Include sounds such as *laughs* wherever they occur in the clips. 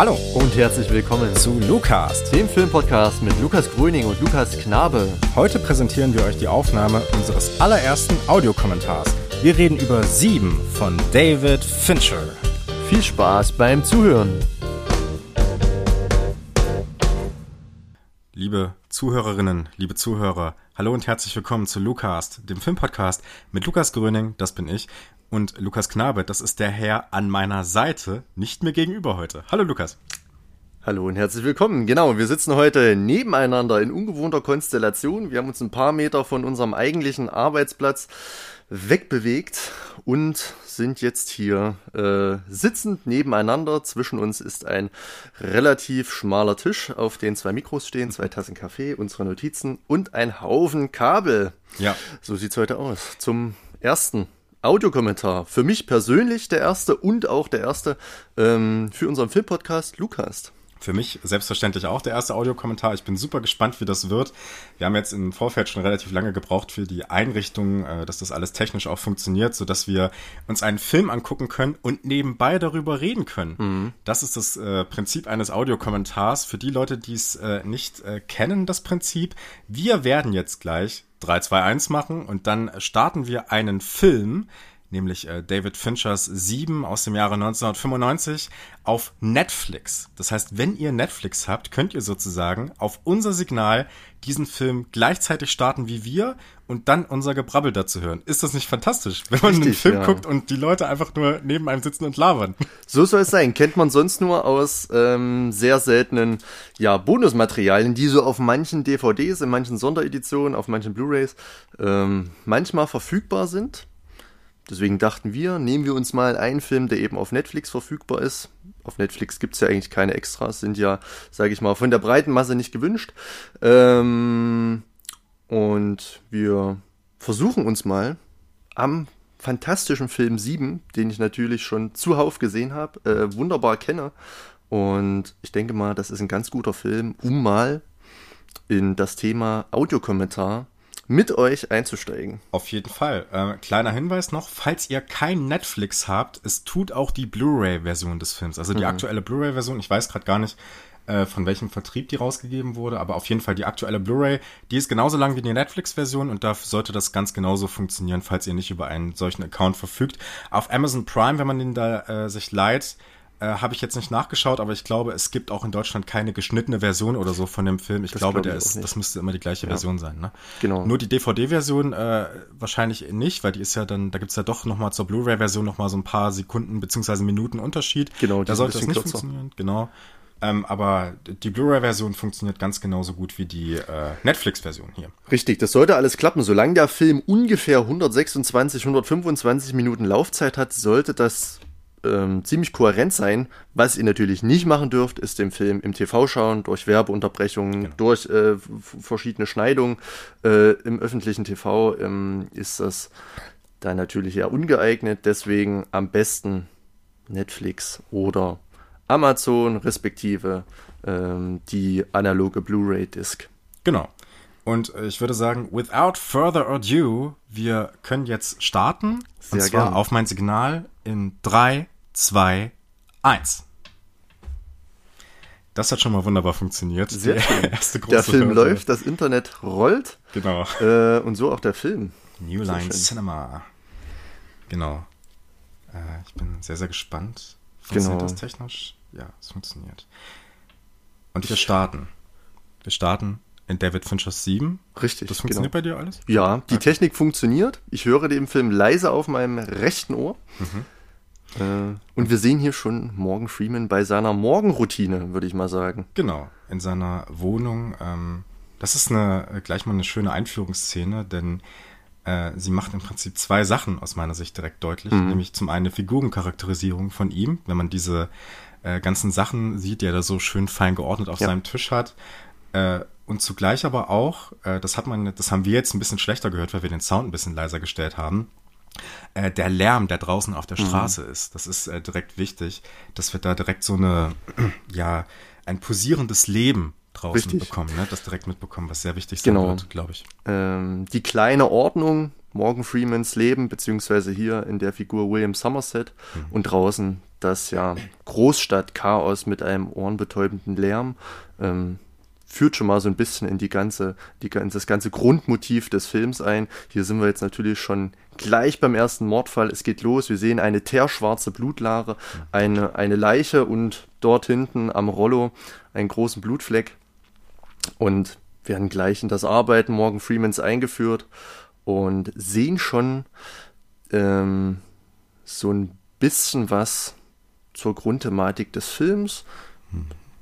Hallo und herzlich willkommen zu Lukas, dem Filmpodcast mit Lukas Gröning und Lukas Knabe. Heute präsentieren wir euch die Aufnahme unseres allerersten Audiokommentars. Wir reden über Sieben von David Fincher. Viel Spaß beim Zuhören. Liebe Zuhörerinnen, liebe Zuhörer, hallo und herzlich willkommen zu Lukas, dem Filmpodcast mit Lukas Gröning, das bin ich, und Lukas Knabe, das ist der Herr an meiner Seite, nicht mir gegenüber heute. Hallo Lukas. Hallo und herzlich willkommen. Genau, wir sitzen heute nebeneinander in ungewohnter Konstellation. Wir haben uns ein paar Meter von unserem eigentlichen Arbeitsplatz wegbewegt und sind jetzt hier äh, sitzend nebeneinander. Zwischen uns ist ein relativ schmaler Tisch, auf den zwei Mikros stehen, zwei Tassen Kaffee, unsere Notizen und ein Haufen Kabel. Ja. So sieht's heute aus. Zum ersten Audiokommentar. Für mich persönlich der erste und auch der erste ähm, für unseren Filmpodcast Lukas. Für mich selbstverständlich auch der erste Audiokommentar. Ich bin super gespannt, wie das wird. Wir haben jetzt im Vorfeld schon relativ lange gebraucht für die Einrichtung, äh, dass das alles technisch auch funktioniert, so dass wir uns einen Film angucken können und nebenbei darüber reden können. Mhm. Das ist das äh, Prinzip eines Audiokommentars. Für die Leute, die es äh, nicht äh, kennen, das Prinzip. Wir werden jetzt gleich 3, 2, 1 machen und dann starten wir einen Film, nämlich äh, David Finchers Sieben aus dem Jahre 1995 auf Netflix. Das heißt, wenn ihr Netflix habt, könnt ihr sozusagen auf unser Signal diesen Film gleichzeitig starten wie wir und dann unser Gebrabbel dazu hören. Ist das nicht fantastisch, wenn man Richtig, einen Film ja. guckt und die Leute einfach nur neben einem sitzen und labern? *laughs* So soll es sein. Kennt man sonst nur aus ähm, sehr seltenen ja, Bonusmaterialien, die so auf manchen DVDs, in manchen Sondereditionen, auf manchen Blu-rays ähm, manchmal verfügbar sind. Deswegen dachten wir, nehmen wir uns mal einen Film, der eben auf Netflix verfügbar ist. Auf Netflix gibt es ja eigentlich keine Extras, sind ja, sage ich mal, von der breiten Masse nicht gewünscht. Ähm, und wir versuchen uns mal am fantastischen Film 7, den ich natürlich schon zuhauf gesehen habe, äh, wunderbar kenne. Und ich denke mal, das ist ein ganz guter Film, um mal in das Thema Audiokommentar mit euch einzusteigen. Auf jeden Fall. Äh, kleiner Hinweis noch, falls ihr kein Netflix habt, es tut auch die Blu-ray-Version des Films. Also die mhm. aktuelle Blu-ray-Version, ich weiß gerade gar nicht, äh, von welchem Vertrieb die rausgegeben wurde, aber auf jeden Fall die aktuelle Blu-ray, die ist genauso lang wie die Netflix-Version und da sollte das ganz genauso funktionieren, falls ihr nicht über einen solchen Account verfügt. Auf Amazon Prime, wenn man den da äh, sich leiht, äh, Habe ich jetzt nicht nachgeschaut, aber ich glaube, es gibt auch in Deutschland keine geschnittene Version oder so von dem Film. Ich das glaube, der ist, das müsste immer die gleiche ja. Version sein. Ne? Genau. Nur die DVD-Version äh, wahrscheinlich nicht, weil die ist ja dann, da gibt's ja doch nochmal zur Blu-ray-Version nochmal so ein paar Sekunden beziehungsweise Minuten Unterschied. Genau, da sollte das nicht kürzer. funktionieren. Genau. Ähm, aber die Blu-ray-Version funktioniert ganz genauso gut wie die äh, Netflix-Version hier. Richtig, das sollte alles klappen. Solange der Film ungefähr 126, 125 Minuten Laufzeit hat, sollte das ähm, ziemlich kohärent sein. Was ihr natürlich nicht machen dürft, ist den Film im TV schauen, durch Werbeunterbrechungen, genau. durch äh, verschiedene Schneidungen. Äh, Im öffentlichen TV ähm, ist das da natürlich eher ungeeignet. Deswegen am besten Netflix oder Amazon, respektive ähm, die analoge Blu-ray-Disc. Genau. Und äh, ich würde sagen, without further ado, wir können jetzt starten. Sehr und zwar gern. auf mein Signal in 3, 2, 1. Das hat schon mal wunderbar funktioniert. Sehr schön. der Film Hörte. läuft, das Internet rollt. Genau. Äh, und so auch der Film. New Line Cinema. Genau. Äh, ich bin sehr, sehr gespannt. Funktioniert genau. das technisch? Ja, es funktioniert. Und wir starten. Wir starten in David Finchers 7. Richtig. Das funktioniert genau. bei dir alles? Ja, die okay. Technik funktioniert. Ich höre den Film leise auf meinem rechten Ohr. Mhm. Äh, und wir sehen hier schon Morgan Freeman bei seiner Morgenroutine, würde ich mal sagen. Genau, in seiner Wohnung. Ähm, das ist eine, gleich mal eine schöne Einführungsszene, denn äh, sie macht im Prinzip zwei Sachen aus meiner Sicht direkt deutlich. Mhm. Nämlich zum einen eine Figurencharakterisierung von ihm, wenn man diese äh, ganzen Sachen sieht, die er da so schön fein geordnet auf ja. seinem Tisch hat. Äh, und zugleich aber auch, äh, das hat man, das haben wir jetzt ein bisschen schlechter gehört, weil wir den Sound ein bisschen leiser gestellt haben äh, der Lärm, der draußen auf der mhm. Straße mhm. ist. Das ist äh, direkt wichtig, dass wir da direkt so eine, *clears throat* ja, ein posierendes Leben draußen Richtig. bekommen, ne? das direkt mitbekommen, was sehr wichtig genau. wird, glaube ich. Ähm, die kleine Ordnung Morgan Freemans Leben, beziehungsweise hier in der Figur William Somerset mhm. und draußen das ja Großstadtchaos mit einem ohrenbetäubenden Lärm. Ähm, führt schon mal so ein bisschen in die ganze, die, das ganze Grundmotiv des Films ein. Hier sind wir jetzt natürlich schon gleich beim ersten Mordfall. Es geht los. Wir sehen eine teerschwarze Blutlare, eine, eine Leiche und dort hinten am Rollo einen großen Blutfleck. Und werden gleich in das Arbeiten Morgan Freemans eingeführt und sehen schon ähm, so ein bisschen was zur Grundthematik des Films.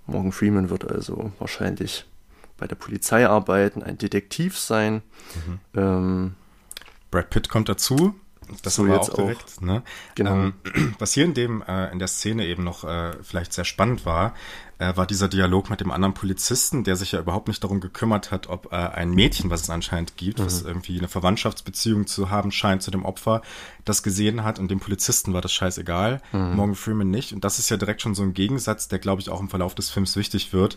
Morgan Freeman wird also wahrscheinlich bei der Polizei arbeiten, ein Detektiv sein. Mhm. Ähm, Brad Pitt kommt dazu. Das so war auch direkt. Auch. Ne? Genau. Ähm, *clears throat* was hier in dem äh, in der Szene eben noch äh, vielleicht sehr spannend war, äh, war dieser Dialog mit dem anderen Polizisten, der sich ja überhaupt nicht darum gekümmert hat, ob äh, ein Mädchen, was es anscheinend gibt, mhm. was irgendwie eine Verwandtschaftsbeziehung zu haben scheint zu dem Opfer, das gesehen hat und dem Polizisten war das scheißegal, mhm. Morgan Freeman nicht. Und das ist ja direkt schon so ein Gegensatz, der glaube ich auch im Verlauf des Films wichtig wird.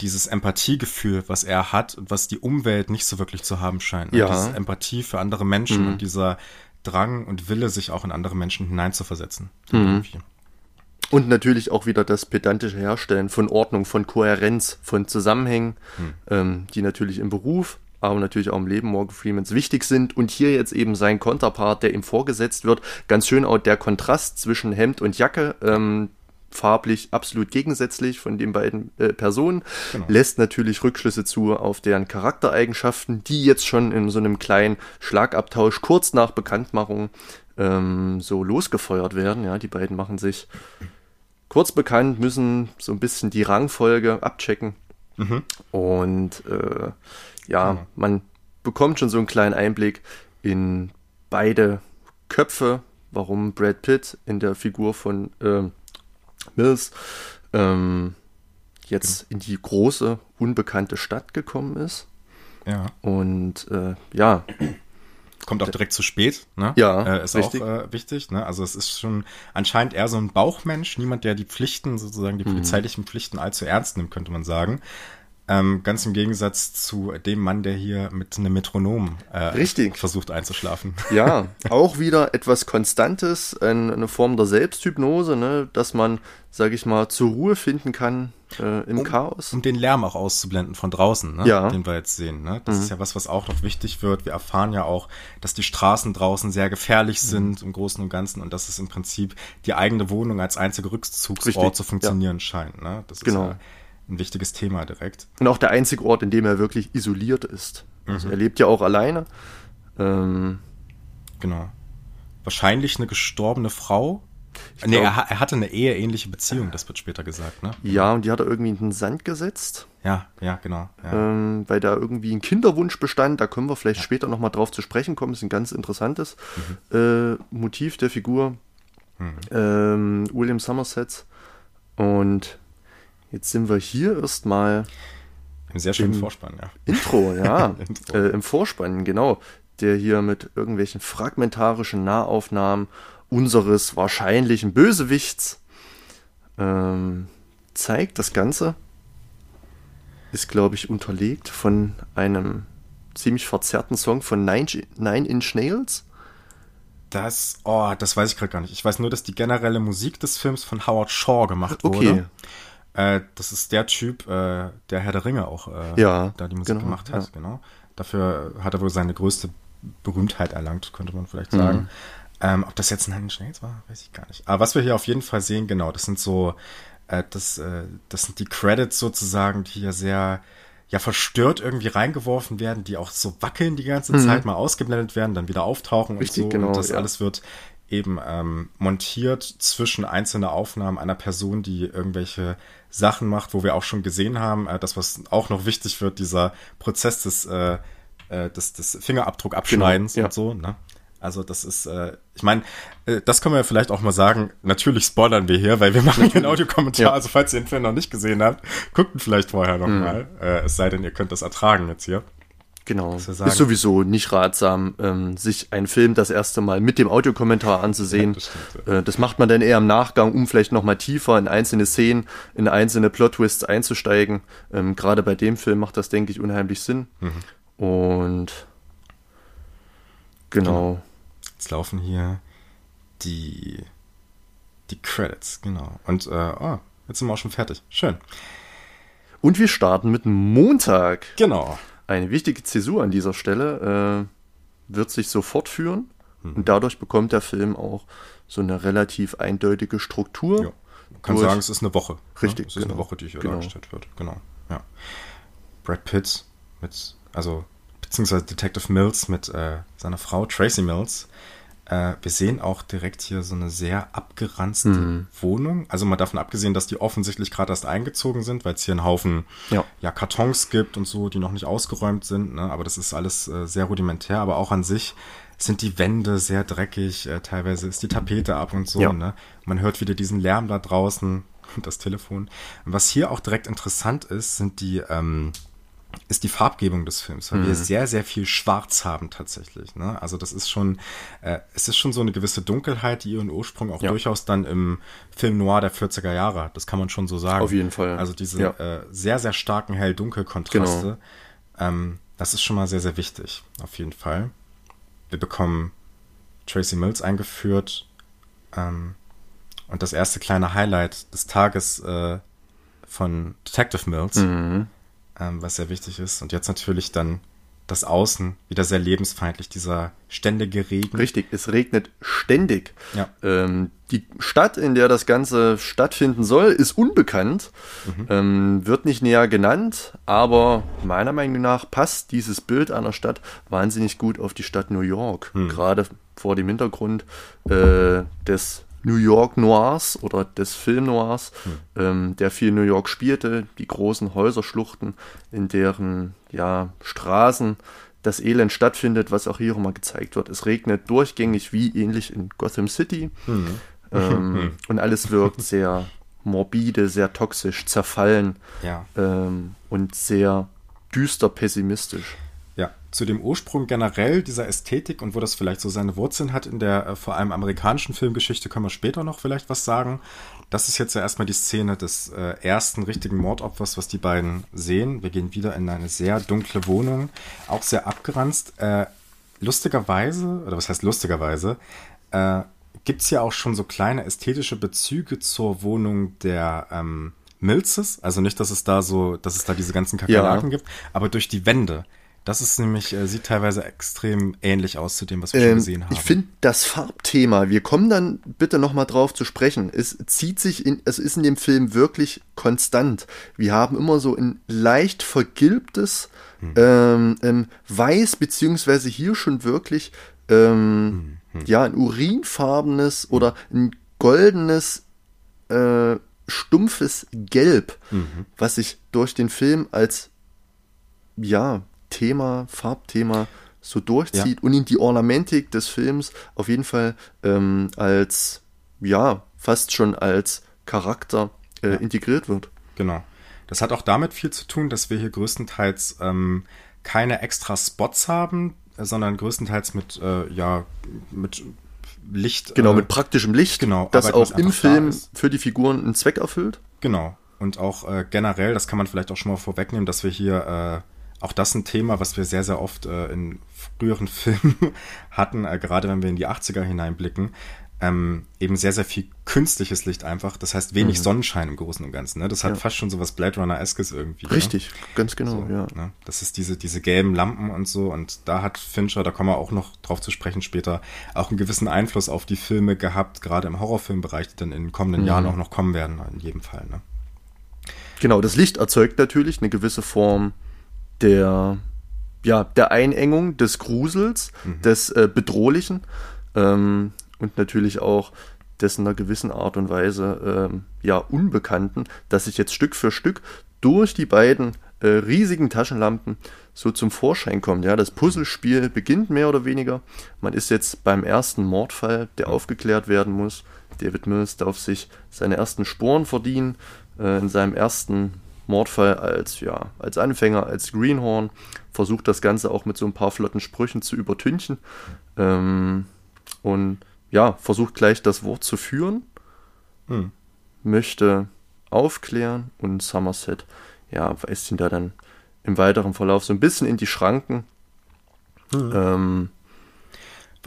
Dieses Empathiegefühl, was er hat und was die Umwelt nicht so wirklich zu haben scheint. Ne? Ja. Diese Empathie für andere Menschen mhm. und dieser Drang und Wille, sich auch in andere Menschen hineinzuversetzen. Mhm. Und natürlich auch wieder das pedantische Herstellen von Ordnung, von Kohärenz, von Zusammenhängen, mhm. ähm, die natürlich im Beruf, aber natürlich auch im Leben Morgan Freemans wichtig sind. Und hier jetzt eben sein Konterpart, der ihm vorgesetzt wird. Ganz schön auch der Kontrast zwischen Hemd und Jacke. Ähm, farblich absolut gegensätzlich von den beiden äh, Personen, genau. lässt natürlich Rückschlüsse zu auf deren Charaktereigenschaften, die jetzt schon in so einem kleinen Schlagabtausch kurz nach Bekanntmachung ähm, so losgefeuert werden. Ja, die beiden machen sich kurz bekannt, müssen so ein bisschen die Rangfolge abchecken. Mhm. Und äh, ja, mhm. man bekommt schon so einen kleinen Einblick in beide Köpfe, warum Brad Pitt in der Figur von äh, Mills ähm, jetzt in die große, unbekannte Stadt gekommen ist. Ja. Und äh, ja. Kommt auch direkt zu spät, ne? Ja, äh, ist richtig. auch äh, wichtig, ne? Also es ist schon anscheinend eher so ein Bauchmensch, niemand, der die Pflichten, sozusagen die mhm. polizeilichen Pflichten allzu ernst nimmt, könnte man sagen. Ähm, ganz im Gegensatz zu dem Mann, der hier mit einem Metronom äh, Richtig. versucht einzuschlafen. *laughs* Ja, auch wieder etwas Konstantes, eine Form der Selbsthypnose, ne, dass man, sage ich mal, zur Ruhe finden kann äh, im um, Chaos. Um den Lärm auch auszublenden von draußen, ne, ja. den wir jetzt sehen. Ne? Das mhm. ist ja was, was auch noch wichtig wird. Wir erfahren ja auch, dass die Straßen draußen sehr gefährlich mhm. sind im Großen und Ganzen und dass es im Prinzip die eigene Wohnung als einziger Rückzugsort Richtig. zu funktionieren ja. scheint. Ne? Das genau. ist ja ein wichtiges Thema direkt. Und auch der einzige Ort, in dem er wirklich isoliert ist. Also mhm. er lebt ja auch alleine. Ähm, genau. Wahrscheinlich eine gestorbene Frau. Ich nee, glaub, er, er, hatte eine eheähnliche Beziehung, das wird später gesagt, ne? Ja, und die hat er irgendwie in den Sand gesetzt. Ja, ja, genau. Ja. Ähm, weil da irgendwie ein Kinderwunsch bestand, da können wir vielleicht ja. später nochmal drauf zu sprechen kommen. Das ist ein ganz interessantes mhm. äh, Motiv der Figur mhm. ähm, William Somerset. Und Jetzt sind wir hier erstmal. Im sehr schönen Vorspann, ja. Intro, *laughs* ja. Intro. Äh, Im Vorspann, genau. Der hier mit irgendwelchen fragmentarischen Nahaufnahmen unseres wahrscheinlichen Bösewichts ähm, zeigt. Das Ganze ist, glaube ich, unterlegt von einem ziemlich verzerrten Song von Nine, Nine Inch Nails. Das, oh, das weiß ich gerade gar nicht. Ich weiß nur, dass die generelle Musik des Films von Howard Shaw gemacht wurde. Okay. Äh, das ist der Typ, äh, der Herr der Ringe auch äh, ja, da die Musik genau, gemacht hat. Ja. Genau. Dafür hat er wohl seine größte Berühmtheit erlangt, könnte man vielleicht sagen. Mhm. Ähm, ob das jetzt ein Nine Schnells war, weiß ich gar nicht. Aber was wir hier auf jeden Fall sehen, genau, das sind so, äh, das, äh, das sind die Credits sozusagen, die hier sehr ja verstört irgendwie reingeworfen werden, die auch so wackeln die ganze mhm. Zeit, mal ausgeblendet werden, dann wieder auftauchen Richtig, und so. Genau, und das ja. alles wird eben ähm, montiert zwischen einzelne Aufnahmen einer Person, die irgendwelche Sachen macht, wo wir auch schon gesehen haben, äh, das, was auch noch wichtig wird, dieser Prozess des, äh, äh des, des Fingerabdruckabschneidens genau, ja. und so. Ne? Also das ist, äh, ich meine, äh, das können wir ja vielleicht auch mal sagen. Natürlich spoilern wir hier, weil wir machen den Audiokommentar. Ja. Also falls ihr den Film noch nicht gesehen habt, guckt ihn vielleicht vorher noch mhm. mal. Äh, es sei denn, ihr könnt das ertragen jetzt hier. Genau. Ist sowieso nicht ratsam, ähm, sich einen Film das erste Mal mit dem Audiokommentar anzusehen. *laughs* Ja, das, stimmt, ja. äh, das, macht man dann eher im Nachgang, um vielleicht nochmal tiefer in einzelne Szenen, in einzelne Plot-Twists einzusteigen. Ähm, Gerade bei dem Film macht das, denke ich, unheimlich Sinn. Mhm. Und Genau. Jetzt laufen hier die, die Credits, genau. Und äh, oh, jetzt sind wir auch schon fertig. Schön. Und wir starten mit Montag. Genau. Eine wichtige Zäsur an dieser Stelle äh, wird sich so fortführen mhm. und dadurch bekommt der Film auch so eine relativ eindeutige Struktur. Ja. Man kann sagen, es ist eine Woche. Ne? Richtig. Ne? Es ist genau. eine Woche, die hier genau. dargestellt wird. Genau. Ja. Brad Pitt mit, also beziehungsweise Detective Mills mit äh, seiner Frau Tracy Mills äh, wir sehen auch direkt hier so eine sehr abgeranzte mhm. Wohnung. Also mal davon abgesehen, dass die offensichtlich gerade erst eingezogen sind, weil es hier einen Haufen ja. ja. Kartons gibt und so, die noch nicht ausgeräumt sind. Ne? Aber das ist alles äh, sehr rudimentär. Aber auch an sich sind die Wände sehr dreckig. Äh, teilweise ist die Tapete ab und so. Ja. Ne? Man hört wieder diesen Lärm da draußen und *laughs* das Telefon. Was hier auch direkt interessant ist, sind die ähm, ist die Farbgebung des Films, weil mhm. wir sehr, sehr viel Schwarz haben tatsächlich. Ne? Also das ist schon, äh, es ist schon so eine gewisse Dunkelheit, die ihren Ursprung auch ja. durchaus dann im Film Noir der 40er Jahre, das kann man schon so sagen. Auf jeden Fall. Also diese ja. äh, sehr, sehr starken Hell-Dunkel-Kontraste, genau. ähm, das ist schon mal sehr, sehr wichtig, auf jeden Fall. Wir bekommen Tracy Mills eingeführt ähm, und das erste kleine Highlight des Tages äh, von Detective Mills. Mhm ähm, was sehr wichtig ist. Und jetzt natürlich dann das Außen wieder sehr lebensfeindlich, dieser ständige Regen. Richtig, es regnet ständig. Ja. Ähm, die Stadt, in der das Ganze stattfinden soll, ist unbekannt, mhm. ähm, wird nicht näher genannt, aber meiner Meinung nach passt dieses Bild einer Stadt wahnsinnig gut auf die Stadt New York, mhm. gerade vor dem Hintergrund äh, des New York Noirs oder des Film Noirs, hm. ähm, der viel New York spielte, die großen Häuserschluchten, in deren ja, Straßen das Elend stattfindet, was auch hier immer gezeigt wird. Es regnet durchgängig wie ähnlich in Gotham City hm. ähm, *laughs* hm. und alles wirkt sehr morbide, sehr toxisch, zerfallen ja. ähm, und sehr düster pessimistisch zu dem Ursprung generell dieser Ästhetik und wo das vielleicht so seine Wurzeln hat in der äh, vor allem amerikanischen Filmgeschichte, können wir später noch vielleicht was sagen. Das ist jetzt ja erstmal die Szene des äh, ersten richtigen Mordopfers, was die beiden sehen. Wir gehen wieder in eine sehr dunkle Wohnung, auch sehr abgeranzt. Äh, lustigerweise, oder was heißt lustigerweise, äh, gibt es ja auch schon so kleine ästhetische Bezüge zur Wohnung der ähm, Milzes. Also nicht, dass es da so, dass es da diese ganzen Kakerlaken ja. gibt, aber durch die Wände das ist nämlich, äh, sieht teilweise extrem ähnlich aus zu dem, was wir ähm, schon gesehen haben. Ich finde das Farbthema, wir kommen dann bitte nochmal drauf zu sprechen. Es zieht sich in, es ist in dem Film wirklich konstant. Wir haben immer so ein leicht vergilbtes hm. ähm, ähm, Weiß, beziehungsweise hier schon wirklich ähm, hm. Hm. ja, ein urinfarbenes hm. oder ein goldenes äh, stumpfes Gelb, mhm. was sich durch den Film als ja, Thema, Farbthema so durchzieht ja. und in die Ornamentik des Films auf jeden Fall ähm, als, ja, fast schon als Charakter äh, ja. integriert wird. Genau. Das hat auch damit viel zu tun, dass wir hier größtenteils ähm, keine extra Spots haben, sondern größtenteils mit, äh, ja, mit Licht. Genau, äh, mit praktischem Licht, genau, das auch im Film für die Figuren einen Zweck erfüllt. Genau. Und auch äh, generell, das kann man vielleicht auch schon mal vorwegnehmen, dass wir hier äh, auch das ein Thema, was wir sehr, sehr oft äh, in früheren *laughs* Filmen hatten, äh, gerade wenn wir in die 80er hineinblicken. Ähm, eben sehr, sehr viel künstliches Licht einfach. Das heißt wenig mhm. Sonnenschein im Großen und Ganzen. Ne? Das hat ja. fast schon so was Blade Runner-eskes irgendwie. Ne? Richtig, ne? ganz genau, so, ja. Ne? Das ist diese, diese gelben Lampen und so. Und da hat Fincher, da kommen wir auch noch drauf zu sprechen später, auch einen gewissen Einfluss auf die Filme gehabt, gerade im Horrorfilmbereich, die dann in den kommenden mhm. Jahren auch noch kommen werden, in jedem Fall. Ne? Genau, das Licht erzeugt natürlich eine gewisse Form der, ja, der Einengung, des Grusels, mhm. des äh, Bedrohlichen ähm, und natürlich auch des in einer gewissen Art und Weise ähm, ja, Unbekannten, dass sich jetzt Stück für Stück durch die beiden äh, riesigen Taschenlampen so zum Vorschein kommt. Ja, das Puzzlespiel beginnt mehr oder weniger. Man ist jetzt beim ersten Mordfall, der aufgeklärt werden muss. David Mills darf sich seine ersten Sporen verdienen äh, in seinem ersten Mordfall als, ja, als Anfänger, als Greenhorn, versucht das Ganze auch mit so ein paar flotten Sprüchen zu übertünchen. Ähm, und ja, versucht gleich das Wort zu führen, hm. möchte aufklären und Somerset, ja, weist ihn da dann im weiteren Verlauf so ein bisschen in die Schranken. Hm. Ähm,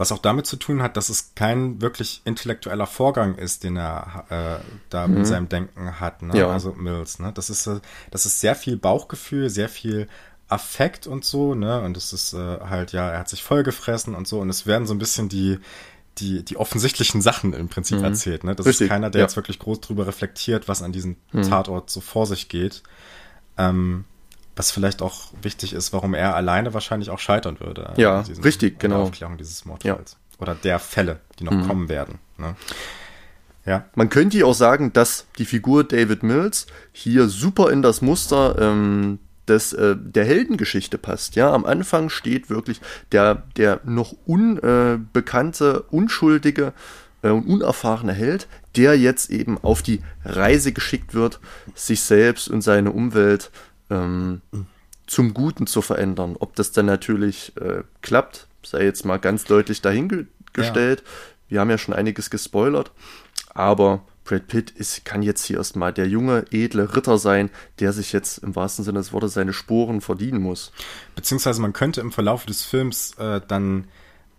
Was auch damit zu tun hat, dass es kein wirklich intellektueller Vorgang ist, den er äh, da mhm. in seinem Denken hat. Ne? Ja. Also Mills. Ne? Das ist, äh, das ist sehr viel Bauchgefühl, sehr viel Affekt und so. Ne? Und es ist äh, halt ja, er hat sich vollgefressen und so. Und es werden so ein bisschen die die, die offensichtlichen Sachen im Prinzip mhm. erzählt. Ne? Das Richtig. ist keiner, der ja. jetzt wirklich groß drüber reflektiert, was an diesem mhm. Tatort so vor sich geht. Ähm, was vielleicht auch wichtig ist, warum er alleine wahrscheinlich auch scheitern würde. Ja, diesen, richtig, genau. Aufklärung dieses Mordfalls. Ja. Oder der Fälle, die noch mhm. kommen werden. Ne? Ja. Man könnte auch sagen, dass die Figur David Mills hier super in das Muster ähm, des, äh, der Heldengeschichte passt. Ja, am Anfang steht wirklich der, der noch unbekannte, äh, unschuldige und unerfahrene Held, der jetzt eben auf die Reise geschickt wird, sich selbst und seine Umwelt ähm, zum Guten zu verändern. Ob das dann natürlich äh, klappt, sei jetzt mal ganz deutlich dahingestellt. Ja. Wir haben ja schon einiges gespoilert, aber Brad Pitt ist, kann jetzt hier erstmal der junge, edle Ritter sein, der sich jetzt im wahrsten Sinne des Wortes seine Sporen verdienen muss. Beziehungsweise man könnte im Verlauf des Films äh, dann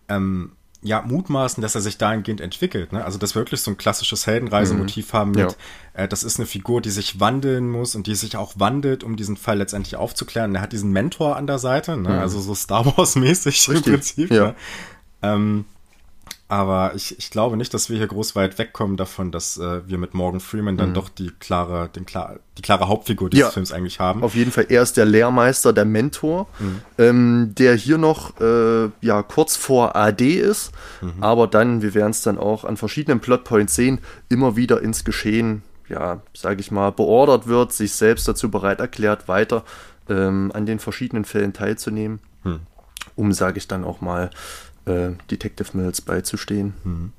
ähm, ja mutmaßen, dass er sich dahingehend entwickelt. Ne? Also dass wir wirklich so ein klassisches Heldenreisemotiv mhm. haben mit, ja. äh, das ist eine Figur, die sich wandeln muss und die sich auch wandelt, um diesen Fall letztendlich aufzuklären. Er hat diesen Mentor an der Seite, ne? Mhm. also so Star Wars-mäßig im Prinzip. Ja. Ne? Ähm, aber ich, ich glaube nicht, dass wir hier groß weit wegkommen davon, dass äh, wir mit Morgan Freeman dann mhm. doch die klare, den klar, die klare Hauptfigur dieses ja, Films eigentlich haben. Auf jeden Fall, er ist der Lehrmeister, der Mentor, mhm. ähm, der hier noch äh, ja kurz vor AD ist, mhm. aber dann, wir werden es dann auch an verschiedenen Plotpoints sehen, immer wieder ins Geschehen, ja, sage ich mal, beordert wird, sich selbst dazu bereit erklärt, weiter ähm, an den verschiedenen Fällen teilzunehmen, hm. um, sage ich dann auch mal, äh, Detective Mills beizustehen. Hm.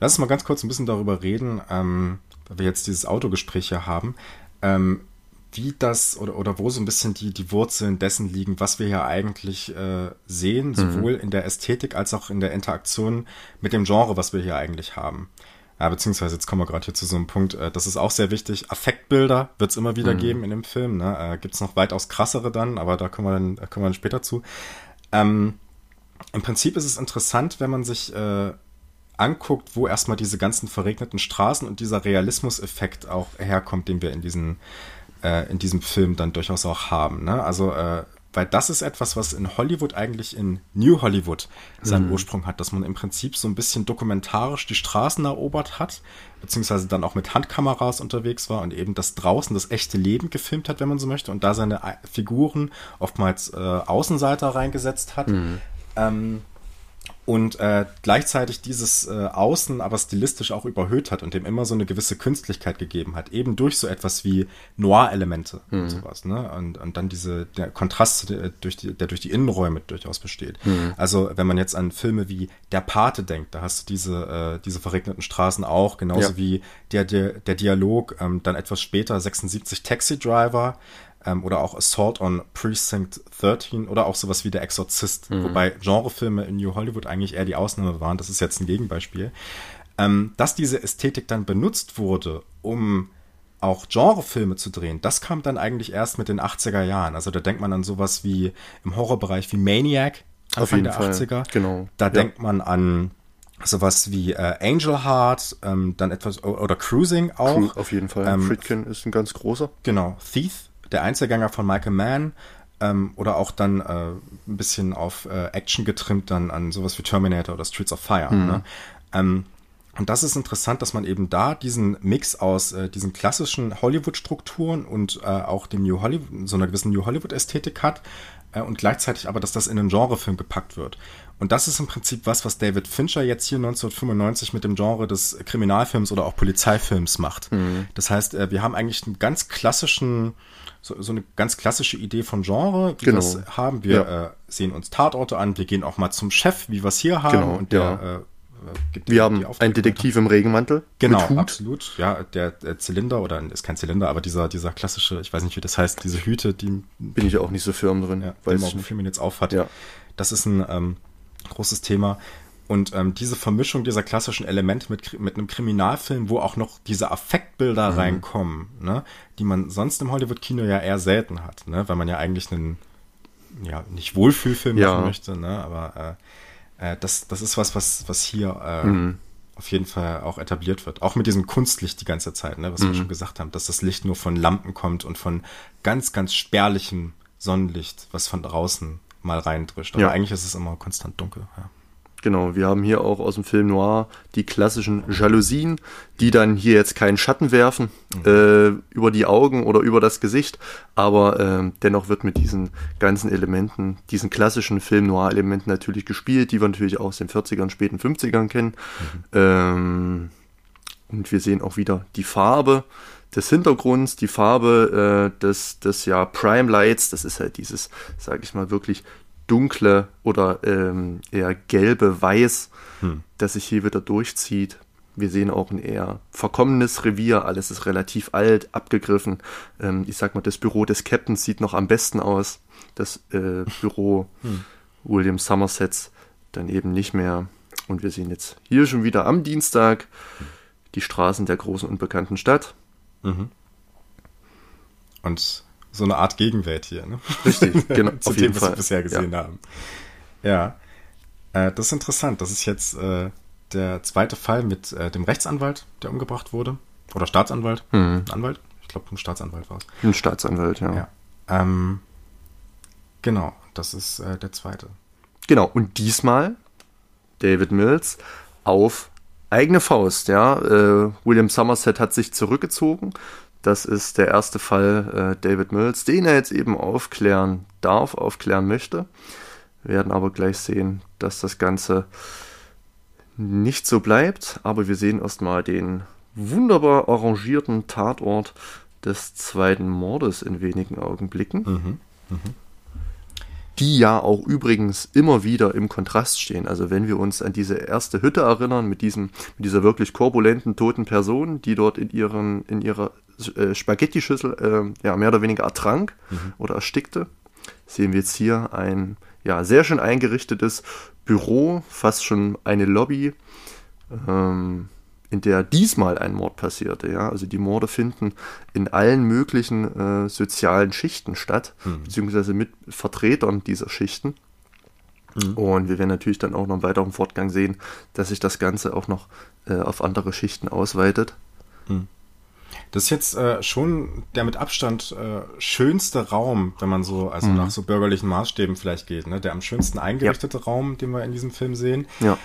Lass uns mal ganz kurz ein bisschen darüber reden, ähm, weil wir jetzt dieses Autogespräch hier haben, ähm, wie das oder, oder wo so ein bisschen die, die Wurzeln dessen liegen, was wir hier eigentlich äh, sehen, mhm. sowohl in der Ästhetik als auch in der Interaktion mit dem Genre, was wir hier eigentlich haben. Ja, beziehungsweise jetzt kommen wir gerade hier zu so einem Punkt, äh, das ist auch sehr wichtig. Affektbilder wird es immer wieder mhm. geben in dem Film. Ne? Äh, Gibt es noch weitaus krassere dann, aber da kommen wir dann, da kommen wir dann später zu. Ähm, im Prinzip ist es interessant, wenn man sich äh, anguckt, wo erstmal diese ganzen verregneten Straßen und dieser Realismuseffekt auch herkommt, den wir in, diesen, äh, in diesem Film dann durchaus auch haben. Ne? Also, äh, weil das ist etwas, was in Hollywood eigentlich in New Hollywood seinen mhm. Ursprung hat, dass man im Prinzip so ein bisschen dokumentarisch die Straßen erobert hat, beziehungsweise dann auch mit Handkameras unterwegs war und eben das draußen, das echte Leben gefilmt hat, wenn man so möchte, und da seine Figuren oftmals äh, Außenseiter reingesetzt hat. Mhm ähm, und äh, gleichzeitig dieses äh, Außen aber stilistisch auch überhöht hat und dem immer so eine gewisse Künstlichkeit gegeben hat, eben durch so etwas wie Noir-Elemente mhm. und sowas, ne? Und, und dann diese, der Kontrast, der durch die, der durch die Innenräume durchaus besteht. Mhm. Also wenn man jetzt an Filme wie Der Pate denkt, da hast du diese, äh, diese verregneten Straßen auch, genauso ja. wie der, der, der Dialog, ähm, dann etwas später 76 Taxi Driver, ähm, oder auch Assault on Precinct 13 oder auch sowas wie Der Exorzist, mhm. wobei Genrefilme in New Hollywood eigentlich eher die Ausnahme waren. Das ist jetzt ein Gegenbeispiel. Ähm, dass diese Ästhetik dann benutzt wurde, um auch Genrefilme zu drehen, das kam dann eigentlich erst mit den 80er Jahren. Also da denkt man an sowas wie im Horrorbereich wie Maniac, Anfang der Fall. 80er. Genau. Da ja. denkt man an sowas wie äh, Angel Heart, ähm, dann etwas oder Cruising auch. Cru auf jeden Fall. Ähm, Friedkin ist ein ganz großer. Genau. Thief der Einzelgänger von Michael Mann ähm, oder auch dann äh, ein bisschen auf äh, Action getrimmt dann an sowas wie Terminator oder Streets of Fire. Mhm. Ne? Ähm, und das ist interessant, dass man eben da diesen Mix aus äh, diesen klassischen Hollywood-Strukturen und äh, auch dem New Hollywood, so einer gewissen New Hollywood-Ästhetik hat äh, und gleichzeitig aber, dass das in einen Genrefilm gepackt wird. Und das ist im Prinzip was, was David Fincher jetzt hier 1995 mit dem Genre des Kriminalfilms oder auch Polizeifilms macht. Mhm. Das heißt, äh, wir haben eigentlich einen ganz klassischen so, so eine ganz klassische Idee von Genre, wie genau. wir es haben. Wir ja. äh, sehen uns Tatorte an, wir gehen auch mal zum Chef, wie wir es hier haben. Genau, und der ja. äh, gibt Wir haben einen Detektiv im Regenmantel. Genau, absolut. Ja, der, der, Zylinder oder ist kein Zylinder, aber dieser, dieser klassische, ich weiß nicht, wie das heißt, diese Hüte, die bin ich auch nicht so firm drin, ja, weil Morgan Freeman jetzt aufhat. Ja. Das ist ein ähm, großes Thema. Und ähm, diese Vermischung dieser klassischen Elemente mit, mit einem Kriminalfilm, wo auch noch diese Affektbilder mhm. reinkommen, ne, die man sonst im Hollywood-Kino ja eher selten hat, ne, weil man ja eigentlich einen, ja, nicht Wohlfühlfilm ja. machen möchte, ne, aber äh, das, das ist was, was, was hier äh, mhm. auf jeden Fall auch etabliert wird. Auch mit diesem Kunstlicht die ganze Zeit, ne, was mhm. wir schon gesagt haben, dass das Licht nur von Lampen kommt und von ganz, ganz spärlichem Sonnenlicht, was von draußen mal reindrischt. Aber ja. eigentlich ist es immer konstant dunkel. Ja. Genau, wir haben hier auch aus dem Film Noir die klassischen Jalousien, die dann hier jetzt keinen Schatten werfen mhm. äh, über die Augen oder über das Gesicht, aber äh, dennoch wird mit diesen ganzen Elementen, diesen klassischen Film Noir-Elementen natürlich gespielt, die wir natürlich auch aus den 40ern, späten 50ern kennen. Mhm. Ähm, und wir sehen auch wieder die Farbe des Hintergrunds, die Farbe äh, des, des ja Prime Lights, das ist halt dieses, sage ich mal, wirklich dunkle oder ähm, eher gelbe Weiß, hm. das sich hier wieder durchzieht. Wir sehen auch ein eher verkommenes Revier, alles ist relativ alt, abgegriffen. Ähm, ich sag mal, das Büro des Captains sieht noch am besten aus. Das äh, *laughs* Büro hm. William Somersets dann eben nicht mehr. Und wir sehen jetzt hier schon wieder am Dienstag die Straßen der großen unbekannten Stadt. Mhm. Und so eine Art Gegenwelt hier. Ne? Richtig, *laughs* genau. Zu auf dem, jeden was Fall. wir bisher gesehen ja. haben. Ja, äh, das ist interessant. Das ist jetzt äh, der zweite Fall mit äh, dem Rechtsanwalt, der umgebracht wurde. Oder Staatsanwalt. Mhm. Anwalt? Ich glaube, ein Staatsanwalt war es. Ein Staatsanwalt, ja. ja. Ähm, genau, das ist äh, der zweite. Genau, und diesmal David Mills auf eigene Faust, ja. Äh, William Somerset hat sich zurückgezogen, das ist der erste Fall äh, David Mills, den er jetzt eben aufklären darf, aufklären möchte. Wir werden aber gleich sehen, dass das Ganze nicht so bleibt. Aber wir sehen erstmal den wunderbar arrangierten Tatort des zweiten Mordes in wenigen Augenblicken. Mhm. Mhm. Die ja auch übrigens immer wieder im Kontrast stehen. Also wenn wir uns an diese erste Hütte erinnern, mit, diesem, mit dieser wirklich korpulenten toten Person, die dort in, ihren, in ihrer äh, Spaghetti-Schüssel äh, ja, mehr oder weniger ertrank mhm. oder erstickte, sehen wir jetzt hier ein ja, sehr schön eingerichtetes Büro, fast schon eine Lobby, ähm, in der diesmal ein Mord passierte. Ja? Also die Morde finden in allen möglichen äh, sozialen Schichten statt, mhm. beziehungsweise mit Vertretern dieser Schichten. Mhm. Und wir werden natürlich dann auch noch im weiteren Fortgang sehen, dass sich das Ganze auch noch äh, auf andere Schichten ausweitet. Mhm. Das ist jetzt äh, schon der mit Abstand äh, schönste Raum, wenn man so, also mhm. nach so bürgerlichen Maßstäben vielleicht geht, ne? Der am schönsten eingerichtete ja. Raum, den wir in diesem Film sehen. Ja.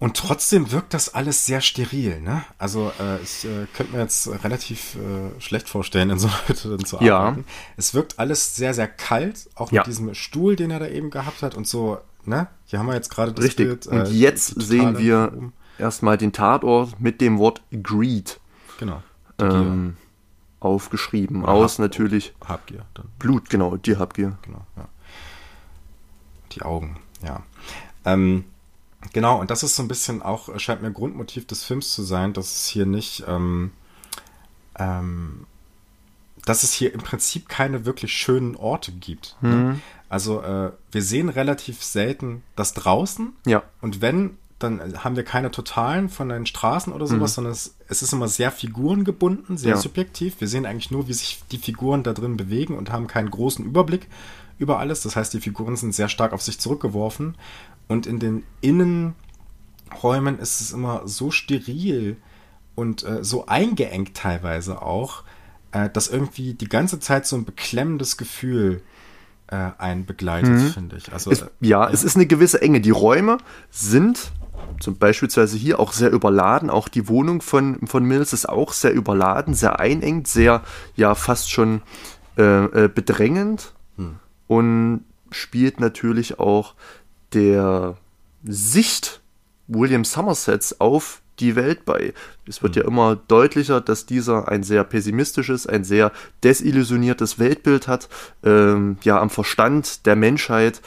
Und trotzdem wirkt das alles sehr steril, ne? Also äh, ich äh, könnte mir jetzt relativ äh, schlecht vorstellen, in so *laughs* einer Hütte zu arbeiten. Ja. Es wirkt alles sehr, sehr kalt, auch ja. mit diesem Stuhl, den er da eben gehabt hat und so, ne? Hier haben wir jetzt gerade das Richtig. Bild. Äh, und jetzt sehen wir erstmal den Tatort mit dem Wort Greed. Genau ähm, aufgeschrieben. Oder aus Hab natürlich Habgier. Dann. Blut, genau, die Habgier. Genau, ja. Die Augen, ja. Ähm, genau, und das ist so ein bisschen auch, scheint mir Grundmotiv des Films zu sein, dass es hier nicht, ähm, ähm, dass es hier im Prinzip keine wirklich schönen Orte gibt. Ne? Mhm. Ne? Also äh, wir sehen relativ selten das draußen. Ja. Und wenn, dann haben wir keine Totalen von den Straßen oder sowas, mhm. sondern es, es, ist immer sehr figurengebunden, sehr ja. subjektiv. Wir sehen eigentlich nur, wie sich die Figuren da drin bewegen und haben keinen großen Überblick über alles. Das heißt, die Figuren sind sehr stark auf sich zurückgeworfen. Und in den Innenräumen ist es immer so steril und äh, so eingeengt teilweise auch, äh, dass irgendwie die ganze Zeit so ein beklemmendes Gefühl äh, einen begleitet, mhm. finde ich. Also, es, ja, ja, es ist eine gewisse Enge. Die Räume sind zum beispielsweise hier auch sehr überladen. Auch die Wohnung von, von Mills ist auch sehr überladen, sehr einengt, sehr, ja, fast schon äh, äh, bedrängend hm. und spielt natürlich auch der Sicht William Somersets auf die Welt bei. Es wird hm. ja immer deutlicher, dass dieser ein sehr pessimistisches, ein sehr desillusioniertes Weltbild hat, ähm, ja, am Verstand der Menschheit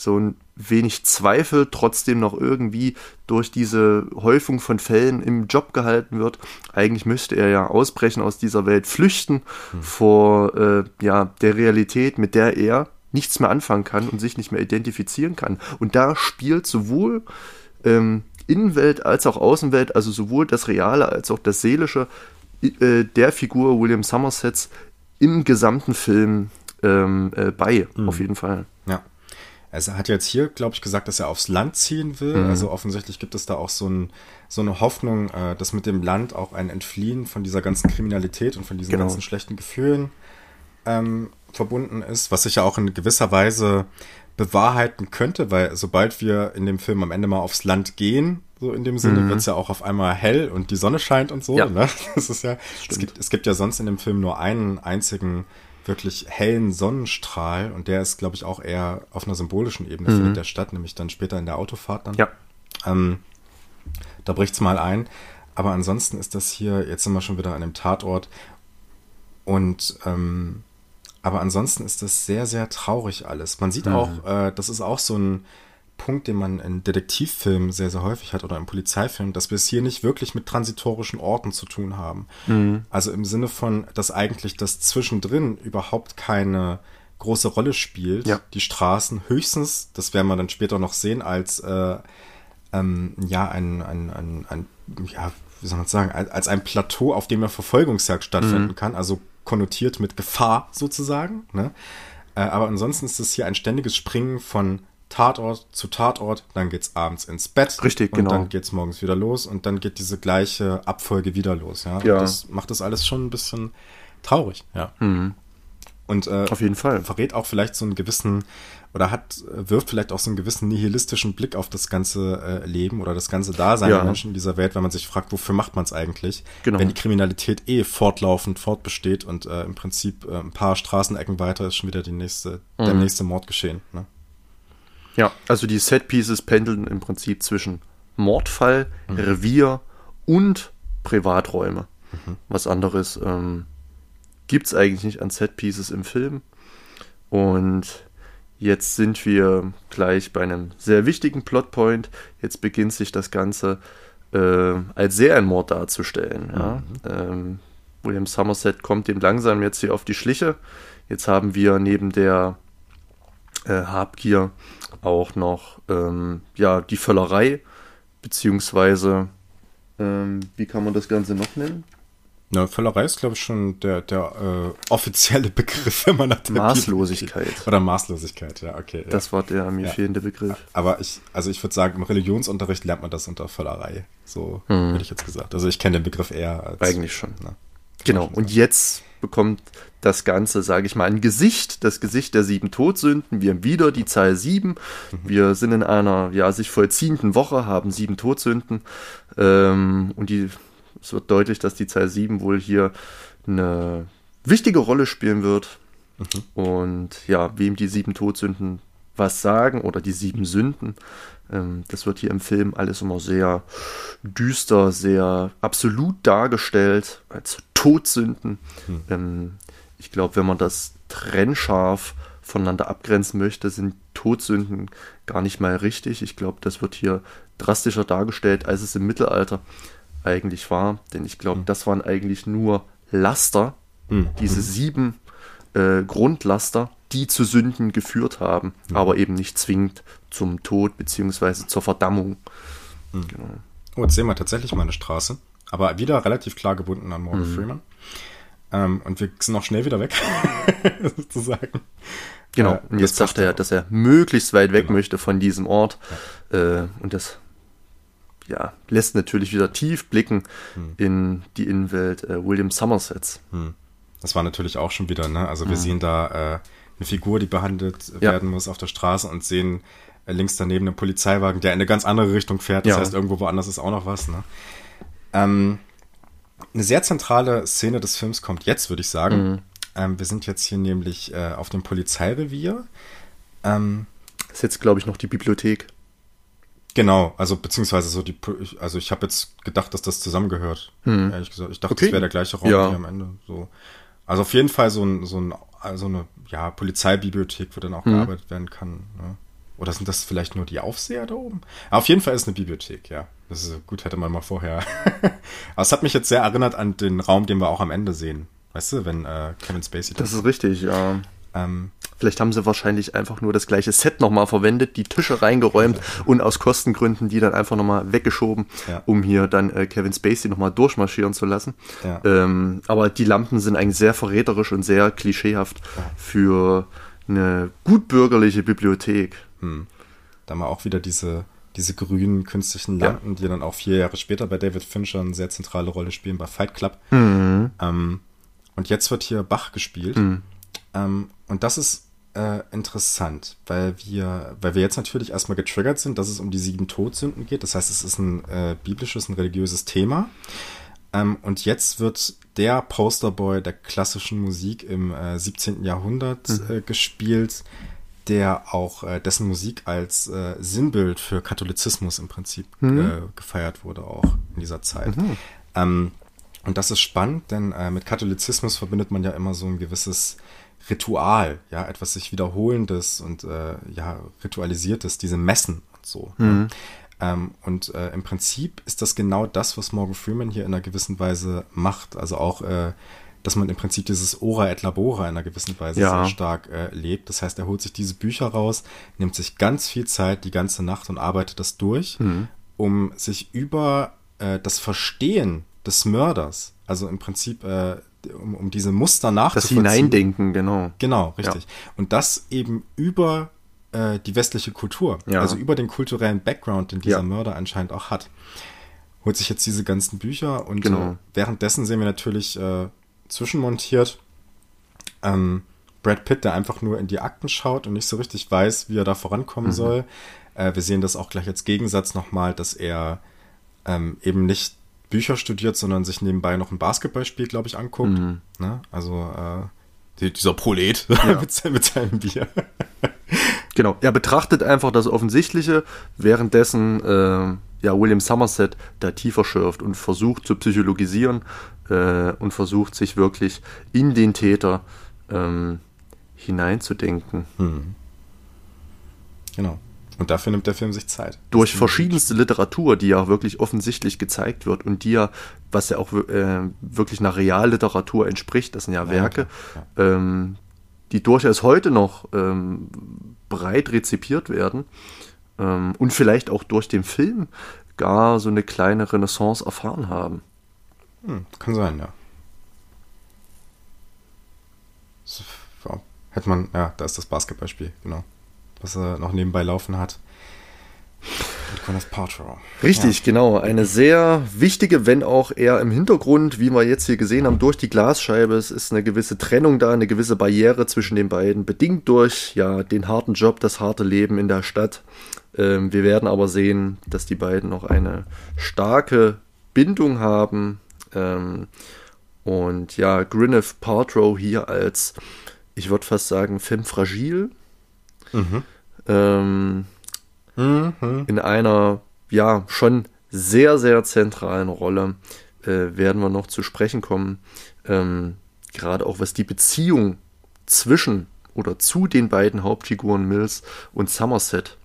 so ein wenig Zweifel trotzdem noch irgendwie durch diese Häufung von Fällen im Job gehalten wird. Eigentlich müsste er ja ausbrechen aus dieser Welt, flüchten hm. vor äh, ja, der Realität, mit der er nichts mehr anfangen kann und sich nicht mehr identifizieren kann. Und da spielt sowohl ähm, Innenwelt als auch Außenwelt, also sowohl das Reale als auch das Seelische äh, der Figur William Somersets im gesamten Film ähm, äh, bei, mhm. auf jeden Fall. Ja. Er hat jetzt hier, glaube ich, gesagt, dass er aufs Land ziehen will. Mhm. Also offensichtlich gibt es da auch so, ein, so eine Hoffnung, äh, dass mit dem Land auch ein Entfliehen von dieser ganzen Kriminalität und von diesen genau. ganzen schlechten Gefühlen ähm, verbunden ist, was sich ja auch in gewisser Weise bewahrheiten könnte, weil sobald wir in dem Film am Ende mal aufs Land gehen, so in dem Sinne, mhm. wird es ja auch auf einmal hell und die Sonne scheint und so. Ja. Ne? *laughs* Das ist ja, es gibt, es gibt ja sonst in dem Film nur einen einzigen wirklich hellen Sonnenstrahl und der ist, glaube ich, auch eher auf einer symbolischen Ebene mhm. findet der statt, nämlich dann später in der Autofahrt dann. Ja. Ähm, da bricht's mal ein. Aber ansonsten ist das hier, jetzt sind wir schon wieder an dem Tatort und ähm, aber ansonsten ist das sehr, sehr traurig alles. Man sieht mhm. auch, äh, das ist auch so ein Punkt, den man in Detektivfilmen sehr, sehr häufig hat oder im Polizeifilm, dass wir es hier nicht wirklich mit transitorischen Orten zu tun haben. Mhm. Also im Sinne von, dass eigentlich das zwischendrin überhaupt keine große Rolle spielt. Ja. Die Straßen höchstens, das werden wir dann später noch sehen, als äh, ähm, ja ein, ein, ein, ein, ja, wie soll man sagen, als ein Plateau, auf dem ja Verfolgungsjagd stattfinden mhm. kann. Also konnotiert mit Gefahr sozusagen. Ne? Äh, aber ansonsten ist es hier ein ständiges Springen von Tatort zu Tatort, dann geht's abends ins Bett. Richtig, und genau. dann geht's morgens wieder los und dann geht diese gleiche Abfolge wieder los. Ja, ja. das macht das alles schon ein bisschen traurig. Ja. Mhm. Und äh, auf jeden Fall verrät auch vielleicht so einen gewissen oder hat, wirft vielleicht auch so einen gewissen nihilistischen Blick auf das ganze äh, Leben oder das ganze Dasein ja. der Menschen in dieser Welt, wenn man sich fragt, wofür macht man es eigentlich, genau. wenn die Kriminalität eh fortlaufend fortbesteht und äh, im Prinzip äh, ein paar Straßenecken weiter ist schon wieder die nächste, mhm. der nächste Mord geschehen. Ne? Ja, also die Set-Pieces pendeln im Prinzip zwischen Mordfall, mhm. Revier und Privaträume. Mhm. Was anderes ähm, gibt es eigentlich nicht an Set-Pieces im Film. Und Jetzt sind wir gleich bei einem sehr wichtigen Plotpoint. Jetzt beginnt sich das Ganze äh, als Serienmord darzustellen. Ja? Mhm. Ähm, William Somerset kommt dem langsam jetzt hier auf die Schliche. Jetzt haben wir neben der äh, Habgier auch noch ähm, ja, die Völlerei, beziehungsweise ähm, wie kann man das Ganze noch nennen? Na, Völlerei ist, glaube ich, schon der, der äh, offizielle *laughs* Begriff, wenn man nach der Maßlosigkeit. Bibel Oder Maßlosigkeit, ja, okay. Ja. Das war der mir ja. fehlende Begriff. Aber ich, also ich würde sagen, im Religionsunterricht lernt man das unter Völlerei. So hm. hätte ich jetzt gesagt. Also ich kenne den Begriff eher als. Eigentlich schon. Na, genau. Und jetzt bekommt das Ganze, sage ich mal, ein Gesicht, das Gesicht der sieben Todsünden. Wir haben wieder die Zahl sieben. Mhm. Wir sind in einer ja sich vollziehenden Woche, haben sieben Todsünden ähm, und die es wird deutlich, dass die Zahl 7 wohl hier eine wichtige Rolle spielen wird. Mhm. Und ja, wem die sieben Todsünden was sagen oder die sieben Sünden, ähm, das wird hier im Film alles immer sehr düster, sehr absolut dargestellt als Todsünden. Mhm. Ähm, ich glaube, wenn man das trennscharf voneinander abgrenzen möchte, sind Todsünden gar nicht mal richtig. Ich glaube, das wird hier drastischer dargestellt, als es im Mittelalter eigentlich war. Denn ich glaube, mhm. das waren eigentlich nur Laster, mhm. diese sieben äh, Grundlaster, die zu Sünden geführt haben, mhm. aber eben nicht zwingend zum Tod bzw. zur Verdammung. Mhm. Genau. Oh, jetzt sehen wir tatsächlich mal eine Straße, aber wieder relativ klar gebunden an Morgan mhm. Freeman. Ähm, und wir sind auch schnell wieder weg, *laughs* sozusagen. Genau, äh, und jetzt sagt er, dass er möglichst weit weg genau. möchte von diesem Ort. Ja. Äh, und das ja, lässt natürlich wieder tief blicken hm. in die Innenwelt äh, William Somersets. Hm. Das war natürlich auch schon wieder, ne? Also wir hm. sehen da äh, eine Figur, die behandelt ja. werden muss auf der Straße und sehen äh, links daneben einen Polizeiwagen, der in eine ganz andere Richtung fährt. Das ja. heißt, irgendwo woanders ist auch noch was, ne? Ähm, eine sehr zentrale Szene des Films kommt jetzt, würde ich sagen. Mhm. Ähm, wir sind jetzt hier nämlich äh, auf dem Polizeirevier. Ähm, das ist jetzt, glaube ich, noch die Bibliothek. Genau, also beziehungsweise so die, also ich habe jetzt gedacht, dass das zusammengehört. Hm. Ehrlich gesagt, ich dachte, okay. das wäre der gleiche Raum ja. hier am Ende. So, also auf jeden Fall so ein, so ein, also eine, ja, Polizeibibliothek, wo dann auch hm. gearbeitet werden kann. Ne? Oder sind das vielleicht nur die Aufseher da oben? Aber auf jeden Fall ist eine Bibliothek, ja. Das ist gut, hätte man mal vorher. *laughs* Aber es hat mich jetzt sehr erinnert an den Raum, den wir auch am Ende sehen. Weißt du, wenn äh, Kevin Spacey das. Das ist richtig, ja. Ähm, Vielleicht haben sie wahrscheinlich einfach nur das gleiche Set nochmal verwendet, die Tische reingeräumt und aus Kostengründen die dann einfach nochmal weggeschoben, ja. um hier dann äh, Kevin Spacey nochmal durchmarschieren zu lassen. Ja. Ähm, aber die Lampen sind eigentlich sehr verräterisch und sehr klischeehaft ja. für eine gutbürgerliche Bibliothek. Hm. Da haben wir auch wieder diese, diese grünen künstlichen Lampen, ja. die dann auch vier Jahre später bei David Fincher eine sehr zentrale Rolle spielen, bei Fight Club. Mhm. Ähm, und jetzt wird hier Bach gespielt. Mhm. Ähm, und das ist äh, interessant, weil wir, weil wir jetzt natürlich erstmal getriggert sind, dass es um die sieben Todsünden geht. Das heißt, es ist ein äh, biblisches, ein religiöses Thema. Ähm, und jetzt wird der Posterboy der klassischen Musik im äh, 17. Jahrhundert mhm. äh, gespielt, der auch äh, dessen Musik als äh, Sinnbild für Katholizismus im Prinzip mhm. Äh, gefeiert wurde, auch in dieser Zeit. Mhm. Ähm, und das ist spannend, denn äh, mit Katholizismus verbindet man ja immer so ein gewisses Ritual, ja, etwas sich wiederholendes und ja, ritualisiertes, diese Messen und so. Ne? Mhm. Ähm, und äh, im Prinzip ist das genau das, was Morgan Freeman hier in einer gewissen Weise macht. Also auch, äh, dass man im Prinzip dieses Ora et Labora in einer gewissen Weise ja. sehr stark äh, lebt. Das heißt, er holt sich diese Bücher raus, nimmt sich ganz viel Zeit, die ganze Nacht und arbeitet das durch, mhm. um sich über äh, das Verstehen des Mörders, also im Prinzip äh, um, um diese Muster nachzuvollziehen. Das Hineindenken, genau. Genau, richtig. Ja. Und das eben über äh, die westliche Kultur, ja. also über den kulturellen Background, den dieser ja. Mörder anscheinend auch hat. Holt sich jetzt diese ganzen Bücher und genau. äh, währenddessen sehen wir natürlich äh, zwischenmontiert ähm, Brad Pitt, der einfach nur in die Akten schaut und nicht so richtig weiß, wie er da vorankommen mhm. soll. Äh, wir sehen das auch gleich als Gegensatz nochmal, dass er ähm, eben nicht Bücher studiert, sondern sich nebenbei noch ein Basketballspiel, glaube ich, anguckt. Mhm. Ne? Also äh, dieser Prolet *laughs* ja. mit, mit seinem Bier. *laughs* Genau, er betrachtet einfach das Offensichtliche, währenddessen äh, ja, William Somerset da tiefer schürft und versucht zu psychologisieren äh, und versucht sich wirklich in den Täter ähm, hineinzudenken. Hm. Genau. Und dafür nimmt der Film sich Zeit. Durch verschiedenste Literatur, die ja wirklich offensichtlich gezeigt wird und die ja, was ja auch äh, wirklich einer Realliteratur entspricht, das sind ja, ja Werke, ja. Ähm, die durchaus heute noch ähm, breit rezipiert werden ähm, und vielleicht auch durch den Film gar so eine kleine Renaissance erfahren haben. Hm, kann sein, ja. Hätte man, ja, da ist das Basketballspiel, genau. Was er noch nebenbei laufen hat. Richtig, ja. genau. Eine sehr wichtige, wenn auch eher im Hintergrund, wie wir jetzt hier gesehen haben, durch die Glasscheibe. Es ist eine gewisse Trennung da, eine gewisse Barriere zwischen den beiden, bedingt durch ja den harten Job, das harte Leben in der Stadt. Ähm, wir werden aber sehen, dass die beiden noch eine starke Bindung haben. Ähm, und ja, Gwyneth Paltrow hier als, ich würde fast sagen, femme fragile. Mhm. Ähm, Mhm. In einer, ja, schon sehr, sehr zentralen Rolle äh, werden wir noch zu sprechen kommen. Ähm, gerade auch was die Beziehung zwischen oder zu den beiden Hauptfiguren Mills und Somerset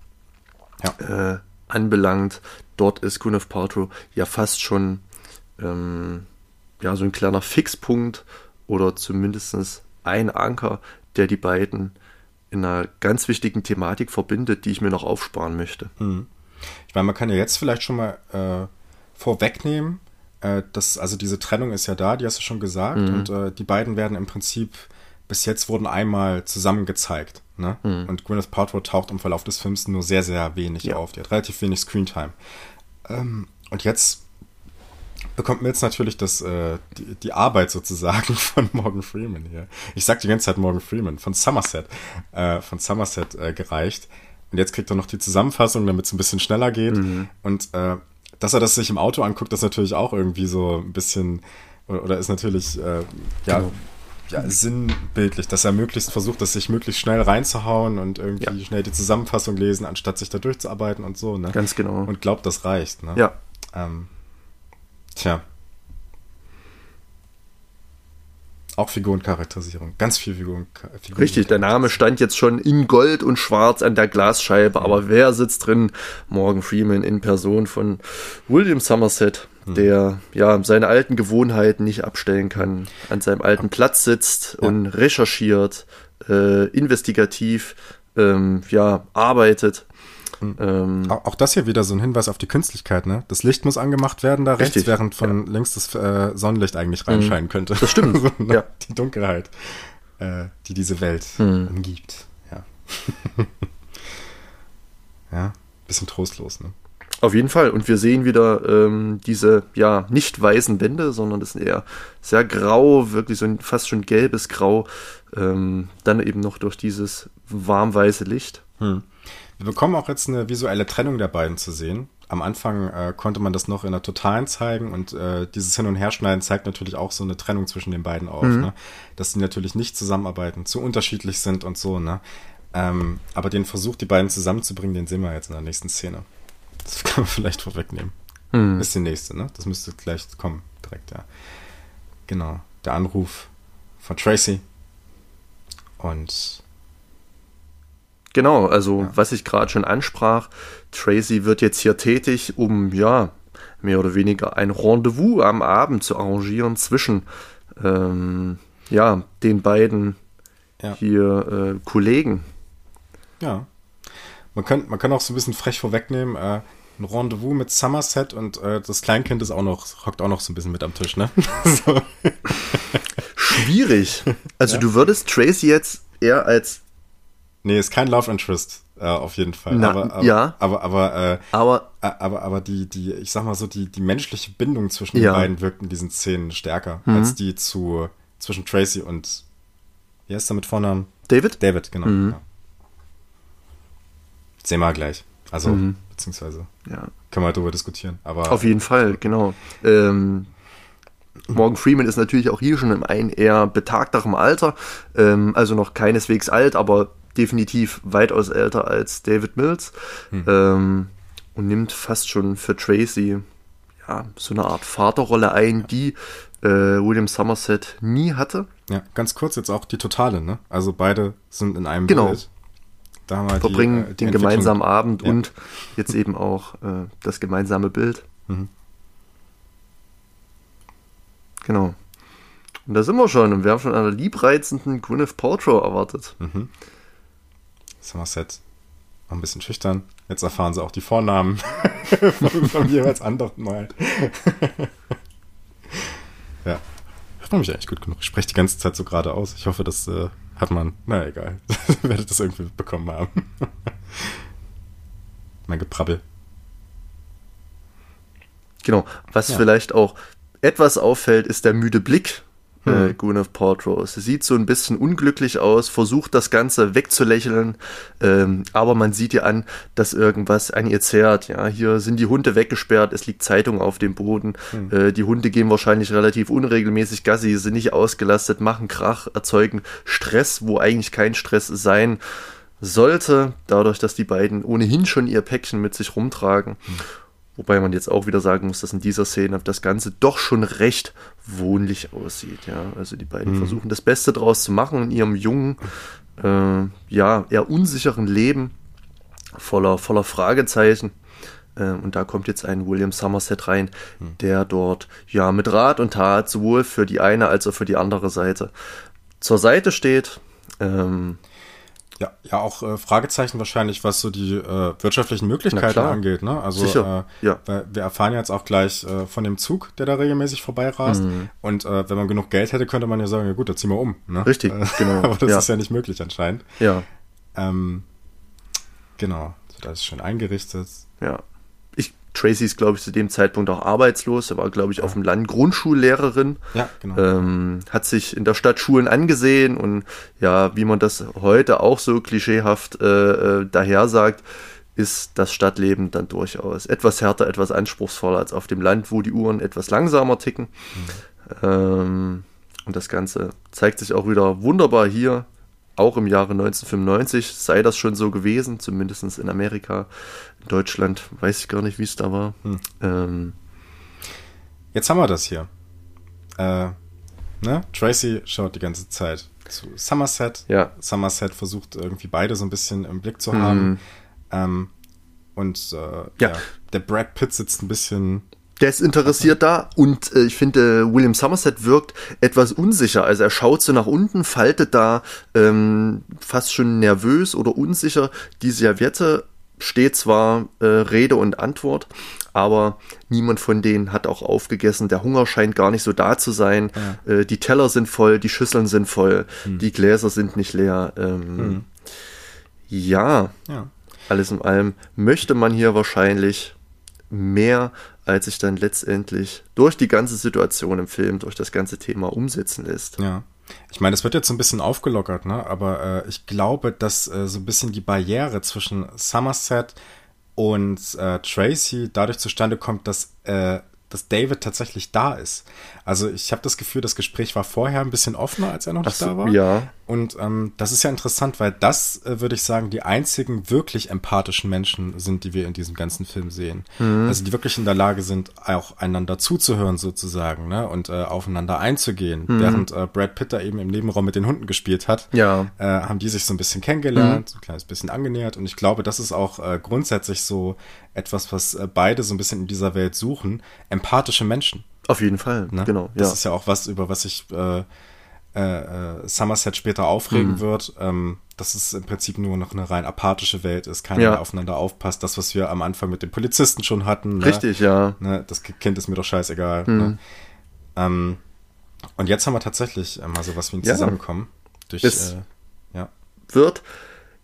ja. äh, anbelangt. Dort ist Gwyneth Paltrow ja fast schon ähm, ja, so ein kleiner Fixpunkt oder zumindest ein Anker, der die beiden in einer ganz wichtigen Thematik verbindet, die ich mir noch aufsparen möchte. Hm. Ich meine, man kann ja jetzt vielleicht schon mal äh, vorwegnehmen, äh, dass, also diese Trennung ist ja da, die hast du schon gesagt, mhm. und äh, die beiden werden im Prinzip bis jetzt wurden einmal zusammen gezeigt. Ne? Mhm. Und Gwyneth Paltrow taucht im Verlauf des Films nur sehr, sehr wenig ja. auf. Die hat relativ wenig Screentime. Ähm, und jetzt bekommt Mills natürlich das, äh, die, die Arbeit sozusagen *laughs* von Morgan Freeman hier. Ich sag die ganze Zeit Morgan Freeman, von Somerset, äh, von Somerset äh, gereicht. Und jetzt kriegt er noch die Zusammenfassung, damit es ein bisschen schneller geht. Mhm. Und äh, dass er das sich im Auto anguckt, das natürlich auch irgendwie so ein bisschen, oder, oder ist natürlich, äh, ja, genau. Ja, sinnbildlich, dass er möglichst versucht, das sich möglichst schnell reinzuhauen und irgendwie ja. schnell die Zusammenfassung lesen, anstatt sich da durchzuarbeiten und so, ne? Ganz genau. Und glaubt, das reicht, ne? Ja. Ähm, Tja. Auch Figurencharakterisierung. Ganz viel Figuren. Figuren Richtig, der Name stand jetzt schon in Gold und Schwarz an der Glasscheibe, aber wer sitzt drin? Morgan Freeman in Person von William Somerset. Der ja seine alten Gewohnheiten nicht abstellen kann, an seinem alten Platz sitzt ja. und recherchiert, äh, investigativ ähm, ja, arbeitet hm. Ähm, auch, auch, das hier wieder so ein Hinweis auf die Künstlichkeit, ne? Das Licht muss angemacht werden da richtig, rechts, während von ja. links das äh, Sonnenlicht eigentlich hm. reinscheinen könnte. Das stimmt. *laughs* so, ne? ja. Die Dunkelheit, äh, die diese Welt mhm. umgibt. Ja. *laughs* ja, bisschen trostlos, ne? Auf jeden Fall. Und wir sehen wieder ähm, diese, ja, nicht weißen Wände, sondern das sind eher sehr grau, wirklich so ein fast schon gelbes Grau. Ähm, dann eben noch durch dieses warmweiße Licht. Hm. Wir bekommen auch jetzt eine visuelle Trennung der beiden zu sehen. Am Anfang äh, konnte man das noch in der Totalen zeigen und äh, dieses Hin- und Herschneiden zeigt natürlich auch so eine Trennung zwischen den beiden auf, mhm. ne? dass die natürlich nicht zusammenarbeiten, zu unterschiedlich sind und so. Ne? Ähm, aber den Versuch, die beiden zusammenzubringen, den sehen wir jetzt in der nächsten Szene. Das kann man vielleicht vorwegnehmen. Mhm. Ist die nächste, ne? Das müsste gleich kommen, direkt, ja. Genau. Der Anruf von Tracy. Und Genau, also ja. was ich gerade schon ansprach, Tracy wird jetzt hier tätig, um ja mehr oder weniger ein Rendezvous am Abend zu arrangieren zwischen ähm, ja den beiden ja. hier äh, Kollegen. Ja, man kann man kann auch so ein bisschen frech vorwegnehmen. Äh, ein Rendezvous mit Somerset und äh, das Kleinkind ist auch noch hockt auch noch so ein bisschen mit am Tisch, ne? *laughs* so. Schwierig. Also ja. du würdest Tracy jetzt eher als Nee, ist kein Love Interest, äh, auf jeden Fall. Na, aber, aber, ja. Aber, aber, äh, aber, aber, aber die, die, ich sag mal so, die, die menschliche Bindung zwischen ja. den beiden wirkt in diesen Szenen stärker mhm. als die zu, zwischen Tracy und, wie heißt er mit Vornamen? David? David, genau. Mhm. Ja. Sehen wir gleich. Also, mhm. beziehungsweise, ja. können wir darüber diskutieren. Aber, auf jeden Fall, genau. Ähm, Morgan Freeman ist natürlich auch hier schon im einen eher betagterem Alter, ähm, also noch keineswegs alt, aber definitiv weitaus älter als David Mills hm. ähm, und nimmt fast schon für Tracy ja, so eine Art Vaterrolle ein, die äh, William Somerset nie hatte. Ja, ganz kurz jetzt auch die Totale, ne? Also beide sind in einem genau. Bild. Da haben wir Verbringen die, äh, die den gemeinsamen Abend ja. und jetzt eben auch äh, das gemeinsame Bild. Mhm. Genau. Und da sind wir schon und wir haben schon einer liebreizenden Gwyneth Paltrow erwartet. Mhm. Somerset war ein bisschen schüchtern. Jetzt erfahren sie auch die Vornamen *laughs* von, von jeweils anderen Mal. *laughs* ja. Hört man mich eigentlich gut genug? Ich spreche die ganze Zeit so gerade aus. Ich hoffe, das äh, hat man. Na egal. *laughs* Werdet das irgendwie bekommen haben. *laughs* mein Geprabbel. Genau. Was ja. vielleicht auch etwas auffällt, ist der müde Blick äh, hm. Gwyneth Paltrow. Sie sieht so ein bisschen unglücklich aus, versucht das Ganze wegzulächeln, ähm, aber man sieht ihr an, dass irgendwas an ihr zerrt. Ja, hier sind die Hunde weggesperrt, es liegt Zeitung auf dem Boden. Hm. Äh, die Hunde gehen wahrscheinlich relativ unregelmäßig Gassi, sind nicht ausgelastet, machen Krach, erzeugen Stress, wo eigentlich kein Stress sein sollte, dadurch, dass die beiden ohnehin schon ihr Päckchen mit sich rumtragen. Hm. Wobei man jetzt auch wieder sagen muss, dass in dieser Szene das Ganze doch schon recht wohnlich aussieht. Ja, also die beiden mhm. versuchen das Beste draus zu machen in ihrem jungen, äh, ja, eher unsicheren Leben voller, voller Fragezeichen. Äh, und da kommt jetzt ein William Somerset rein, mhm. der dort ja mit Rat und Tat sowohl für die eine als auch für die andere Seite zur Seite steht. Ähm, ja, ja, auch äh, Fragezeichen wahrscheinlich, was so die äh, wirtschaftlichen Möglichkeiten angeht. Ne? Also Sicher. Äh, ja. wir erfahren jetzt auch gleich äh, von dem Zug, der da regelmäßig vorbeirast. Mhm. Und äh, wenn man genug Geld hätte, könnte man ja sagen, ja gut, da ziehen wir um. Ne? Richtig, äh, genau. *laughs* Aber das ja. ist ja nicht möglich anscheinend. Ja. Ähm, genau, so, das ist schön eingerichtet. Ja. Tracy ist, glaube ich, zu dem Zeitpunkt auch arbeitslos. Er war, glaube ich, auf dem Land Grundschullehrerin. Ja, genau. Ähm, hat sich in der Stadt Schulen angesehen und ja, wie man das heute auch so klischeehaft äh, äh, daher sagt, ist das Stadtleben dann durchaus etwas härter, etwas anspruchsvoller als auf dem Land, wo die Uhren etwas langsamer ticken. Mhm. Ähm, und das Ganze zeigt sich auch wieder wunderbar hier auch im Jahre 1995 sei das schon so gewesen, zumindest in Amerika. In Deutschland weiß ich gar nicht, wie es da war. Hm. Ähm, Jetzt haben wir das hier. Äh, ne? Tracy schaut die ganze Zeit zu Somerset. Ja. Somerset versucht irgendwie beide so ein bisschen im Blick zu haben. Hm. Ähm, und äh, ja. ja. der Brad Pitt sitzt ein bisschen der ist interessiert da und äh, ich finde, William Somerset wirkt etwas unsicher. Also er schaut so nach unten, faltet da ähm, fast schon nervös oder unsicher. Die Serviette steht zwar äh, Rede und Antwort, aber niemand von denen hat auch aufgegessen. Der Hunger scheint gar nicht so da zu sein. Ja. Äh, die Teller sind voll, die Schüsseln sind voll, hm. die Gläser sind nicht leer. Ähm, hm. Ja. Ja. alles in allem möchte man hier wahrscheinlich mehr, als sich dann letztendlich durch die ganze Situation im Film, durch das ganze Thema umsetzen lässt. Ja. Ich meine, es wird jetzt so ein bisschen aufgelockert, ne? aber äh, ich glaube, dass äh, so ein bisschen die Barriere zwischen Somerset und äh, Tracy dadurch zustande kommt, dass äh, dass David tatsächlich da ist. Also ich habe das Gefühl, das Gespräch war vorher ein bisschen offener, als er noch nicht so, da war. Ja. Und ähm, das ist ja interessant, weil das, äh, würde ich sagen, die einzigen wirklich empathischen Menschen sind, die wir in diesem ganzen Film sehen. Mhm. Also die wirklich in der Lage sind, auch einander zuzuhören sozusagen ne? und äh, aufeinander einzugehen. Mhm. Während äh, Brad Pitt da eben im Nebenraum mit den Hunden gespielt hat, ja. äh, haben die sich so ein bisschen kennengelernt, mhm. so ein kleines bisschen angenähert. Und ich glaube, das ist auch äh, grundsätzlich so etwas, was äh, beide so ein bisschen in dieser Welt suchen. Empathische Menschen. Auf jeden Fall, ne? genau. Das ja. ist ja auch was, über was ich äh, äh, äh, Somerset später aufregen mhm. wird, ähm, dass es im Prinzip nur noch eine rein apathische Welt ist, keiner ja. aufeinander aufpasst. Das, was wir am Anfang mit den Polizisten schon hatten. Ne? Richtig, ne? ja. Ne? Das Kind ist mir doch scheißegal. Mhm. Ne? Ähm, und jetzt haben wir tatsächlich mal sowas wie ein Zusammenkommen. Durch, es äh, ja. wird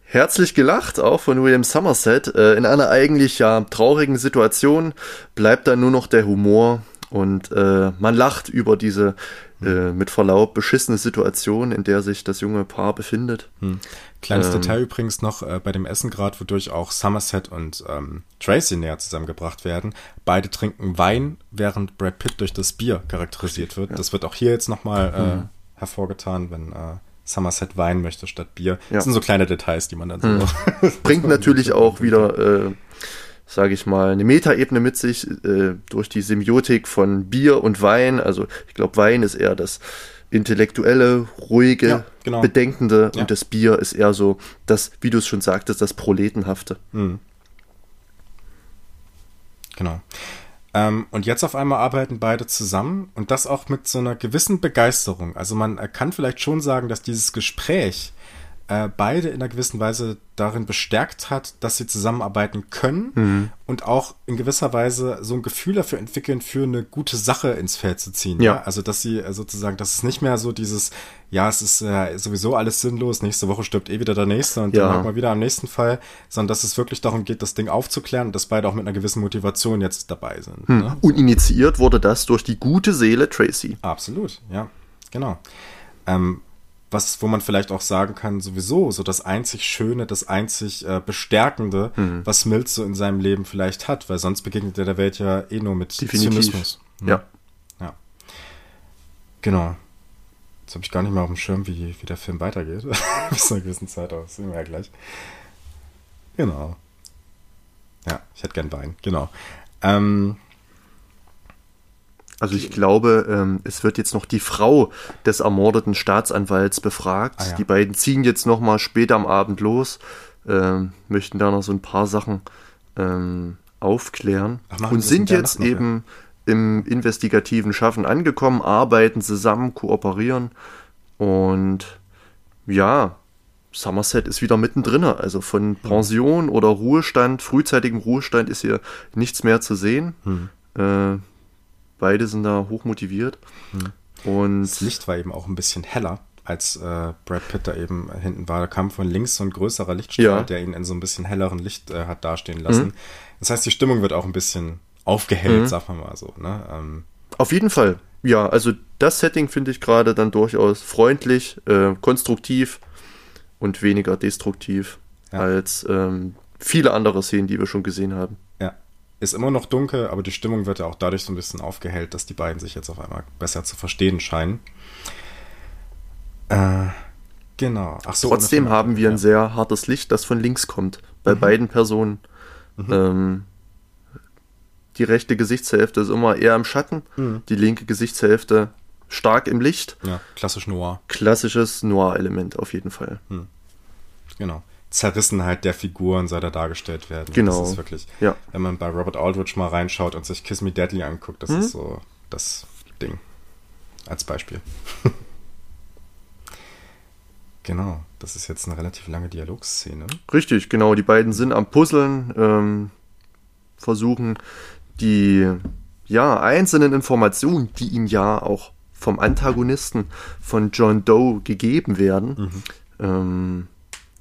herzlich gelacht, auch von William Somerset. Äh, in einer eigentlich ja traurigen Situation bleibt dann nur noch der Humor und äh, man lacht über diese äh, mit Verlaub beschissene Situation, in der sich das junge Paar befindet. Hm. Kleines ähm, Detail übrigens noch äh, bei dem Essen gerade, wodurch auch Somerset und ähm, Tracy näher zusammengebracht werden. Beide trinken Wein, während Brad Pitt durch das Bier charakterisiert wird. Ja. Das wird auch hier jetzt nochmal äh, hm. hervorgetan, wenn äh, Somerset Wein möchte statt Bier. Ja. Das sind so kleine Details, die man dann so. Hm. *laughs* Bringt *laughs* natürlich auch wieder sage ich mal, eine Metaebene mit sich äh, durch die Semiotik von Bier und Wein. Also ich glaube, Wein ist eher das intellektuelle, ruhige, ja, genau. bedenkende ja. und das Bier ist eher so das, wie du es schon sagtest, das proletenhafte. Mhm. Genau. Ähm, und jetzt auf einmal arbeiten beide zusammen und das auch mit so einer gewissen Begeisterung. Also man kann vielleicht schon sagen, dass dieses Gespräch äh, beide in einer gewissen Weise darin bestärkt hat, dass sie zusammenarbeiten können mhm. und auch in gewisser Weise so ein Gefühl dafür entwickeln, für eine gute Sache ins Feld zu ziehen. Ja. ja? Also, dass sie äh, sozusagen, dass es nicht mehr so dieses, ja, es ist äh, sowieso alles sinnlos, nächste Woche stirbt eh wieder der Nächste und ja. dann mal wieder am nächsten Fall, sondern dass es wirklich darum geht, das Ding aufzuklären und dass beide auch mit einer gewissen Motivation jetzt dabei sind. Hm. Ne? Und initiiert wurde das durch die gute Seele Tracy. Absolut, ja, genau. Ähm, was, wo man vielleicht auch sagen kann, sowieso so das einzig Schöne, das einzig äh, Bestärkende, mhm. was Mills so in seinem Leben vielleicht hat, weil sonst begegnet er der Welt ja eh nur mit Definitiv. Zynismus. Mhm. Ja. Ja. Genau. Jetzt habe ich gar nicht mehr auf dem Schirm, wie, wie der Film weitergeht. *laughs* Bis zu einer gewissen Zeit aus. Sehen wir ja gleich. Genau. Ja, ich hätte gern Wein. Genau. Ähm, also ich glaube, ähm, es wird jetzt noch die Frau des ermordeten Staatsanwalts befragt. Ah, ja. Die beiden ziehen jetzt noch mal später am Abend los, ähm, möchten da noch so ein paar Sachen ähm, aufklären Ach, und sind jetzt noch, eben ja. im investigativen Schaffen angekommen, arbeiten zusammen, kooperieren und ja, Somerset ist wieder mittendrin. Also von Pension oder Ruhestand, frühzeitigem Ruhestand ist hier nichts mehr zu sehen. Hm. Äh, Beide sind da hoch motiviert. Hm. Und das Licht war eben auch ein bisschen heller, als äh, Brad Pitt da eben hinten war. Da kam von links so ein größerer Lichtstrahl, ja. der ihn in so ein bisschen helleren Licht äh, hat dastehen lassen. Mhm. Das heißt, die Stimmung wird auch ein bisschen aufgehellt, mhm. sagen wir mal so. Ne? Ähm, Auf jeden Fall. Ja, also das Setting finde ich gerade dann durchaus freundlich, äh, konstruktiv und weniger destruktiv ja. als ähm, viele andere Szenen, die wir schon gesehen haben. Ist immer noch dunkel, aber die Stimmung wird ja auch dadurch so ein bisschen aufgehellt, dass die beiden sich jetzt auf einmal besser zu verstehen scheinen. Äh, genau. Ach so, Trotzdem haben wir ja. ein sehr hartes Licht, das von links kommt. Bei mhm. beiden Personen. Mhm. Ähm, die rechte Gesichtshälfte ist immer eher im Schatten, mhm. die linke Gesichtshälfte stark im Licht. Ja, klassisch Noir. Klassisches Noir-Element auf jeden Fall. Mhm. Genau. Zerrissenheit der Figuren soll da dargestellt werden. Genau. Das ist wirklich, ja. wenn man bei Robert Aldrich mal reinschaut und sich Kiss Me Deadly anguckt, das mhm. ist so das Ding. Als Beispiel. *laughs* genau, das ist jetzt eine relativ lange Dialogszene. Richtig, genau. Die beiden sind am Puzzeln, ähm, versuchen die ja, einzelnen Informationen, die ihnen ja auch vom Antagonisten von John Doe gegeben werden, mhm. ähm,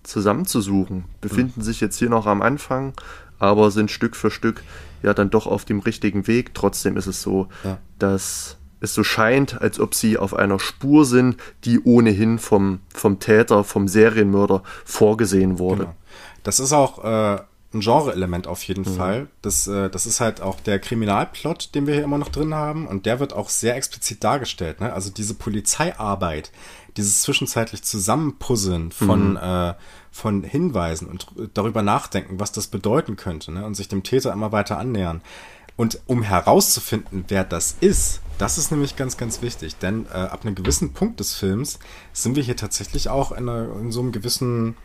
zusammenzusuchen. Befinden mhm. sich jetzt hier noch am Anfang, aber sind Stück für Stück ja dann doch auf dem richtigen Weg. Trotzdem ist es so, ja. dass es so scheint, als ob sie auf einer Spur sind, die ohnehin vom, vom Täter, vom Serienmörder vorgesehen wurde. Genau. Das ist auch äh, ein Genre-Element auf jeden mhm. Fall. Das, äh, das ist halt auch der Kriminalplot, den wir hier immer noch drin haben. Und der wird auch sehr explizit dargestellt. Ne? Also diese Polizeiarbeit, dieses zwischenzeitlich Zusammenpuzzeln von, mhm. äh, von Hinweisen und darüber nachdenken, was das bedeuten könnte. Ne? Und sich dem Täter immer weiter annähern. Und um herauszufinden, wer das ist, das ist nämlich ganz, ganz wichtig. Denn äh, ab einem gewissen Punkt des Films sind wir hier tatsächlich auch in, einer, in so einem gewissen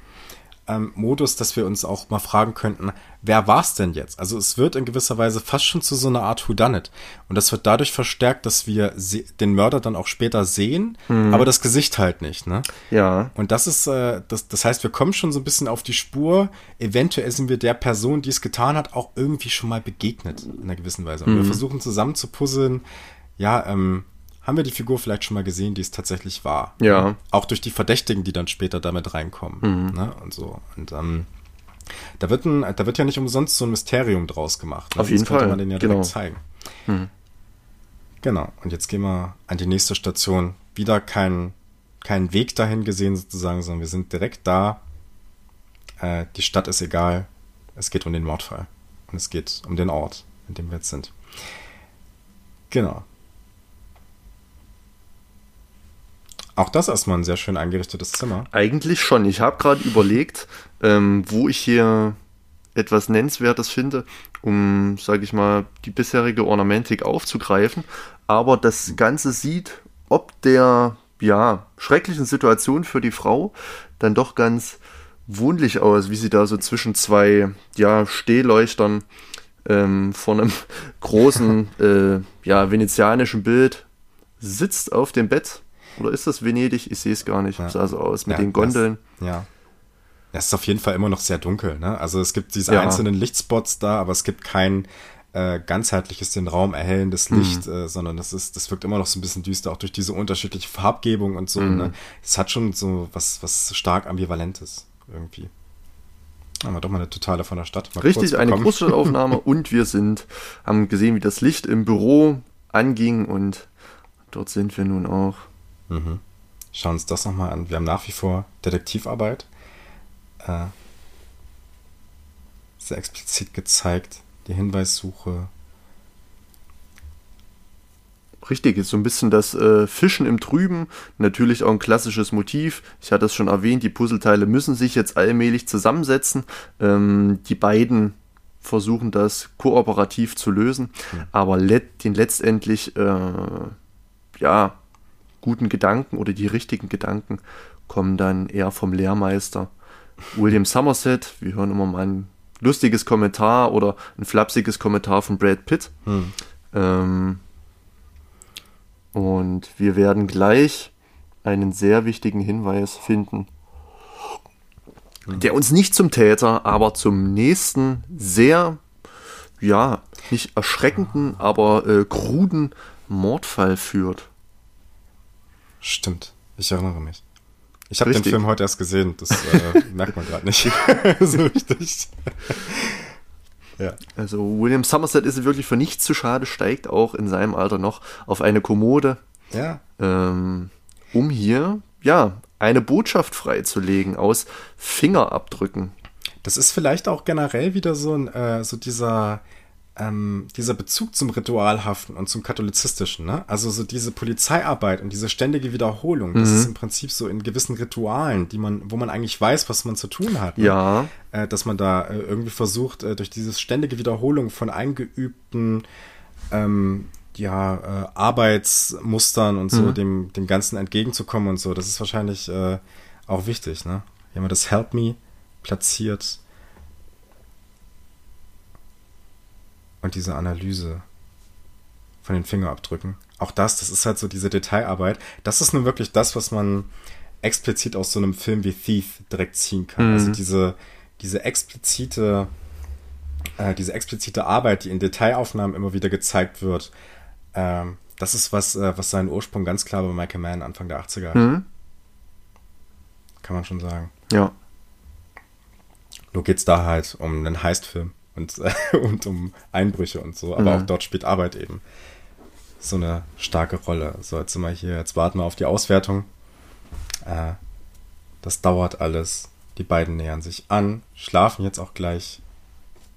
ähm, Modus, dass wir uns auch mal fragen könnten, wer war es denn jetzt? Also es wird in gewisser Weise fast schon zu so einer Art Whodunit. Und das wird dadurch verstärkt, dass wir den Mörder dann auch später sehen, mhm. aber das Gesicht halt nicht, ne? Ja. Und das ist, äh, das, das heißt, wir kommen schon so ein bisschen auf die Spur. Eventuell sind wir der Person, die es getan hat, auch irgendwie schon mal begegnet, in einer gewissen Weise. Und mhm. wir versuchen zusammen zu puzzeln, ja, ähm, haben wir die Figur vielleicht schon mal gesehen, die es tatsächlich war. Ja. Auch durch die Verdächtigen, die dann später damit reinkommen. Mhm. Ne? Und so. Und ähm, da wird, ein, da wird ja nicht umsonst so ein Mysterium draus gemacht. Ne? Auf jeden das Fall. könnte man den ja genau. direkt zeigen. Mhm. Genau. Und jetzt gehen wir an die nächste Station. Wieder kein, kein Weg dahin gesehen sozusagen, sondern wir sind direkt da. Äh, die Stadt ist egal. Es geht um den Mordfall. Und es geht um den Ort, in dem wir jetzt sind. Genau. Auch das erstmal ein sehr schön eingerichtetes Zimmer. Eigentlich schon. Ich habe gerade überlegt, ähm, wo ich hier etwas Nennenswertes finde, um, sage ich mal, die bisherige Ornamentik aufzugreifen. Aber das Ganze sieht ob der ja, schrecklichen Situation für die Frau dann doch ganz wohnlich aus, wie sie da so zwischen zwei ja, Stehleuchtern ähm, vor einem *laughs* großen äh, ja, venezianischen Bild sitzt auf dem Bett oder ist das Venedig? Ich sehe es gar nicht. Ja. Sah so aus mit ja, den Gondeln. Das, ja. Es ist auf jeden Fall immer noch sehr dunkel. Ne? Also es gibt diese ja. einzelnen Lichtspots da, aber es gibt kein äh, ganzheitliches den Raum erhellendes mhm. Licht, mhm. äh, sondern das ist, das wirkt immer noch so ein bisschen düster, auch durch diese unterschiedliche Farbgebung und so. Mhm. Ne? Es hat schon so was, was stark ambivalentes irgendwie. Haben wir doch mal eine totale von der Stadt. Mal Richtig, eine Großstadtaufnahme *laughs* und wir sind, haben gesehen, wie das Licht im Büro anging und dort sind wir nun auch. Mhm. Schauen uns das nochmal an. Wir haben nach wie vor Detektivarbeit. Äh, sehr explizit gezeigt. Die Hinweissuche. Richtig, ist so ein bisschen das äh, Fischen im Trüben. Natürlich auch ein klassisches Motiv. Ich hatte es schon erwähnt, die Puzzleteile müssen sich jetzt allmählich zusammensetzen. Ähm, die beiden versuchen das kooperativ zu lösen, mhm. aber let den letztendlich äh, ja guten Gedanken oder die richtigen Gedanken kommen dann eher vom Lehrmeister William Somerset. Wir hören immer mal ein lustiges Kommentar oder ein flapsiges Kommentar von Brad Pitt. Hm. Ähm, und wir werden gleich einen sehr wichtigen Hinweis finden, hm. der uns nicht zum Täter, aber zum nächsten sehr, ja, nicht erschreckenden, aber äh, kruden Mordfall führt. Stimmt, ich erinnere mich. Ich habe den Film heute erst gesehen, das äh, *laughs* merkt man gerade nicht *laughs* so richtig. ja. Also William Somerset ist wirklich für nichts zu schade, steigt auch in seinem Alter noch auf eine Kommode, ja. ähm, um hier ja eine Botschaft freizulegen aus Fingerabdrücken. Das ist vielleicht auch generell wieder so ein äh, so dieser ähm, dieser Bezug zum Ritualhaften und zum Katholizistischen, ne? Also so diese Polizeiarbeit und diese ständige Wiederholung, das mhm. ist im Prinzip so in gewissen Ritualen, die man, wo man eigentlich weiß, was man zu tun hat. Ne? Ja. Äh, dass man da äh, irgendwie versucht, äh, durch dieses ständige Wiederholung von eingeübten ähm, ja, äh, Arbeitsmustern und so mhm. dem, dem Ganzen entgegenzukommen und so. Das ist wahrscheinlich äh, auch wichtig, ne? Wenn man das Help Me platziert, und diese Analyse von den Fingerabdrücken. Auch das, das ist halt so diese Detailarbeit. Das ist nun wirklich das, was man explizit aus so einem Film wie Thief direkt ziehen kann. Also mhm. Also diese, diese explizite, äh, diese explizite Arbeit, die in Detailaufnahmen immer wieder gezeigt wird. Ähm, das ist was, äh, was seinen Ursprung ganz klar bei Michael Mann Anfang der 80er hat. Mhm. Kann man schon sagen. Ja. Nur geht's da halt um einen Heistfilm und, äh, *laughs* und um Einbrüche und so. Aber mhm. auch dort spielt Arbeit eben so eine starke Rolle. So, jetzt sind wir hier, jetzt warten wir auf die Auswertung. Äh, das dauert alles. Die beiden nähern sich an, schlafen jetzt auch gleich.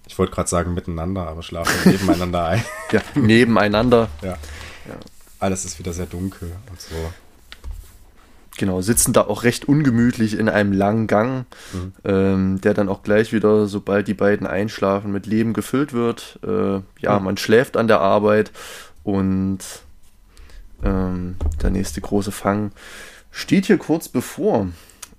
Ich wollte gerade sagen miteinander, aber schlafen *laughs* nebeneinander ein. Ja, nebeneinander. Ja. ja. Alles ist wieder sehr dunkel und so. Genau, sitzen da auch recht ungemütlich in einem langen Gang, mhm. ähm, der dann auch gleich wieder, sobald die beiden einschlafen, mit Leben gefüllt wird. Äh, ja, mhm. man schläft an der Arbeit und ähm, der nächste große Fang steht hier kurz bevor.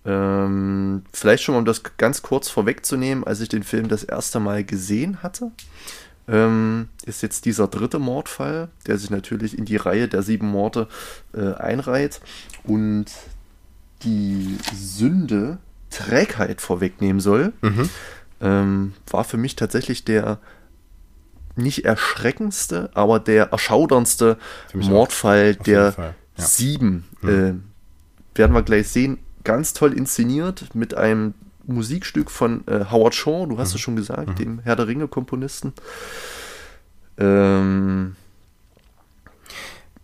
Ähm, vielleicht schon mal, um das ganz kurz vorwegzunehmen, als ich den Film das erste Mal gesehen hatte, ähm, ist jetzt dieser dritte Mordfall, der sich natürlich in die Reihe der sieben Morde äh, einreiht und die Sünde Trägheit vorwegnehmen soll, mhm. ähm, war für mich tatsächlich der nicht erschreckendste, aber der erschauderndste Mordfall der ja. sieben. Mhm. Äh, werden wir gleich sehen. Ganz toll inszeniert mit einem Musikstück von äh, Howard Shaw, du hast mhm. es schon gesagt, mhm. dem Herr der Ringe-Komponisten. Ähm,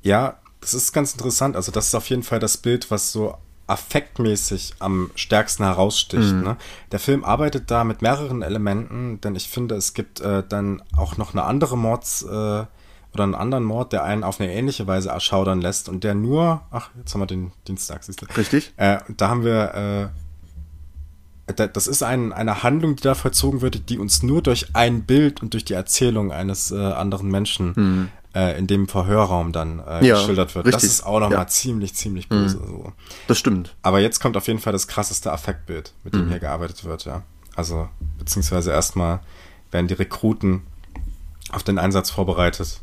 ja, das ist ganz interessant. Also, das ist auf jeden Fall das Bild, was so affektmäßig am stärksten heraussticht. Mhm. Ne? Der Film arbeitet da mit mehreren Elementen, denn ich finde, es gibt äh, dann auch noch eine andere Mords äh, oder einen anderen Mord, der einen auf eine ähnliche Weise erschaudern lässt und der nur, ach, jetzt haben wir den Dienstag, siehst du. Richtig. Äh, da haben wir äh, das ist ein, eine Handlung, die da vollzogen wird, die uns nur durch ein Bild und durch die Erzählung eines äh, anderen Menschen mhm äh, in dem Verhörraum dann äh, ja, geschildert wird. Richtig. Das ist auch nochmal ja. ziemlich, ziemlich böse. Mhm. So. Das stimmt. Aber jetzt kommt auf jeden Fall das krasseste Affektbild, mit dem mhm. hier gearbeitet wird, ja. Also, beziehungsweise erstmal werden die Rekruten auf den Einsatz vorbereitet.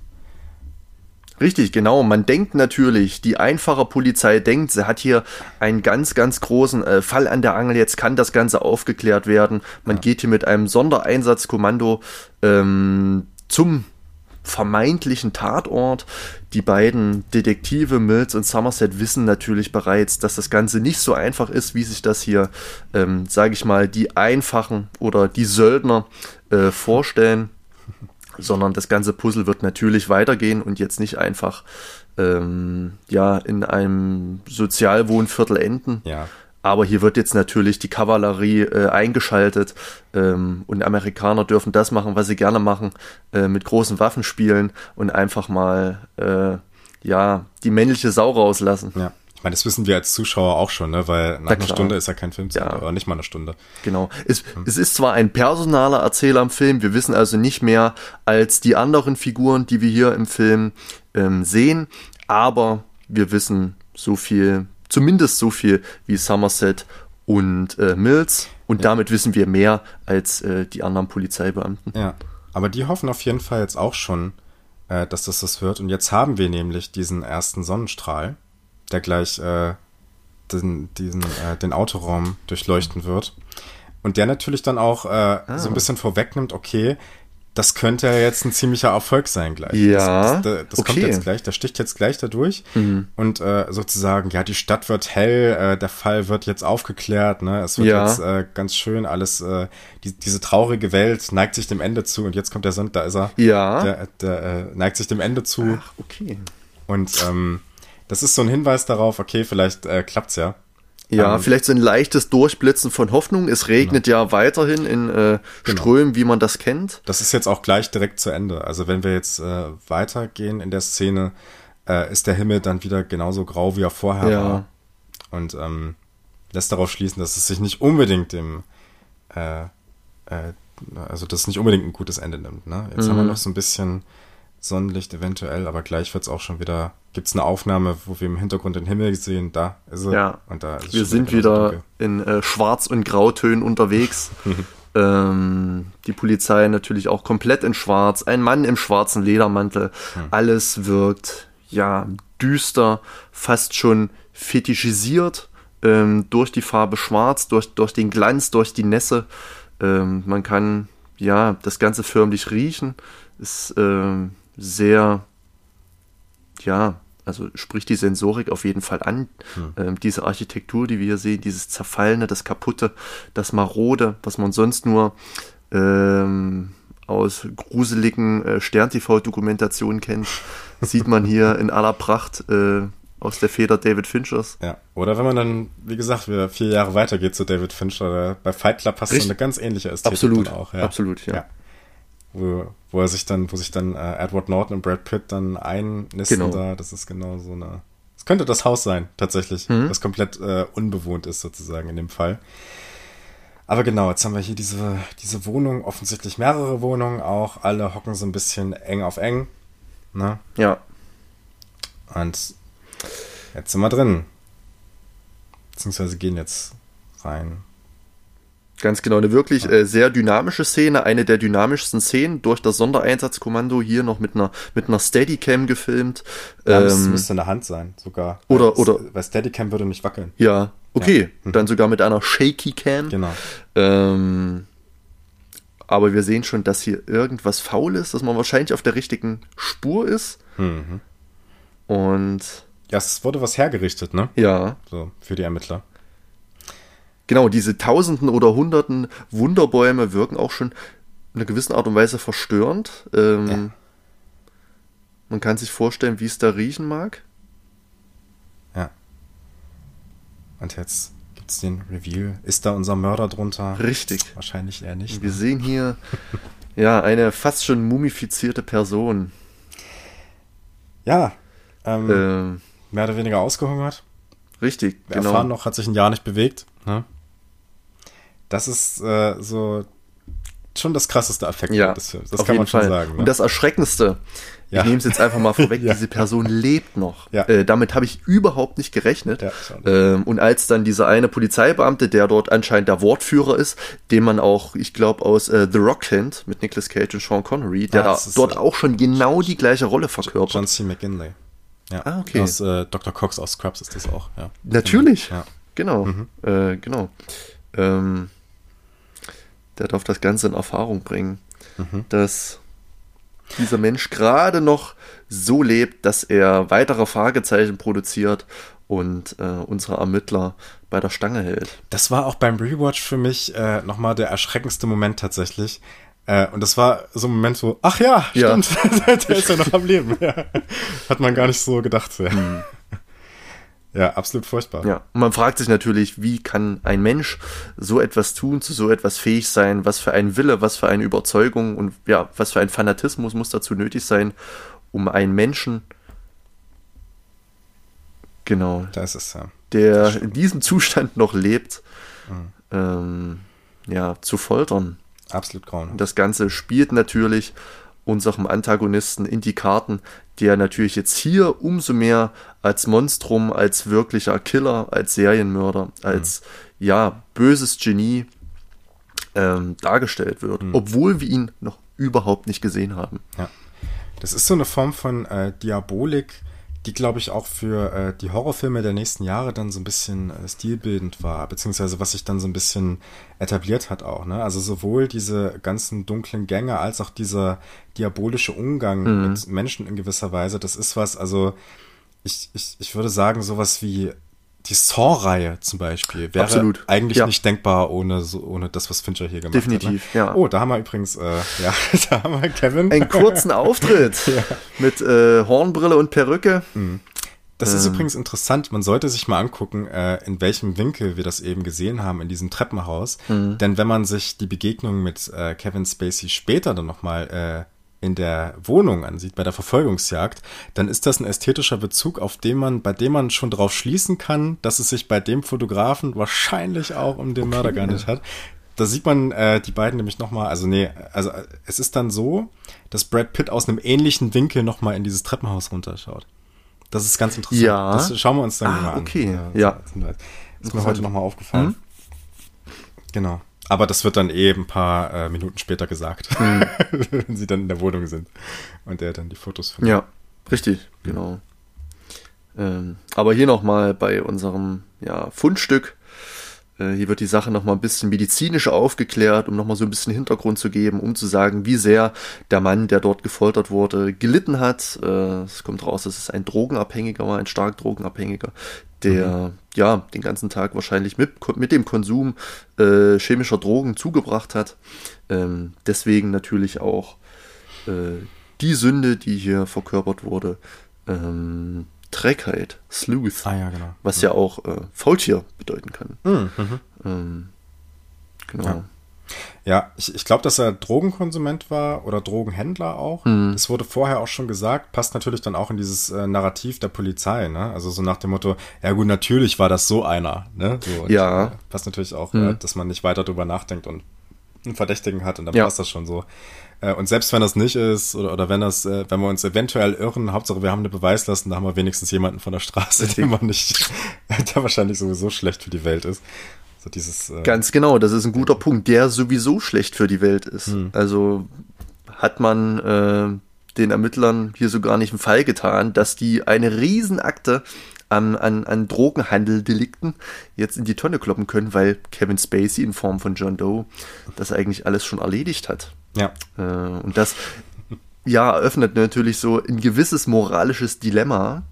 Richtig, genau. Man denkt natürlich, die einfache Polizei denkt, sie hat hier einen ganz, ganz großen äh, Fall an der Angel. Jetzt kann das Ganze aufgeklärt werden. Man ja. geht hier mit einem Sondereinsatzkommando ähm, zum vermeintlichen Tatort. Die beiden Detektive Mills und Somerset wissen natürlich bereits, dass das Ganze nicht so einfach ist, wie sich das hier, ähm, sage ich mal, die Einfachen oder die Söldner äh, vorstellen, sondern das ganze Puzzle wird natürlich weitergehen und jetzt nicht einfach ähm, ja in einem Sozialwohnviertel enden. Ja. Aber hier wird jetzt natürlich die Kavallerie äh, eingeschaltet ähm, und Amerikaner dürfen das machen, was sie gerne machen, äh, mit großen Waffen spielen und einfach mal äh, ja die männliche Sau rauslassen. Ja. Ich meine, das wissen wir als Zuschauer auch schon, ne? weil nach einer Stunde ist ja kein Film, ja. aber nicht mal eine Stunde. Genau. Es, hm. es ist zwar ein personaler Erzähler im Film, wir wissen also nicht mehr als die anderen Figuren, die wir hier im Film ähm, sehen, aber wir wissen so viel Zumindest so viel wie Somerset und äh, Mills. Und ja. damit wissen wir mehr als äh, die anderen Polizeibeamten. Ja, aber die hoffen auf jeden Fall jetzt auch schon, äh, dass das das wird. Und jetzt haben wir nämlich diesen ersten Sonnenstrahl, der gleich äh, den, diesen, äh, den Autoraum durchleuchten wird. Und der natürlich dann auch äh, ah. so ein bisschen vorwegnimmt, okay, das könnte ja jetzt ein ziemlicher Erfolg sein gleich. Ja. Das, das, das okay. kommt jetzt gleich, das sticht jetzt gleich dadurch. Mhm. Und äh, sozusagen, ja, die Stadt wird hell, äh, der Fall wird jetzt aufgeklärt, ne? Es wird ja. jetzt äh, ganz schön alles, äh, die, diese traurige Welt neigt sich dem Ende zu und jetzt kommt der Sonntag, da ist er. Ja. Der, der äh, neigt sich dem Ende zu. Ach, okay. Und ähm, das ist so ein Hinweis darauf, okay, vielleicht äh, klappt's ja. Ja, ähm, vielleicht so ein leichtes Durchblitzen von Hoffnung. Es regnet genau. ja weiterhin in äh, genau. Strömen, wie man das kennt. Das ist jetzt auch gleich direkt zu Ende. Also wenn wir jetzt äh, weitergehen in der Szene, äh, ist der Himmel dann wieder genauso grau, wie er vorher ja. war. Und ähm, lässt darauf schließen, dass es sich nicht unbedingt dem, äh, äh, also das nicht unbedingt ein gutes Ende nimmt. Ne? Jetzt mhm. haben wir mhm. noch so ein bisschen Sonnenlicht eventuell, aber gleich wird es auch schon wieder, gibt es eine Aufnahme, wo wir im Hintergrund den Himmel sehen, da ist er. Ja, und da ist wir sind wieder in äh, Schwarz- und Grautönen unterwegs. *laughs* ähm, die Polizei natürlich auch komplett in Schwarz, ein Mann im schwarzen Ledermantel, hm. alles wirkt, ja, düster, fast schon fetischisiert ähm, durch die Farbe Schwarz, durch, durch den Glanz, durch die Nässe. Ähm, man kann ja das Ganze förmlich riechen. Ist ähm, sehr, ja, Also spricht die Sensorik auf jeden Fall an. Hm. Ähm, diese Architektur, die wir hier sehen, dieses Zerfallene, das Kaputte, das Marode, was man sonst nur ähm, aus gruseligen äh, Stern-TV-Dokumentationen kennt, *laughs* sieht man hier in aller Pracht äh, aus der Feder David Finchers. Ja, oder wenn man dann, wie gesagt, wieder vier Jahre weiter geht zu David Fincher, bei Fight Club hast du eine ganz ähnliche Ästhetik absolut, auch. Ja. Absolut, ja. ja. Wo, wo er sich dann, wo sich dann äh, Edward Norton und Brad Pitt dann einnisten Genau. da, das ist genau so eine. Es könnte das Haus sein, tatsächlich, Mhm. das komplett äh, unbewohnt ist, sozusagen in dem Fall. Aber genau, jetzt haben wir hier diese, diese Wohnung, offensichtlich mehrere Wohnungen auch, alle hocken so ein bisschen eng auf eng. Ne? Ja, Und jetzt sind wir drin. Beziehungsweise gehen jetzt rein. Ganz genau, eine wirklich äh, sehr dynamische Szene, eine der dynamischsten Szenen durch das Sondereinsatzkommando hier noch mit einer mit einer Steadicam gefilmt. Ja, das Ähm, müsste eine Hand sein, sogar. oder- weil, oder- Weil Steadicam würde nicht wackeln. ja, okay, dann sogar mit einer Shaky Cam. Genau. Ähm, aber wir sehen schon, dass hier irgendwas faul ist, dass man wahrscheinlich auf der richtigen Spur ist. Mhm. Und Ja, es wurde was hergerichtet, ne? ja, So, für die Ermittler. Genau, diese Tausenden oder Hunderten Wunderbäume wirken auch schon in einer gewissen Art und Weise verstörend. Ähm, Ja. Man kann sich vorstellen, wie es da riechen mag. Ja. Und jetzt gibt's den Reveal. Ist da unser Mörder drunter? Richtig. Wahrscheinlich eher nicht. Wir sehen hier ja eine fast schon mumifizierte Person. Ja. Ähm, Ähm, mehr oder weniger ausgehungert. richtig, Wir genau. erfahren noch, hat sich ein Jahr nicht bewegt. Ne? Das ist äh, so schon das krasseste Affekt. Ja, das, das auf kann jeden man schon Fall. sagen. Ne? Und das Erschreckendste, Ja. ich nehme es jetzt einfach mal vorweg, *laughs* Ja. diese Person lebt noch. Ja. Äh, damit habe ich überhaupt nicht gerechnet. Ähm, und als dann dieser eine Polizeibeamte, der dort anscheinend der Wortführer ist, den man auch, ich glaube, aus äh, The Rock kennt, mit Nicolas Cage und Sean Connery, der Ah, da dort äh, auch schon genau die gleiche Rolle verkörpert. John C. McGinley. Ja. Ah, okay. Aus äh, Dr. Cox aus Scrubs ist das auch. Ja. Natürlich. Ja. Genau. Äh, genau. Ähm, der darf das Ganze in Erfahrung bringen, dass dieser Mensch gerade noch so lebt, dass er weitere Fragezeichen produziert und äh, unsere Ermittler bei der Stange hält. Das war auch beim Rewatch für mich äh, nochmal der erschreckendste Moment tatsächlich. Äh, und das war so ein Moment, wo, ach ja, Ja. stimmt, *laughs* der ist ja noch *laughs* am Leben. Ja. Hat man gar nicht so gedacht. Ja, ja absolut furchtbar. Ja, und man fragt sich natürlich, wie kann ein Mensch so etwas tun, zu so etwas fähig sein, was für ein Wille, was für eine Überzeugung und ja, was für ein Fanatismus muss dazu nötig sein, um einen Menschen, genau, Da ist ja. der in diesem Zustand noch lebt, ähm, ja, zu foltern. Absolut grauenhaft. Und das Ganze spielt natürlich unserem Antagonisten in die Karten, der natürlich jetzt hier umso mehr als Monstrum, als wirklicher Killer, als Serienmörder, als ja, böses Genie ähm, dargestellt wird, obwohl wir ihn noch überhaupt nicht gesehen haben. Ja. Das ist so eine Form von äh, Diabolik, die, glaube ich, auch für äh, die Horrorfilme der nächsten Jahre dann so ein bisschen äh, stilbildend war, beziehungsweise was sich dann so ein bisschen etabliert hat auch. Ne? Also sowohl diese ganzen dunklen Gänge als auch dieser diabolische Umgang mit Menschen in gewisser Weise, das ist was, also ich, ich, ich würde sagen, sowas wie die Saw-Reihe zum Beispiel wäre Absolut. eigentlich Ja. nicht denkbar ohne so, ohne das, was Fincher hier gemacht Definitiv, hat. Ne? ja. Oh, da haben wir übrigens, äh, ja, *laughs* da haben wir Kevin. Einen kurzen Auftritt *laughs* mit äh, Hornbrille und Perücke. Das ist Ähm. übrigens interessant. Man sollte sich mal angucken, äh, in welchem Winkel wir das eben gesehen haben in diesem Treppenhaus. Mhm. Denn wenn man sich die Begegnung mit äh, Kevin Spacey später dann nochmal äh, in der Wohnung ansieht, bei der Verfolgungsjagd, dann ist das ein ästhetischer Bezug, auf den man, bei dem man schon drauf schließen kann, dass es sich bei dem Fotografen wahrscheinlich auch um den Mörder gehandelt hat. Da sieht man äh, die beiden nämlich nochmal, also nee, also es ist dann so, dass Brad Pitt aus einem ähnlichen Winkel nochmal in dieses Treppenhaus runterschaut. Das ist ganz interessant. Ja. Das schauen wir uns dann Ah, mal an. okay. Äh, Ja. Ist mir heute nochmal aufgefallen. Genau. Aber das wird dann eh ein paar äh, Minuten später gesagt, *laughs* wenn sie dann in der Wohnung sind und er dann die Fotos von Ja, richtig, genau. Ähm, aber hier nochmal bei unserem ja, Fundstück Äh, hier wird die Sache nochmal ein bisschen medizinisch aufgeklärt, um nochmal so ein bisschen Hintergrund zu geben, um zu sagen, wie sehr der Mann, der dort gefoltert wurde, gelitten hat. Äh, es kommt raus, dass es ein Drogenabhängiger war, ein stark Drogenabhängiger, der mhm. Ja den ganzen Tag wahrscheinlich mit, mit dem Konsum äh, chemischer Drogen zugebracht hat. Ähm, deswegen natürlich auch äh, die Sünde, die hier verkörpert wurde, ähm, Trägheit, Sleuth, ah, ja, genau. was ja, ja auch äh, Faultier bedeuten kann. Mhm. Ähm, genau. Ja. Ja, ich, ich glaube, dass er Drogenkonsument war oder Drogenhändler auch. Mhm. Das wurde vorher auch schon gesagt, passt natürlich dann auch in dieses äh, Narrativ der Polizei, ne? Also so nach dem Motto, ja gut, natürlich war das so einer, ne? So, ja. Und, äh, passt natürlich auch, mhm. äh, dass man nicht weiter drüber nachdenkt und einen Verdächtigen hat und dann ja. passt das schon so. Äh, und selbst wenn das nicht ist, oder, oder wenn das, äh, wenn wir uns eventuell irren, Hauptsache wir haben eine Beweislast, da haben wir wenigstens jemanden von der Straße, den man nicht, *laughs* der wahrscheinlich sowieso schlecht für die Welt ist. So dieses, äh Ganz genau, das ist ein guter Punkt, der sowieso schlecht für die Welt ist. Hm. Also hat man äh, den Ermittlern hier so gar nicht einen Fall getan, dass die eine Riesenakte an, an, an Drogenhandeldelikten jetzt in die Tonne kloppen können, weil Kevin Spacey in Form von John Doe das eigentlich alles schon erledigt hat. Ja. Äh, und das ja eröffnet natürlich so ein gewisses moralisches Dilemma.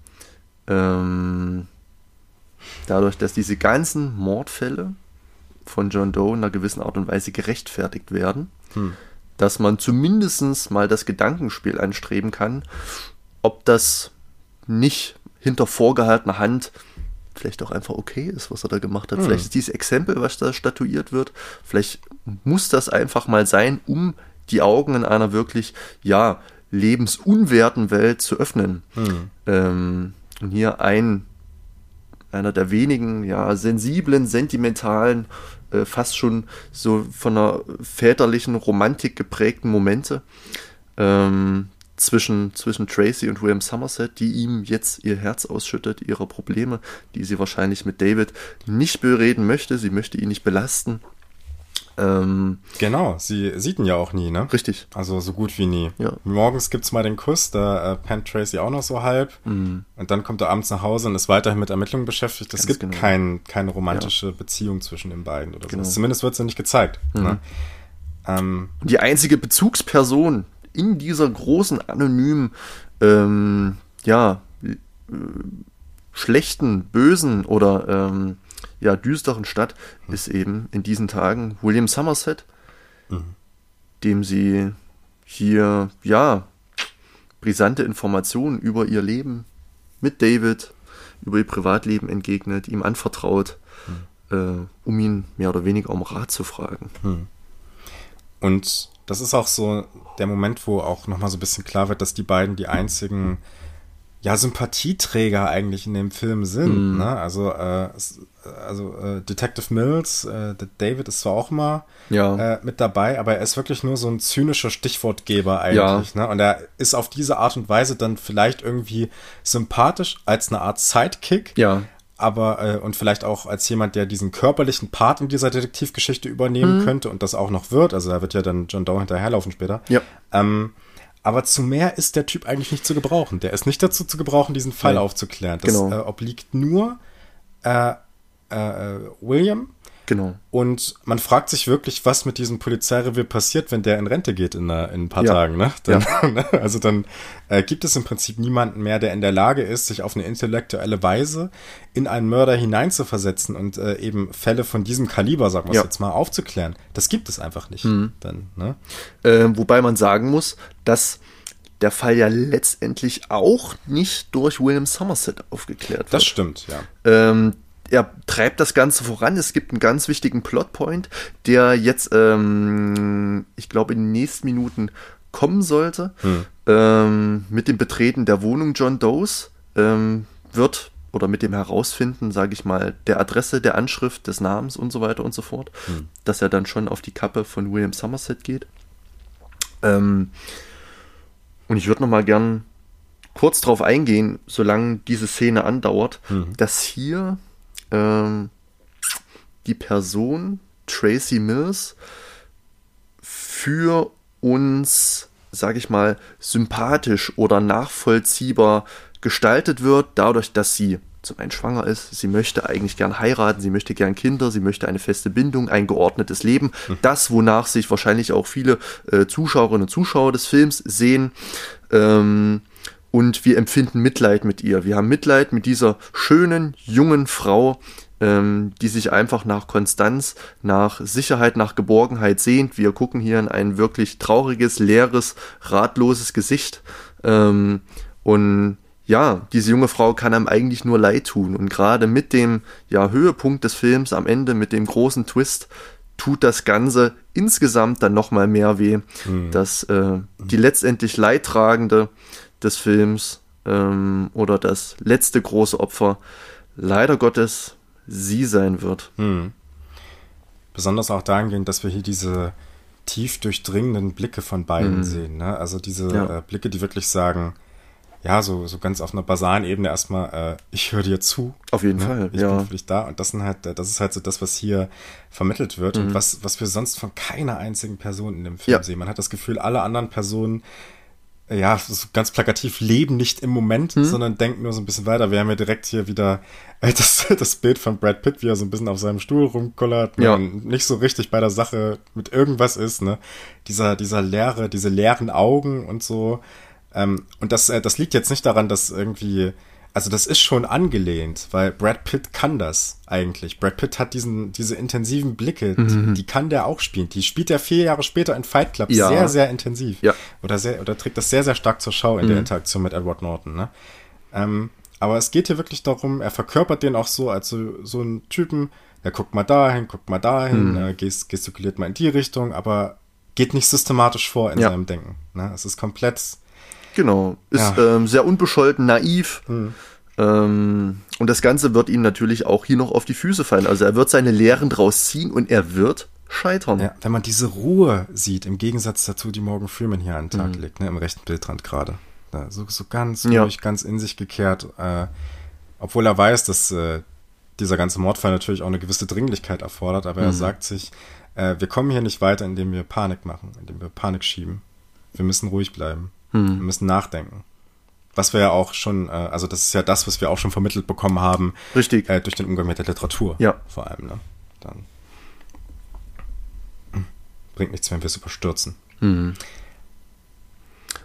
Ähm, dadurch, dass diese ganzen Mordfälle von John Doe in einer gewissen Art und Weise gerechtfertigt werden, hm. dass man zumindest mal das Gedankenspiel anstreben kann, ob das nicht hinter vorgehaltener Hand vielleicht auch einfach okay ist, was er da gemacht hat. Hm. Vielleicht ist dieses Exempel, was da statuiert wird, vielleicht muss das einfach mal sein, um die Augen in einer wirklich, ja, lebensunwerten Welt zu öffnen. Hm. Ähm, und hier ein, einer der wenigen, ja, sensiblen, sentimentalen, äh, fast schon so von einer väterlichen Romantik geprägten Momente, ähm, zwischen, zwischen Tracy und William Somerset, die ihm jetzt ihr Herz ausschüttet, ihre Probleme, die sie wahrscheinlich mit David nicht bereden möchte. Sie möchte ihn nicht belasten. Ähm, genau, sie sieht ihn ja auch nie, ne? Richtig. Also so gut wie nie. Ja. Morgens gibt's mal den Kuss, da äh, pennt Tracy auch noch so halb. Mhm. Und dann kommt er abends nach Hause und ist weiterhin mit Ermittlungen beschäftigt. Es gibt genau. kein, keine romantische ja. Beziehung zwischen den beiden oder genau. so. Zumindest wird sie nicht gezeigt. Mhm. Ne? Ähm, die einzige Bezugsperson, in dieser großen, anonymen, ähm, ja, äh, schlechten, bösen oder ähm, ja, düsteren Stadt mhm. ist eben in diesen Tagen William Somerset, mhm. dem sie hier, ja, brisante Informationen über ihr Leben mit David, über ihr Privatleben entgegnet, ihm anvertraut, mhm. äh, um ihn mehr oder weniger um Rat zu fragen. Mhm. Und das ist auch so der Moment, wo auch nochmal so ein bisschen klar wird, dass die beiden die einzigen ja, Sympathieträger eigentlich in dem Film sind. Mm. Ne? Also, äh, also äh, Detective Mills, äh, David ist zwar auch mal ja. äh, mit dabei, aber er ist wirklich nur so ein zynischer Stichwortgeber eigentlich. Ja. Ne? Und er ist auf diese Art und Weise dann vielleicht irgendwie sympathisch als eine Art Sidekick. Ja aber äh, und vielleicht auch als jemand, der diesen körperlichen Part in dieser Detektivgeschichte übernehmen mhm. könnte und das auch noch wird. Also da wird ja dann John Doe hinterherlaufen später. Ja. Ähm, aber zu mehr ist der Typ eigentlich nicht zu gebrauchen. Der ist nicht dazu zu gebrauchen, diesen Fall Nein. aufzuklären. Das genau. äh, obliegt nur äh, äh, William Genau. Und man fragt sich wirklich, was mit diesem Polizeirevier passiert, wenn der in Rente geht in, in ein paar ja. Tagen. Ne? Dann, ja. *laughs* Ne? also dann äh, gibt es im Prinzip niemanden mehr, der in der Lage ist, sich auf eine intellektuelle Weise in einen Mörder hineinzuversetzen und äh, eben Fälle von diesem Kaliber, sagen wir ja. jetzt mal, aufzuklären. Das gibt es einfach nicht. Mhm. Dann, ne? äh, wobei man sagen muss, dass der Fall ja letztendlich auch nicht durch William Somerset aufgeklärt wird. Das stimmt, ja. Ähm, er treibt das Ganze voran. Es gibt einen ganz wichtigen Plotpoint, der jetzt, ähm, ich glaube, in den nächsten Minuten kommen sollte. Hm. Ähm, mit dem Betreten der Wohnung John Does ähm, wird oder mit dem Herausfinden, sage ich mal, der Adresse, der Anschrift, des Namens und so weiter und so fort, hm. dass er dann schon auf die Kappe von William Somerset geht. Ähm, und ich würde noch mal gern kurz darauf eingehen, solange diese Szene andauert, hm. dass hier ähm, die Person Tracy Mills für uns, sage ich mal, sympathisch oder nachvollziehbar gestaltet wird, dadurch, dass sie zum einen schwanger ist, sie möchte eigentlich gern heiraten, sie möchte gern Kinder, sie möchte eine feste Bindung, ein geordnetes Leben. Mhm. Das, wonach sich wahrscheinlich auch viele äh, Zuschauerinnen und Zuschauer des Films sehen. Ähm, und wir empfinden Mitleid mit ihr. Wir haben Mitleid mit dieser schönen, jungen Frau, ähm, die sich einfach nach Konstanz, nach Sicherheit, nach Geborgenheit sehnt. Wir gucken hier in ein wirklich trauriges, leeres, ratloses Gesicht. Ähm, und ja, diese junge Frau kann einem eigentlich nur leid tun. Und gerade mit dem ja, Höhepunkt des Films am Ende, mit dem großen Twist, tut das Ganze insgesamt dann nochmal mehr weh, mhm. dass äh, die letztendlich Leidtragende des Films ähm, oder das letzte große Opfer leider Gottes sie sein wird. Mhm. Besonders auch dahingehend, dass wir hier diese tief durchdringenden Blicke von beiden mhm. sehen. Ne? Also diese ja. äh, Blicke, die wirklich sagen, ja, so, so ganz auf einer basalen Ebene erstmal, äh, ich höre dir zu. Auf jeden ne? Fall, ich ja. bin für dich da. Und das sind halt, das ist halt so das, was hier vermittelt wird mhm. und was, was wir sonst von keiner einzigen Person in dem Film ja. sehen. Man hat das Gefühl, alle anderen Personen, ja, so ganz plakativ, leben nicht im Moment, mhm. sondern denken nur so ein bisschen weiter. Wir haben ja direkt hier wieder äh, *laughs* das, das Bild von Brad Pitt, wie er so ein bisschen auf seinem Stuhl rumkullert ne? ja. und nicht so richtig bei der Sache mit irgendwas ist, ne? Dieser, dieser leere, diese leeren Augen und so. Ähm, und das, äh, das liegt jetzt nicht daran, dass irgendwie, also das ist schon angelehnt, weil Brad Pitt kann das eigentlich. Brad Pitt hat diesen, diese intensiven Blicke, mhm. die, die, kann der auch spielen. Die spielt er vier Jahre später in Fight Club ja. sehr, sehr intensiv. Ja. Oder sehr, oder trägt das sehr, sehr stark zur Schau in mhm. der Interaktion mit Edward Norton, ne? Ähm, aber es geht hier wirklich darum, er verkörpert den auch so als so, so einen Typen, er guckt mal dahin, guckt mal dahin, mhm. äh, gestikuliert mal in die Richtung, aber geht nicht systematisch vor in ja. seinem Denken. Ne? Es ist komplett Genau. Ist ja. ähm, sehr unbescholten, naiv. Hm. Ähm, und das Ganze wird ihm natürlich auch hier noch auf die Füße fallen. Also er wird seine Lehren draus ziehen und er wird scheitern. Ja, wenn man diese Ruhe sieht, im Gegensatz dazu, die Morgan Freeman hier an den Tag mhm. legt, ne, im rechten Bildrand gerade. So, so ganz ruhig, ja. ganz in sich gekehrt. Äh, obwohl er weiß, dass äh, dieser ganze Mordfall natürlich auch eine gewisse Dringlichkeit erfordert, aber mhm. er sagt sich, äh, wir kommen hier nicht weiter, indem wir Panik machen, indem wir Panik schieben. Wir müssen ruhig bleiben. Hm. Wir müssen nachdenken. Was wir ja auch schon, äh, also das ist ja das, was wir auch schon vermittelt bekommen haben. Richtig. Äh, durch den Umgang mit der Literatur. Ja. Vor allem, ne? Dann hm, bringt nichts, wenn wir es überstürzen. Mhm.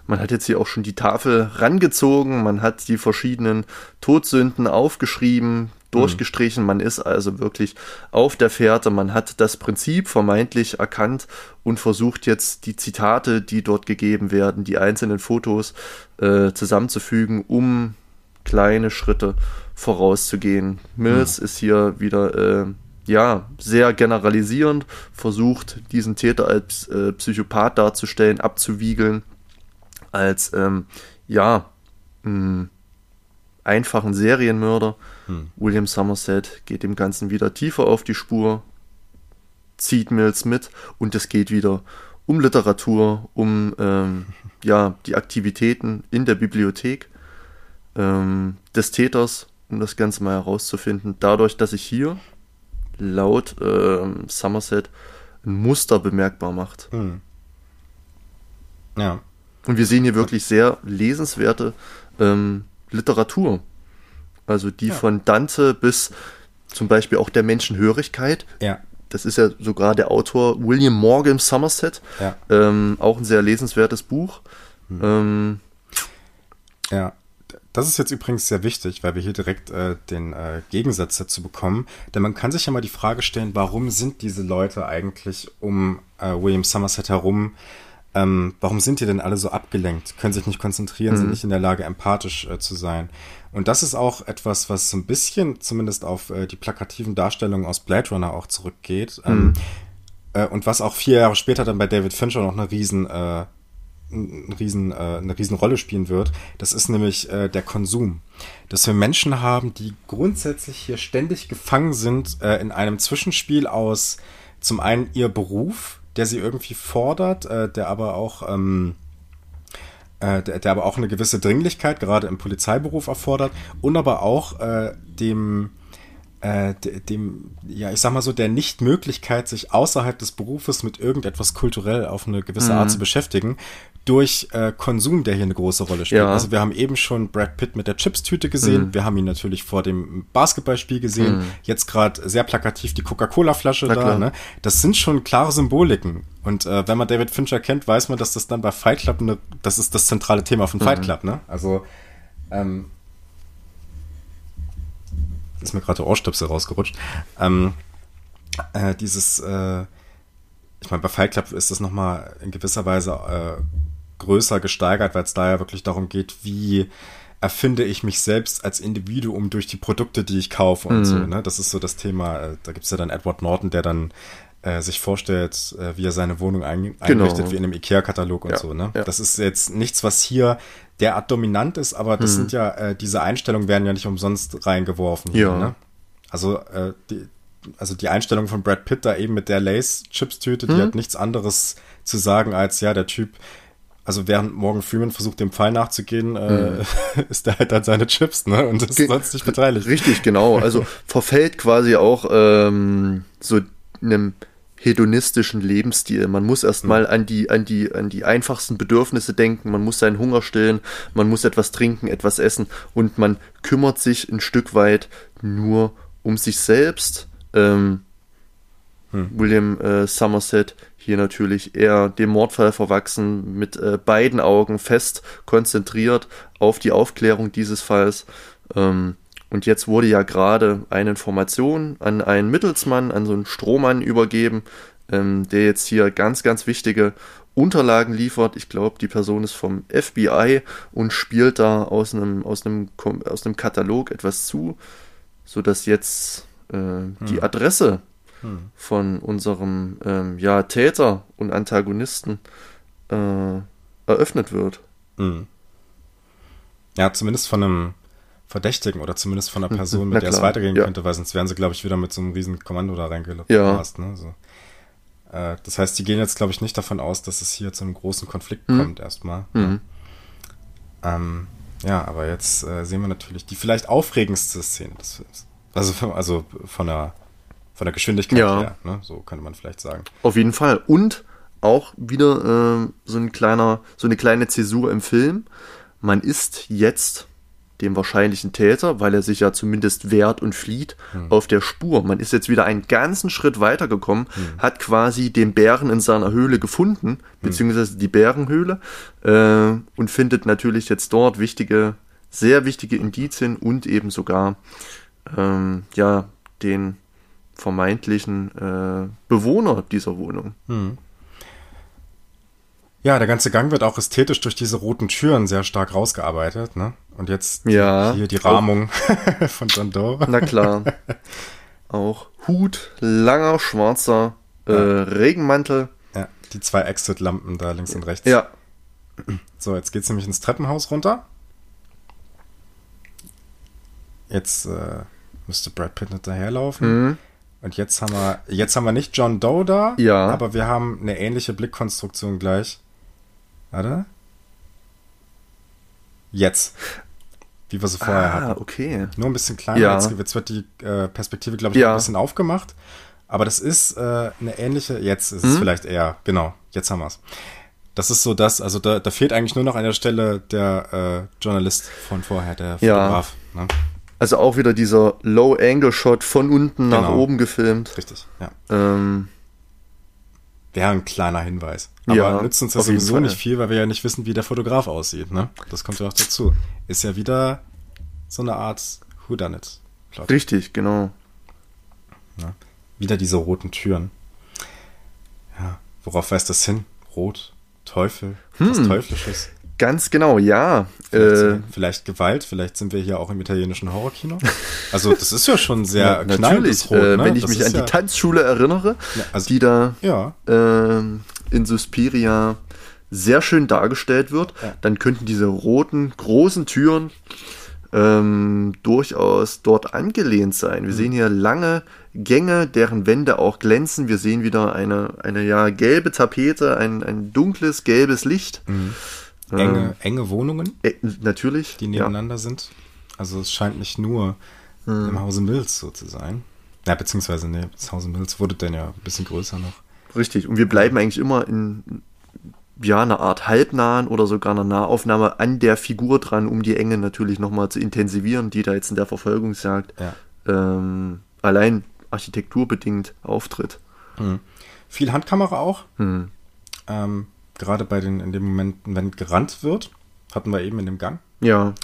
Man hat jetzt hier auch schon die Tafel rangezogen, man hat die verschiedenen Todsünden aufgeschrieben, durchgestrichen. Man ist also wirklich auf der Fährte. Man hat das Prinzip vermeintlich erkannt und versucht jetzt die Zitate, die dort gegeben werden, die einzelnen Fotos äh, zusammenzufügen, um kleine Schritte vorauszugehen. Mills mhm. ist hier wieder äh, ja sehr generalisierend, versucht diesen Täter als äh, Psychopath darzustellen, abzuwiegeln, als ähm, ja mh, einfachen Serienmörder. Hm. William Somerset geht dem Ganzen wieder tiefer auf die Spur, zieht Mills mit und es geht wieder um Literatur, um ähm, *laughs* ja, die Aktivitäten in der Bibliothek ähm, des Täters, um das Ganze mal herauszufinden. Dadurch, dass sich hier laut ähm, Somerset ein Muster bemerkbar macht. Hm. Ja. Und wir sehen hier wirklich sehr lesenswerte ähm, Literatur. Also die ja. von Dante bis zum Beispiel auch der Menschenhörigkeit. Ja. Das ist ja sogar der Autor William Morgan Somerset. Ja. Ähm, auch ein sehr lesenswertes Buch. Hm. Ähm, ja. Das ist jetzt übrigens sehr wichtig, weil wir hier direkt äh, den äh, Gegensatz dazu bekommen. Denn man kann sich ja mal die Frage stellen, warum sind diese Leute eigentlich um äh, William Somerset herum ähm, warum sind die denn alle so abgelenkt, können sich nicht konzentrieren, mhm. sind nicht in der Lage, empathisch äh, zu sein. Und das ist auch etwas, was so ein bisschen zumindest auf äh, die plakativen Darstellungen aus Blade Runner auch zurückgeht. Ähm, mhm. äh, und was auch vier Jahre später dann bei David Fincher noch eine riesen, äh, eine riesen, äh, eine riesen Rolle spielen wird. Das ist nämlich äh, der Konsum. Dass wir Menschen haben, die grundsätzlich hier ständig gefangen sind äh, in einem Zwischenspiel aus zum einen ihr Beruf, der sie irgendwie fordert, äh, der aber auch ähm, äh, der, der, aber auch eine gewisse Dringlichkeit gerade im Polizeiberuf erfordert und aber auch äh, dem äh, dem, ja, ich sag mal so, der Nichtmöglichkeit, sich außerhalb des Berufes mit irgendetwas kulturell auf eine gewisse Art mhm. zu beschäftigen, durch äh, Konsum, der hier eine große Rolle spielt. Ja. Also wir haben eben schon Brad Pitt mit der Chips-Tüte gesehen, mhm. wir haben ihn natürlich vor dem Basketballspiel gesehen, mhm. jetzt gerade sehr plakativ die Coca-Cola-Flasche da. Ne? Das sind schon klare Symboliken. Und äh, wenn man David Fincher kennt, weiß man, dass das dann bei Fight Club, eine, das ist das zentrale Thema von Fight mhm. Club. Ne? Also ähm, ist mir gerade der Ohrstöpsel rausgerutscht. Ähm, äh, dieses, äh, ich meine, bei Fight Club ist das nochmal in gewisser Weise äh, größer gesteigert, weil es da ja wirklich darum geht, wie erfinde ich mich selbst als Individuum durch die Produkte, die ich kaufe und mhm. so. Ne? Das ist so das Thema. Äh, da gibt es ja dann Edward Norton, der dann äh, sich vorstellt, äh, wie er seine Wohnung ein genau. einrichtet, wie in einem Ikea-Katalog und ja, so. Ne? Ja. Das ist jetzt nichts, was hier derart dominant ist, aber das mhm. sind ja, äh, diese Einstellungen werden ja nicht umsonst reingeworfen. Hier, ja. Ne? Also, äh, die, also die Einstellung von Brad Pitt da eben mit der Lace-Chips-Tüte, die mhm. hat nichts anderes zu sagen als, ja, der Typ also während Morgan Freeman versucht, dem Fall nachzugehen, äh, mhm. *laughs* ist der halt dann seine Chips, ne? Und ist Ge sonst nicht beteiligt. Richtig, genau. Also *laughs* verfällt quasi auch ähm, so einem hedonistischen Lebensstil. Man muss erstmal mhm. an die, an die, an die einfachsten Bedürfnisse denken, man muss seinen Hunger stillen, man muss etwas trinken, etwas essen und man kümmert sich ein Stück weit nur um sich selbst. Ähm, hm. William äh, Somerset hier natürlich eher dem Mordfall verwachsen, mit äh, beiden Augen fest konzentriert auf die Aufklärung dieses Falls. Ähm, und jetzt wurde ja gerade eine Information an einen Mittelsmann, an so einen Strohmann übergeben, ähm, der jetzt hier ganz, ganz wichtige Unterlagen liefert. Ich glaube, die Person ist vom FBI und spielt da aus einem, aus einem, aus einem Katalog etwas zu, sodass jetzt äh, hm. die Adresse hm. von unserem ähm, ja, Täter und Antagonisten äh, eröffnet wird. Hm. Ja, zumindest von einem Verdächtigen oder zumindest von einer Person, mit der es weitergehen ja. könnte, weil sonst wären sie, glaube ich, wieder mit so einem riesen Kommando da reingelaufen. Ja. Ne? So. Äh, das heißt, die gehen jetzt, glaube ich, nicht davon aus, dass es hier zu einem großen Konflikt mhm. kommt erstmal. Mhm. Ähm, ja, aber jetzt äh, sehen wir natürlich die vielleicht aufregendste Szene des Films. Also, also von der von der Geschwindigkeit ja. her, ne? so könnte man vielleicht sagen. Auf jeden Fall. Und auch wieder äh, so ein kleiner, so eine kleine Zäsur im Film. Man ist jetzt dem wahrscheinlichen Täter, weil er sich ja zumindest wehrt und flieht, hm. auf der Spur. Man ist jetzt wieder einen ganzen Schritt weitergekommen, hm. hat quasi den Bären in seiner Höhle gefunden, hm. beziehungsweise die Bärenhöhle, äh, und findet natürlich jetzt dort wichtige, sehr wichtige Indizien und eben sogar ähm, ja den vermeintlichen äh, Bewohner dieser Wohnung. Hm. Ja, der ganze Gang wird auch ästhetisch durch diese roten Türen sehr stark rausgearbeitet, ne? Und jetzt ja, hier die Rahmung auch, *laughs* von John Doe. Na klar. *laughs* auch Hut, langer, schwarzer äh, ja. Regenmantel. Ja, die zwei Exit-Lampen da links und rechts. Ja. So, jetzt geht's nämlich ins Treppenhaus runter. Jetzt äh, müsste Brad Pitt hinterherlaufen. Mhm. Und jetzt haben wir, jetzt haben wir nicht John Doe da, ja. aber wir haben eine ähnliche Blickkonstruktion gleich. Warte. Jetzt. Wie wir sie vorher ah, hatten. okay. Nur ein bisschen kleiner. Ja. Jetzt, jetzt wird die äh, Perspektive, glaube ich, ja. ein bisschen aufgemacht. Aber das ist äh, eine ähnliche, jetzt ist mhm. es vielleicht eher, genau, jetzt haben wir es. Das ist so das, also da, da fehlt eigentlich nur noch an der Stelle der äh, Journalist von vorher, der Fotograf. Ja. Ne? Also auch wieder dieser Low-Angle-Shot von unten nach genau. oben gefilmt. Richtig, ja. Ähm, Wäre ein kleiner Hinweis. Aber ja, nützt uns ja sowieso nicht viel, weil wir ja nicht wissen, wie der Fotograf aussieht. Ne? Das kommt ja auch dazu. Ist ja wieder so eine Art Whodunit. Richtig, genau. Ja. Wieder diese roten Türen. Ja, worauf weist das hin? Rot, Teufel, hm. was Teuflisches. Ganz genau, ja. Vielleicht, äh, vielleicht, Gewalt, vielleicht sind wir hier auch im italienischen Horrorkino. *laughs* Also das ist ja schon sehr ja, natürlich. Rot, äh, ne? Wenn ich das mich an die Tanzschule erinnere, ja, also, die da ja. äh, in Suspiria sehr schön dargestellt wird, dann könnten diese roten, großen Türen ähm, durchaus dort angelehnt sein. Wir mhm. sehen hier lange Gänge, deren Wände auch glänzen. Wir sehen wieder eine, eine ja gelbe Tapete, ein, ein dunkles gelbes Licht. Mhm enge, äh, enge Wohnungen. Äh, natürlich. Die nebeneinander ja. sind. Also es scheint nicht nur hm. im Hause Mills so zu sein. Ja, beziehungsweise, nee, das Hause Mills wurde dann ja ein bisschen größer noch. Richtig. Und wir bleiben eigentlich immer in ja, einer Art halbnahen oder sogar einer Nahaufnahme an der Figur dran, um die Enge natürlich nochmal zu intensivieren, die da jetzt in der Verfolgungsjagd ja. ähm, allein architekturbedingt auftritt. Hm. Viel Handkamera auch. Hm. Ähm, gerade bei den, in dem Moment, wenn gerannt wird, hatten wir eben in dem Gang. Ja.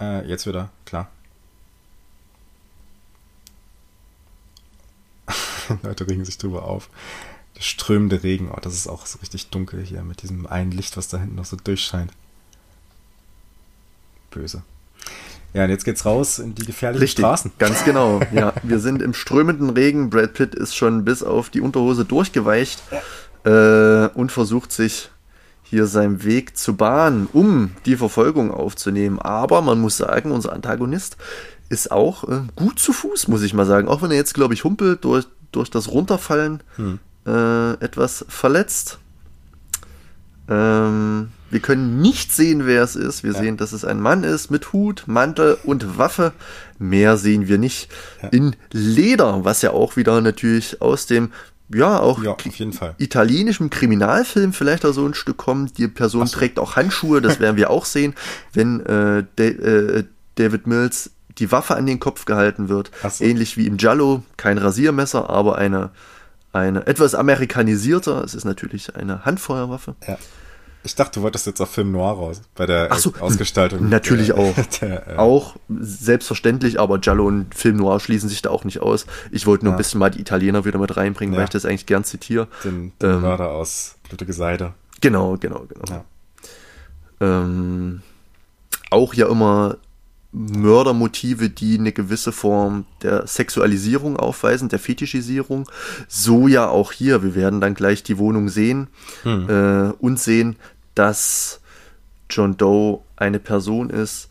Äh, jetzt wieder, klar. *laughs* Leute regen sich drüber auf. Der strömende Regen, oh, das ist auch so richtig dunkel hier mit diesem einen Licht, was da hinten noch so durchscheint. Böse. Ja, und jetzt geht's raus in die gefährlichen Richtig, Straßen. Ganz genau. Ja, wir sind im strömenden Regen. Brad Pitt ist schon bis auf die Unterhose durchgeweicht äh, und versucht sich hier seinen Weg zu bahnen, um die Verfolgung aufzunehmen. Aber man muss sagen, unser Antagonist ist auch äh, gut zu Fuß, muss ich mal sagen. Auch wenn er jetzt, glaube ich, humpelt durch, durch das Runterfallen hm. äh, etwas verletzt. Ähm, wir können nicht sehen, wer es ist. Wir ja. sehen, dass es ein Mann ist mit Hut, Mantel und Waffe. Mehr sehen wir nicht. Ja. In Leder, was ja auch wieder natürlich aus dem ja, auch ja, auf jeden Fall. italienischem Kriminalfilm vielleicht auch so ein Stück kommt. Die Person so. trägt auch Handschuhe, das werden wir auch sehen, *laughs* wenn äh, De äh, David Mills die Waffe an den Kopf gehalten wird. So. Ähnlich wie im Giallo, kein Rasiermesser, aber eine, eine etwas amerikanisierter, es ist natürlich eine Handfeuerwaffe. Ja. Ich dachte, du wolltest jetzt auf Film Noir raus, bei der so, Ausgestaltung. Natürlich der, auch. *laughs* Der, äh auch, selbstverständlich, aber Giallo und Film Noir schließen sich da auch nicht aus. Ich wollte nur ja. ein bisschen mal die Italiener wieder mit reinbringen, ja. weil ich das eigentlich gern zitiere. Den, den ähm, Mörder aus Blutige Seide. Genau, genau, genau. Ja. Ähm, auch ja immer Mördermotive, die eine gewisse Form der Sexualisierung aufweisen, der Fetischisierung. So ja auch hier. Wir werden dann gleich die Wohnung sehen hm. äh, und sehen, dass John Doe eine Person ist,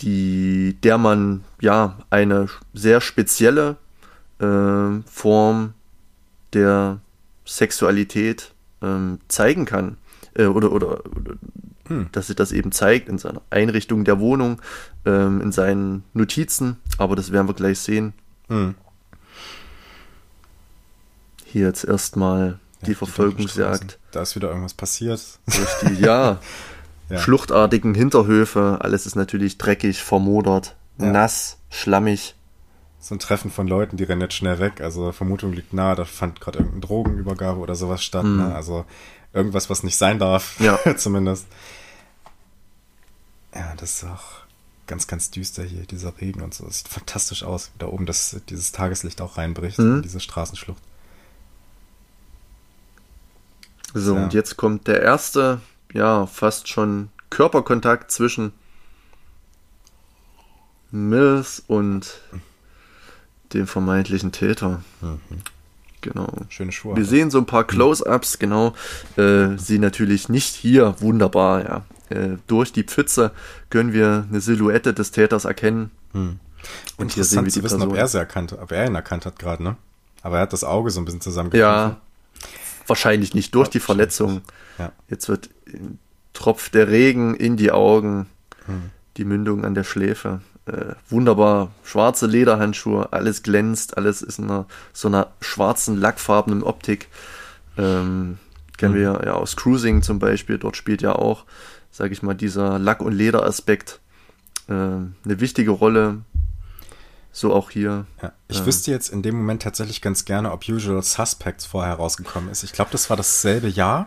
die, der man ja eine sehr spezielle äh, Form der Sexualität äh, zeigen kann. Äh, oder, oder, oder hm. dass sich das eben zeigt in seiner Einrichtung der Wohnung, ähm, in seinen Notizen, aber das werden wir gleich sehen. Hm. Hier jetzt erstmal die ja, Verfolgungsjagd. Da ist wieder irgendwas passiert. Durch die, ja, *laughs* ja. schluchtartigen Hinterhöfe. Alles ist natürlich dreckig, vermodert, ja. nass, schlammig. So ein Treffen von Leuten, die rennen jetzt schnell weg. Also Vermutung liegt nahe, da fand gerade irgendeine Drogenübergabe oder sowas statt. Mhm. Ne? Also irgendwas, was nicht sein darf. Ja. *laughs* zumindest. Ja, das ist auch ganz, ganz düster hier, dieser Regen und so. Es sieht fantastisch aus, wie da oben das, dieses Tageslicht auch reinbricht mhm. in diese Straßenschlucht. So, ja. und jetzt kommt der erste, ja, fast schon Körperkontakt zwischen Mills und dem vermeintlichen Täter. Mhm. Genau. Schöne Schuhe. Wir sehen so ein paar Close-ups, genau. Äh, sie natürlich nicht hier, wunderbar, ja. Äh, durch die Pfütze können wir eine Silhouette des Täters erkennen. Hm. Und hier sehen wir die zu wissen, Person. ob er sie erkannt, ob er ihn erkannt hat gerade, ne? Aber er hat das Auge so ein bisschen zusammengekniffen. Ja, Wahrscheinlich nicht durch die Verletzung. Ja. Jetzt wird tropft der Regen in die Augen, hm. die Mündung an der Schläfe. Äh, wunderbar, schwarze Lederhandschuhe, alles glänzt, alles ist in einer, so einer schwarzen, lackfarbenen Optik. Ähm, kennen hm. wir ja aus Cruising zum Beispiel, dort spielt ja auch, sage ich mal, dieser Lack- und Lederaspekt äh, eine wichtige Rolle. So auch hier. Ja, ich äh, wüsste jetzt in dem Moment tatsächlich ganz gerne, ob Usual Suspects vorher rausgekommen ist. Ich glaube, das war dasselbe Jahr.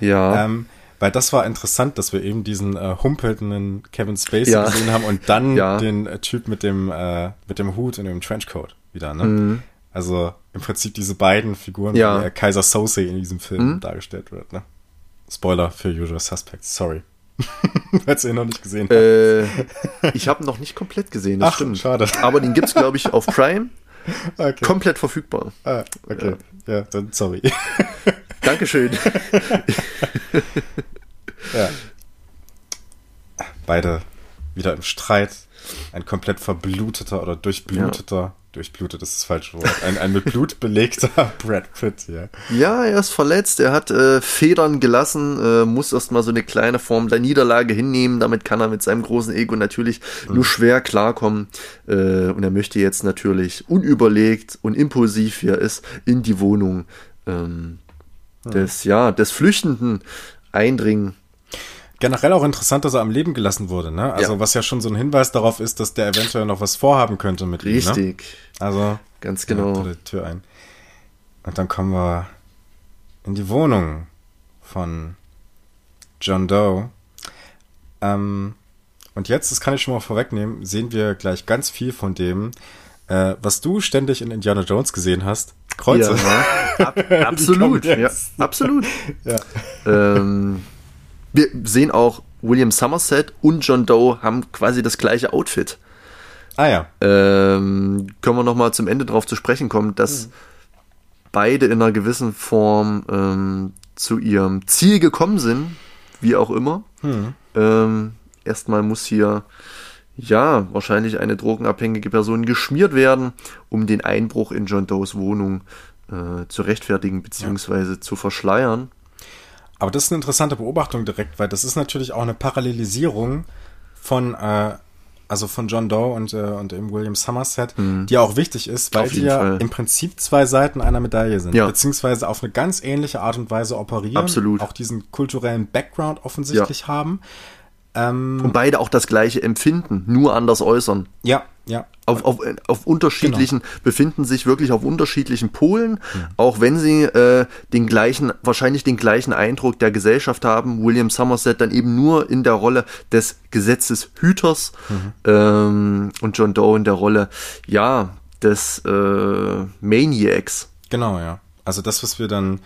Ja. Ähm, weil das war interessant, dass wir eben diesen äh, humpelnden Kevin Spacey ja. gesehen haben und dann ja. den äh, Typ mit dem, äh, mit dem Hut und dem Trenchcoat wieder, ne? Mhm. Also im Prinzip diese beiden Figuren, ja. wie Kaiser Sose in diesem Film mhm. dargestellt wird, ne? Spoiler für Usual Suspects, sorry. *laughs* Falls ihr ihn noch nicht gesehen. Äh, ich habe ihn noch nicht komplett gesehen, das Ach, stimmt. Schade. Aber den gibt es, glaube ich, auf Prime. Okay. Komplett verfügbar. Ah, okay. Ja, ja dann sorry. *laughs* Dankeschön. *laughs* ja. Beide wieder im Streit. Ein komplett verbluteter oder durchbluteter durchblutet, das ist das falsche Wort. Ein, ein mit Blut belegter *laughs* Brad Pitt, ja. Ja, er ist verletzt, er hat äh, Federn gelassen, äh, muss erstmal so eine kleine Form der Niederlage hinnehmen, damit kann er mit seinem großen Ego natürlich mhm. nur schwer klarkommen. Äh, und er möchte jetzt natürlich unüberlegt und impulsiv, wie er ist, in die Wohnung ähm, mhm. des, ja, des Flüchtenden eindringen generell auch interessant, dass er am Leben gelassen wurde, ne? Also ja. was ja schon so ein Hinweis darauf ist, dass der eventuell noch was vorhaben könnte mit Richtig. ihm. Richtig. Ne? Also ganz genau. Die Tür ein. Und dann kommen wir in die Wohnung von John Doe. Ähm, und jetzt, das kann ich schon mal vorwegnehmen, sehen wir gleich ganz viel von dem, äh, was du ständig in Indiana Jones gesehen hast. Kreuze. Ja, *laughs* ab, absolut. ja, absolut. Ja. Ähm, wir sehen auch, William Somerset und John Doe haben quasi das gleiche Outfit. Ah ja. Ähm, können wir nochmal zum Ende drauf zu sprechen kommen, dass mhm. beide in einer gewissen Form ähm, zu ihrem Ziel gekommen sind, wie auch immer. Mhm. Ähm, erstmal muss hier ja wahrscheinlich eine drogenabhängige Person geschmiert werden, um den Einbruch in John Does Wohnung äh, zu rechtfertigen bzw. Ja. zu verschleiern. Aber das ist eine interessante Beobachtung direkt, weil das ist natürlich auch eine Parallelisierung von, äh, also von John Doe und, äh, und dem William Somerset, mhm. die auch wichtig ist, weil die ja im Prinzip zwei Seiten einer Medaille sind, ja. beziehungsweise auf eine ganz ähnliche Art und Weise operieren, Absolut. auch diesen kulturellen Background offensichtlich ja. haben. Ähm, und beide auch das gleiche empfinden, nur anders äußern. Ja, ja. Auf, auf, auf unterschiedlichen, genau. befinden sich wirklich auf unterschiedlichen Polen, mhm. auch wenn sie äh, den gleichen, wahrscheinlich den gleichen Eindruck der Gesellschaft haben. William Somerset dann eben nur in der Rolle des Gesetzeshüters mhm. ähm, und John Doe in der Rolle, ja, des äh, Maniacs. Genau, ja. Also das, was wir dann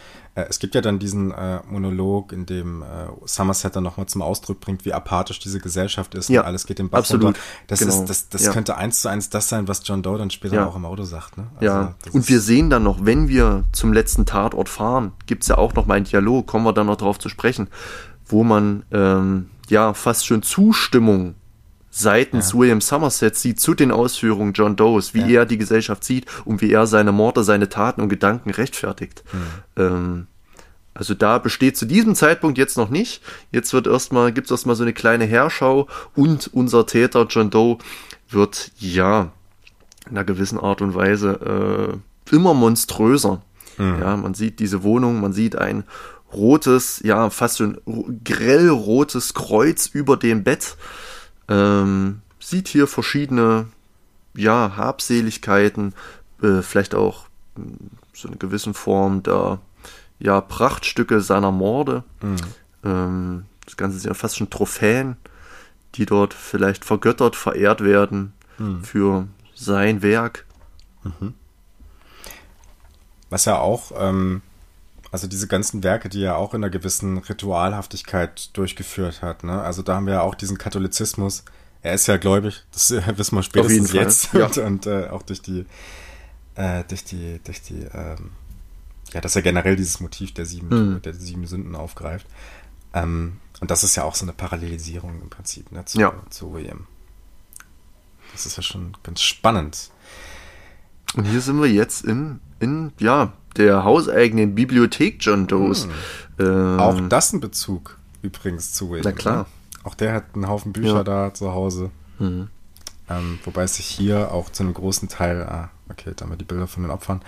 es gibt ja dann diesen äh, Monolog, in dem äh, Somerset dann nochmal zum Ausdruck bringt, wie apathisch diese Gesellschaft ist ja, und alles geht im Bach absolut. runter. Das, genau. ist, das, das ja. könnte eins zu eins das sein, was John Doe dann später ja. auch im Auto sagt. Ne? Also, ja, und wir sehen dann noch, wenn wir zum letzten Tatort fahren, gibt's ja auch noch mal einen Dialog, kommen wir dann noch drauf zu sprechen, wo man ähm, ja fast schon Zustimmung seitens ja. William Somerset sieht zu den Ausführungen John Does, wie ja. er die Gesellschaft sieht und wie er seine Morde, seine Taten und Gedanken rechtfertigt. Mhm. Ähm, also da besteht zu diesem Zeitpunkt jetzt noch nicht. Jetzt wird erstmal, gibt es erstmal so eine kleine Herschau und unser Täter John Doe wird ja in einer gewissen Art und Weise äh, immer monströser. Mhm. Ja, man sieht diese Wohnung, man sieht ein rotes, ja, fast schon grell rotes Kreuz über dem Bett. Ähm, sieht hier verschiedene, ja, Habseligkeiten, äh, vielleicht auch hm, so eine gewissen Form der, ja, Prachtstücke seiner Morde. Mhm. Ähm, das Ganze sind ja fast schon Trophäen, die dort vielleicht vergöttert, verehrt werden mhm. für sein Werk. Mhm. Was ja auch, ähm, also diese ganzen Werke, die er auch in einer gewissen Ritualhaftigkeit durchgeführt hat. Ne? Also da haben wir ja auch diesen Katholizismus. Er ist ja gläubig, das *laughs* wissen wir spätestens jetzt. Ja. Und, *laughs* und äh, auch durch die, äh, durch die, durch die, ähm, ja, dass er generell dieses Motiv der sieben, mhm. der sieben Sünden aufgreift. Ähm, und das ist ja auch so eine Parallelisierung im Prinzip ne, zu, ja. zu William. Das ist ja schon ganz spannend. Und hier sind wir jetzt in, in ja, der hauseigenen Bibliothek John Does. Hm. Ähm, auch das ein Bezug übrigens zu William. Na klar. Ne? Auch der hat einen Haufen Bücher ja. da zu Hause. Mhm. Ähm, wobei es sich hier auch zu einem großen Teil, ah, okay, da haben wir die Bilder von den Opfern,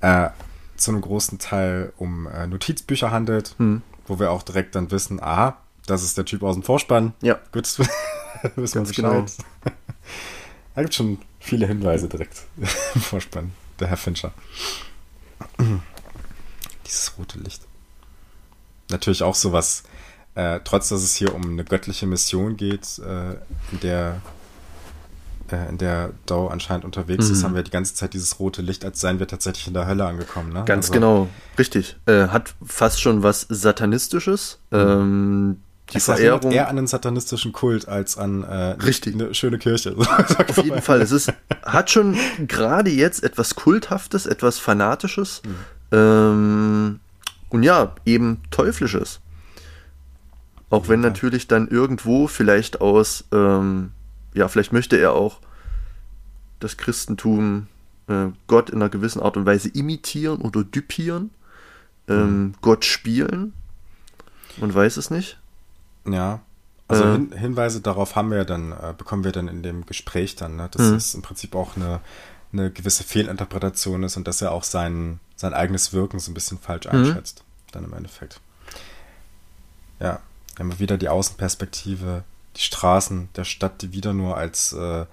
äh, zu einem großen Teil um äh, Notizbücher handelt, mhm. wo wir auch direkt dann wissen, ah, das ist der Typ aus dem Vorspann. Ja. Gut, *laughs* wissen wir Genau. *laughs* da gibt es schon viele Hinweise direkt *laughs* im Vorspann, der Herr Fincher. *clears throat* Dieses rote Licht. Natürlich auch sowas, äh, trotz dass es hier um eine göttliche Mission geht, äh, in der äh, in der Dow anscheinend unterwegs mhm. ist, haben wir die ganze Zeit dieses rote Licht, als seien wir tatsächlich in der Hölle angekommen. Ne? Ganz also, genau, richtig. Äh, hat fast schon was Satanistisches. Mhm. Ähm, die es Verehrung eher an einen satanistischen Kult als an äh, Richtig. eine schöne Kirche. *laughs* Auf jeden Fall. Es ist, hat schon gerade jetzt etwas Kulthaftes, etwas Fanatisches mhm. ähm, und ja, eben Teuflisches. Auch wenn natürlich dann irgendwo vielleicht aus, ähm, ja, vielleicht möchte er auch das Christentum äh, Gott in einer gewissen Art und Weise imitieren oder düpieren, ähm, mhm. Gott spielen. Man weiß es nicht. Ja. Also äh, Hin Hinweise darauf haben wir dann, äh, bekommen wir dann in dem Gespräch dann, ne? dass es im Prinzip auch eine, eine gewisse Fehlinterpretation ist und dass er auch sein, sein eigenes Wirken so ein bisschen falsch mhm. einschätzt, dann im Endeffekt. Ja, haben wir wieder die Außenperspektive, die Straßen der Stadt, die wieder nur als äh,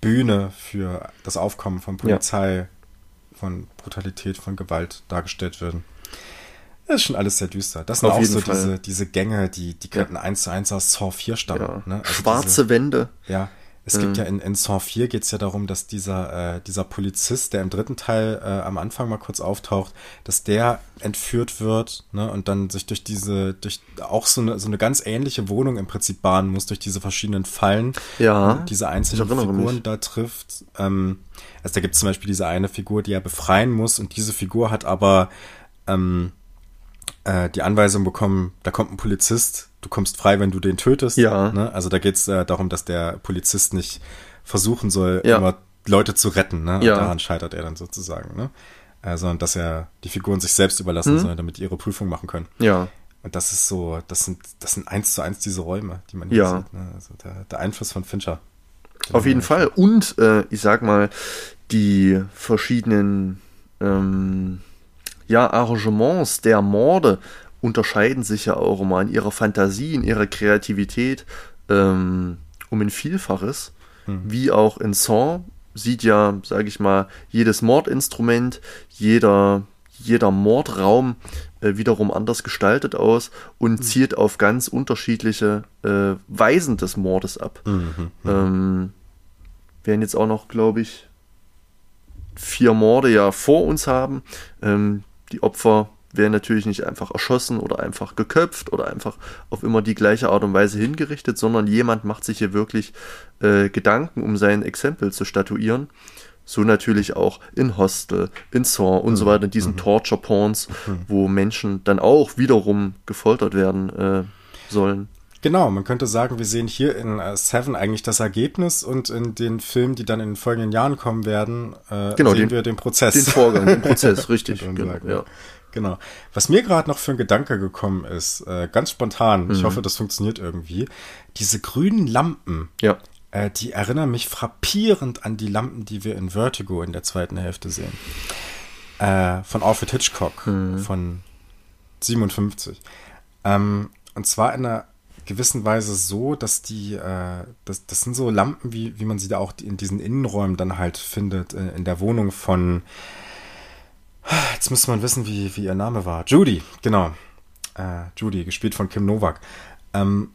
Bühne für das Aufkommen von Polizei, ja. von Brutalität, von Gewalt dargestellt werden. Das ist schon alles sehr düster. Das sind Auf auch so diese, diese Gänge, die, die könnten ja. eins zu eins aus Saw 4 stammen. Ja. Ne? Also Schwarze diese, Wände. Ja. Es mhm. gibt ja in, in Saw 4 geht es ja darum, dass dieser, äh, dieser Polizist, der im dritten Teil äh, am Anfang mal kurz auftaucht, dass der entführt wird ne, und dann sich durch diese, durch auch so eine, so eine ganz ähnliche Wohnung im Prinzip bahnen muss, durch diese verschiedenen Fallen. Ja. Und diese einzelnen Figuren mich. da trifft. Ähm, also da gibt es zum Beispiel diese eine Figur, die er befreien muss und diese Figur hat aber ähm, äh, die Anweisung bekommen, da kommt ein Polizist, du kommst frei, wenn du den tötest. Ja. Ne? Also da geht es äh, darum, dass der Polizist nicht versuchen soll, ja. immer Leute zu retten. Ne? Und ja. daran scheitert er dann sozusagen. Ne? Äh, sondern dass er die Figuren sich selbst überlassen hm. soll, damit die ihre Prüfung machen können. Ja. Und das ist so, das sind, das sind eins zu eins diese Räume, die man hier ja. sieht. Ne? Also der, der Einfluss von Fincher. Auf jeden Fall. Und äh, ich sag mal, die verschiedenen ähm, ja, Arrangements der Morde unterscheiden sich ja auch immer in ihrer Fantasie, in ihrer Kreativität ähm, um ein Vielfaches. Mhm. Wie auch in Saw sieht ja, sage ich mal, jedes Mordinstrument, jeder, jeder Mordraum äh, wiederum anders gestaltet aus und mhm. zielt auf ganz unterschiedliche äh, Weisen des Mordes ab. Mhm. mhm. Ähm, werden jetzt auch noch, glaube ich, vier Morde ja vor uns haben. Ähm, die Opfer werden natürlich nicht einfach erschossen oder einfach geköpft oder einfach auf immer die gleiche Art und Weise hingerichtet, sondern jemand macht sich hier wirklich äh, Gedanken, um sein Exempel zu statuieren. So natürlich auch in Hostel, in Saw und mhm. so weiter, in diesen mhm. Torture-Porns, mhm. wo Menschen dann auch wiederum gefoltert werden äh, sollen. Genau, man könnte sagen, wir sehen hier in äh, Seven eigentlich das Ergebnis und in den Filmen, die dann in den folgenden Jahren kommen werden, äh, genau, sehen den, wir den Prozess. Den Vorgang, den Prozess, *laughs* richtig. genau, ja. genau. Was mir gerade noch für ein Gedanke gekommen ist, äh, ganz spontan, mhm. ich hoffe, das funktioniert irgendwie, diese grünen Lampen, ja. äh, die erinnern mich frappierend an die Lampen, die wir in Vertigo in der zweiten Hälfte sehen. Äh, von Alfred Hitchcock, mhm. von 57. Ähm, und zwar in einer gewissen Weise so, dass die, äh, das, das sind so Lampen, wie, wie man sie da auch in diesen Innenräumen dann halt findet, äh, in der Wohnung von, jetzt müsste man wissen, wie, wie ihr Name war. Judy, genau. Äh, Judy, gespielt von Kim Novak. Ähm,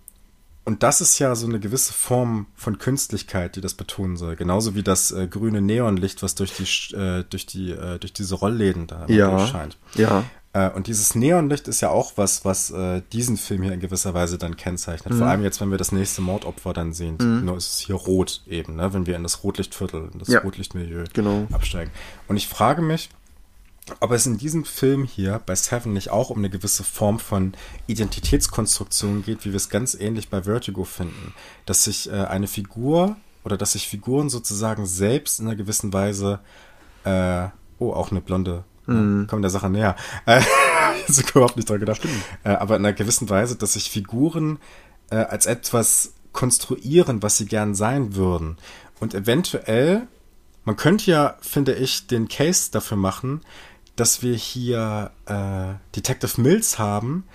und das ist ja so eine gewisse Form von Künstlichkeit, die das betonen soll. Genauso wie das äh, grüne Neonlicht, was durch die, äh, durch die, äh, durch diese Rollläden da ja, scheint. Ja. Äh, und dieses Neonlicht ist ja auch was, was äh, diesen Film hier in gewisser Weise dann kennzeichnet. Mhm. Vor allem jetzt, wenn wir das nächste Mordopfer dann sehen. Mhm. Nur ist es hier rot eben, ne? wenn wir in das Rotlichtviertel, in das ja. Rotlichtmilieu genau. absteigen. Und ich frage mich, ob es in diesem Film hier bei Seven nicht auch um eine gewisse Form von Identitätskonstruktion geht, wie wir es ganz ähnlich bei Vertigo finden. Dass sich äh, eine Figur oder dass sich Figuren sozusagen selbst in einer gewissen Weise, äh, oh, auch eine blonde Mhm. Kommen der Sache näher. *laughs* Äh, ist überhaupt nicht dran gedacht. Äh, aber in einer gewissen Weise, dass sich Figuren äh, als etwas konstruieren, was sie gern sein würden. Und eventuell, man könnte ja, finde ich, den Case dafür machen, dass wir hier äh, Detective Mills haben,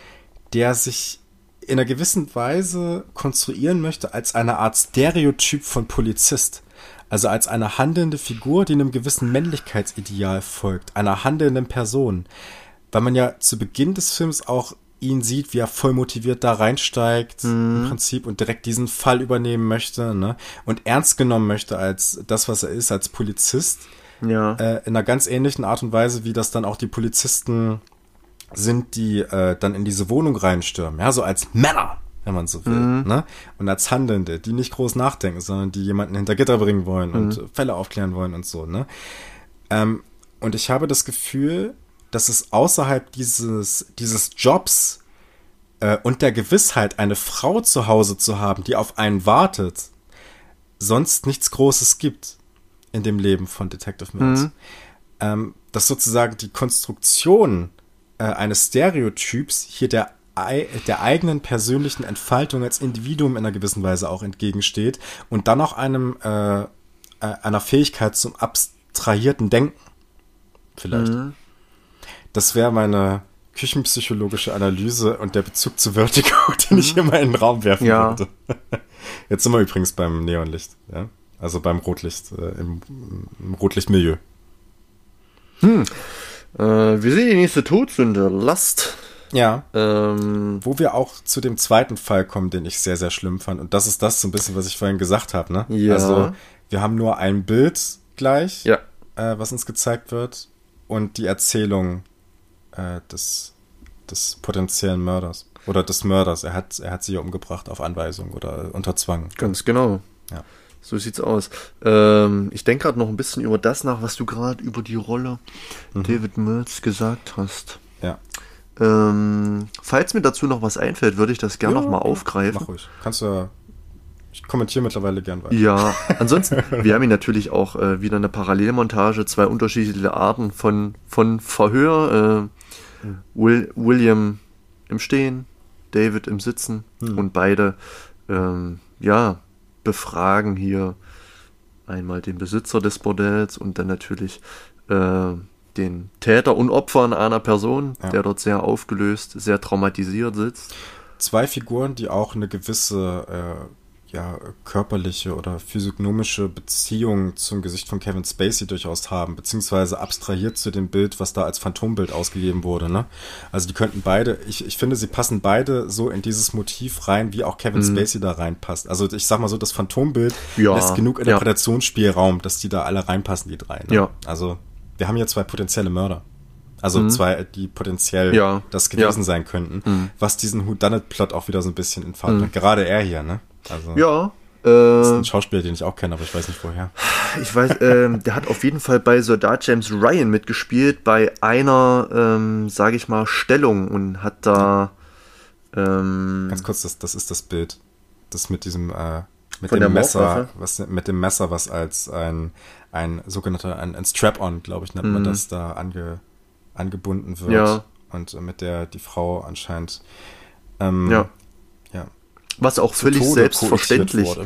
der sich in einer gewissen Weise konstruieren möchte als eine Art Stereotyp von Polizist. Also als eine handelnde Figur, die einem gewissen Männlichkeitsideal folgt, einer handelnden Person. Weil man ja zu Beginn des Films auch ihn sieht, wie er voll motiviert da reinsteigt mhm. im Prinzip und direkt diesen Fall übernehmen möchte ne? und ernst genommen möchte als das, was er ist, als Polizist. Ja. Äh, in einer ganz ähnlichen Art und Weise, wie das dann auch die Polizisten sind, die äh, dann in diese Wohnung reinstürmen. Ja, so als Männer wenn man so will. Mhm. Ne? Und als Handelnde, die nicht groß nachdenken, sondern die jemanden hinter Gitter bringen wollen mhm. und Fälle aufklären wollen und so. Ne? Ähm, und ich habe das Gefühl, dass es außerhalb dieses, dieses Jobs äh, und der Gewissheit, eine Frau zu Hause zu haben, die auf einen wartet, sonst nichts Großes gibt. in dem Leben von Detective Mills. Mhm. Ähm, dass sozusagen die Konstruktion äh, eines Stereotyps hier der der eigenen persönlichen Entfaltung als Individuum in einer gewissen Weise auch entgegensteht und dann auch einem äh, äh einer Fähigkeit zum abstrahierten Denken vielleicht. Mhm. Das wäre meine küchenpsychologische Analyse und der Bezug zu Vertigo, *laughs* den ich hier mal in den Raum werfen ja. würde. *laughs* Jetzt sind wir übrigens beim Neonlicht, ja? also beim Rotlicht, äh, im, im Rotlichtmilieu. Hm. Äh, wir sehen die nächste Todsünde, Last. Ja. Ähm, Wo wir auch zu dem zweiten Fall kommen, den ich sehr, sehr schlimm fand. Und das ist das so ein bisschen, was ich vorhin gesagt habe. Ne? Ja. Also, wir haben nur ein Bild gleich, ja. äh, was uns gezeigt wird, und die Erzählung äh, des, des potenziellen Mörders. Oder des Mörders. Er hat, er hat sie ja umgebracht auf Anweisung oder unter Zwang. Ganz genau. Ja. So sieht's aus. Ähm, ich denke gerade noch ein bisschen über das nach, was du gerade über die Rolle mhm. David Mills gesagt hast. Ja. Ähm, falls mir dazu noch was einfällt, würde ich das gerne ja, noch mal aufgreifen. Mach ruhig. Kannst du. Ich kommentiere mittlerweile gern weiter. Ja, *laughs* ansonsten, wir haben hier natürlich auch äh, wieder eine Parallelmontage, zwei unterschiedliche Arten von, von Verhör. Äh, mhm. Will, William im Stehen, David im Sitzen mhm. und beide, ähm, ja, befragen hier einmal den Besitzer des Bordells und dann natürlich äh, den Täter und Opfer in einer Person, ja. der dort sehr aufgelöst, sehr traumatisiert sitzt. Zwei Figuren, die auch eine gewisse äh, ja, körperliche oder physiognomische Beziehung zum Gesicht von Kevin Spacey durchaus haben, beziehungsweise abstrahiert zu dem Bild, was da als Phantombild ausgegeben wurde. Ne? Also die könnten beide, ich, ich finde, sie passen beide so in dieses Motiv rein, wie auch Kevin mhm. Spacey da reinpasst. Also ich sag mal so, das Phantombild ja. lässt genug Interpretationsspielraum, ja. dass die da alle reinpassen, die drei. Ne? Ja. Also wir haben hier zwei potenzielle Mörder. Also mhm. zwei, die potenziell ja. das gewesen ja. sein könnten, mhm. was diesen Whodunit-Plot auch wieder so ein bisschen in Fahrt mhm. Gerade er hier, ne? Also, ja. Das ist ein äh, Schauspieler, den ich auch kenne, aber ich weiß nicht woher. Ich weiß, ähm, der hat auf jeden Fall bei Soldat James Ryan mitgespielt, bei einer, ähm, sage ich mal, Stellung und hat da. Ähm, Ganz kurz, das, das ist das Bild. Das mit diesem, äh, mit dem Messer, was, mit dem Messer, was als ein ein sogenannter, ein, ein Strap-on, glaube ich, nennt man mhm. das, da ange, angebunden wird. Ja. Und äh, mit der die Frau anscheinend ähm, ja. ja. Was auch völlig Tode selbstverständlich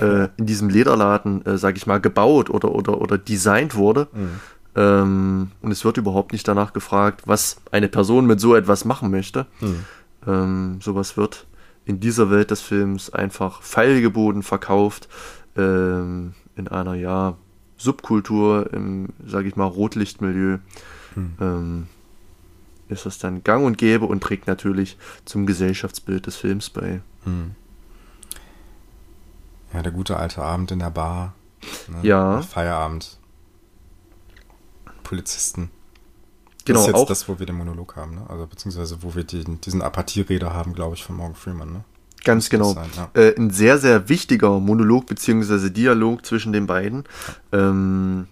äh, in diesem Lederladen, äh, sage ich mal, gebaut oder, oder, oder designt wurde. Mhm. Ähm, und es wird überhaupt nicht danach gefragt, was eine Person mit so etwas machen möchte. Mhm. Ähm, sowas wird in dieser Welt des Films einfach feilgeboten verkauft ähm, in einer ja Subkultur, im, sage ich mal, Rotlichtmilieu, hm. ähm, ist das dann gang und gäbe und trägt natürlich zum Gesellschaftsbild des Films bei. Hm. Ja, der gute alte Abend in der Bar. Ne? Ja. Feierabend. Polizisten. Genau, das ist jetzt auch das, wo wir den Monolog haben, ne? Also beziehungsweise wo wir den, diesen Apathierede haben, glaube ich, von Morgan Freeman, ne? Ganz genau. Sein, ja. äh, ein sehr, sehr wichtiger Monolog bzw. Dialog zwischen den beiden, ähm,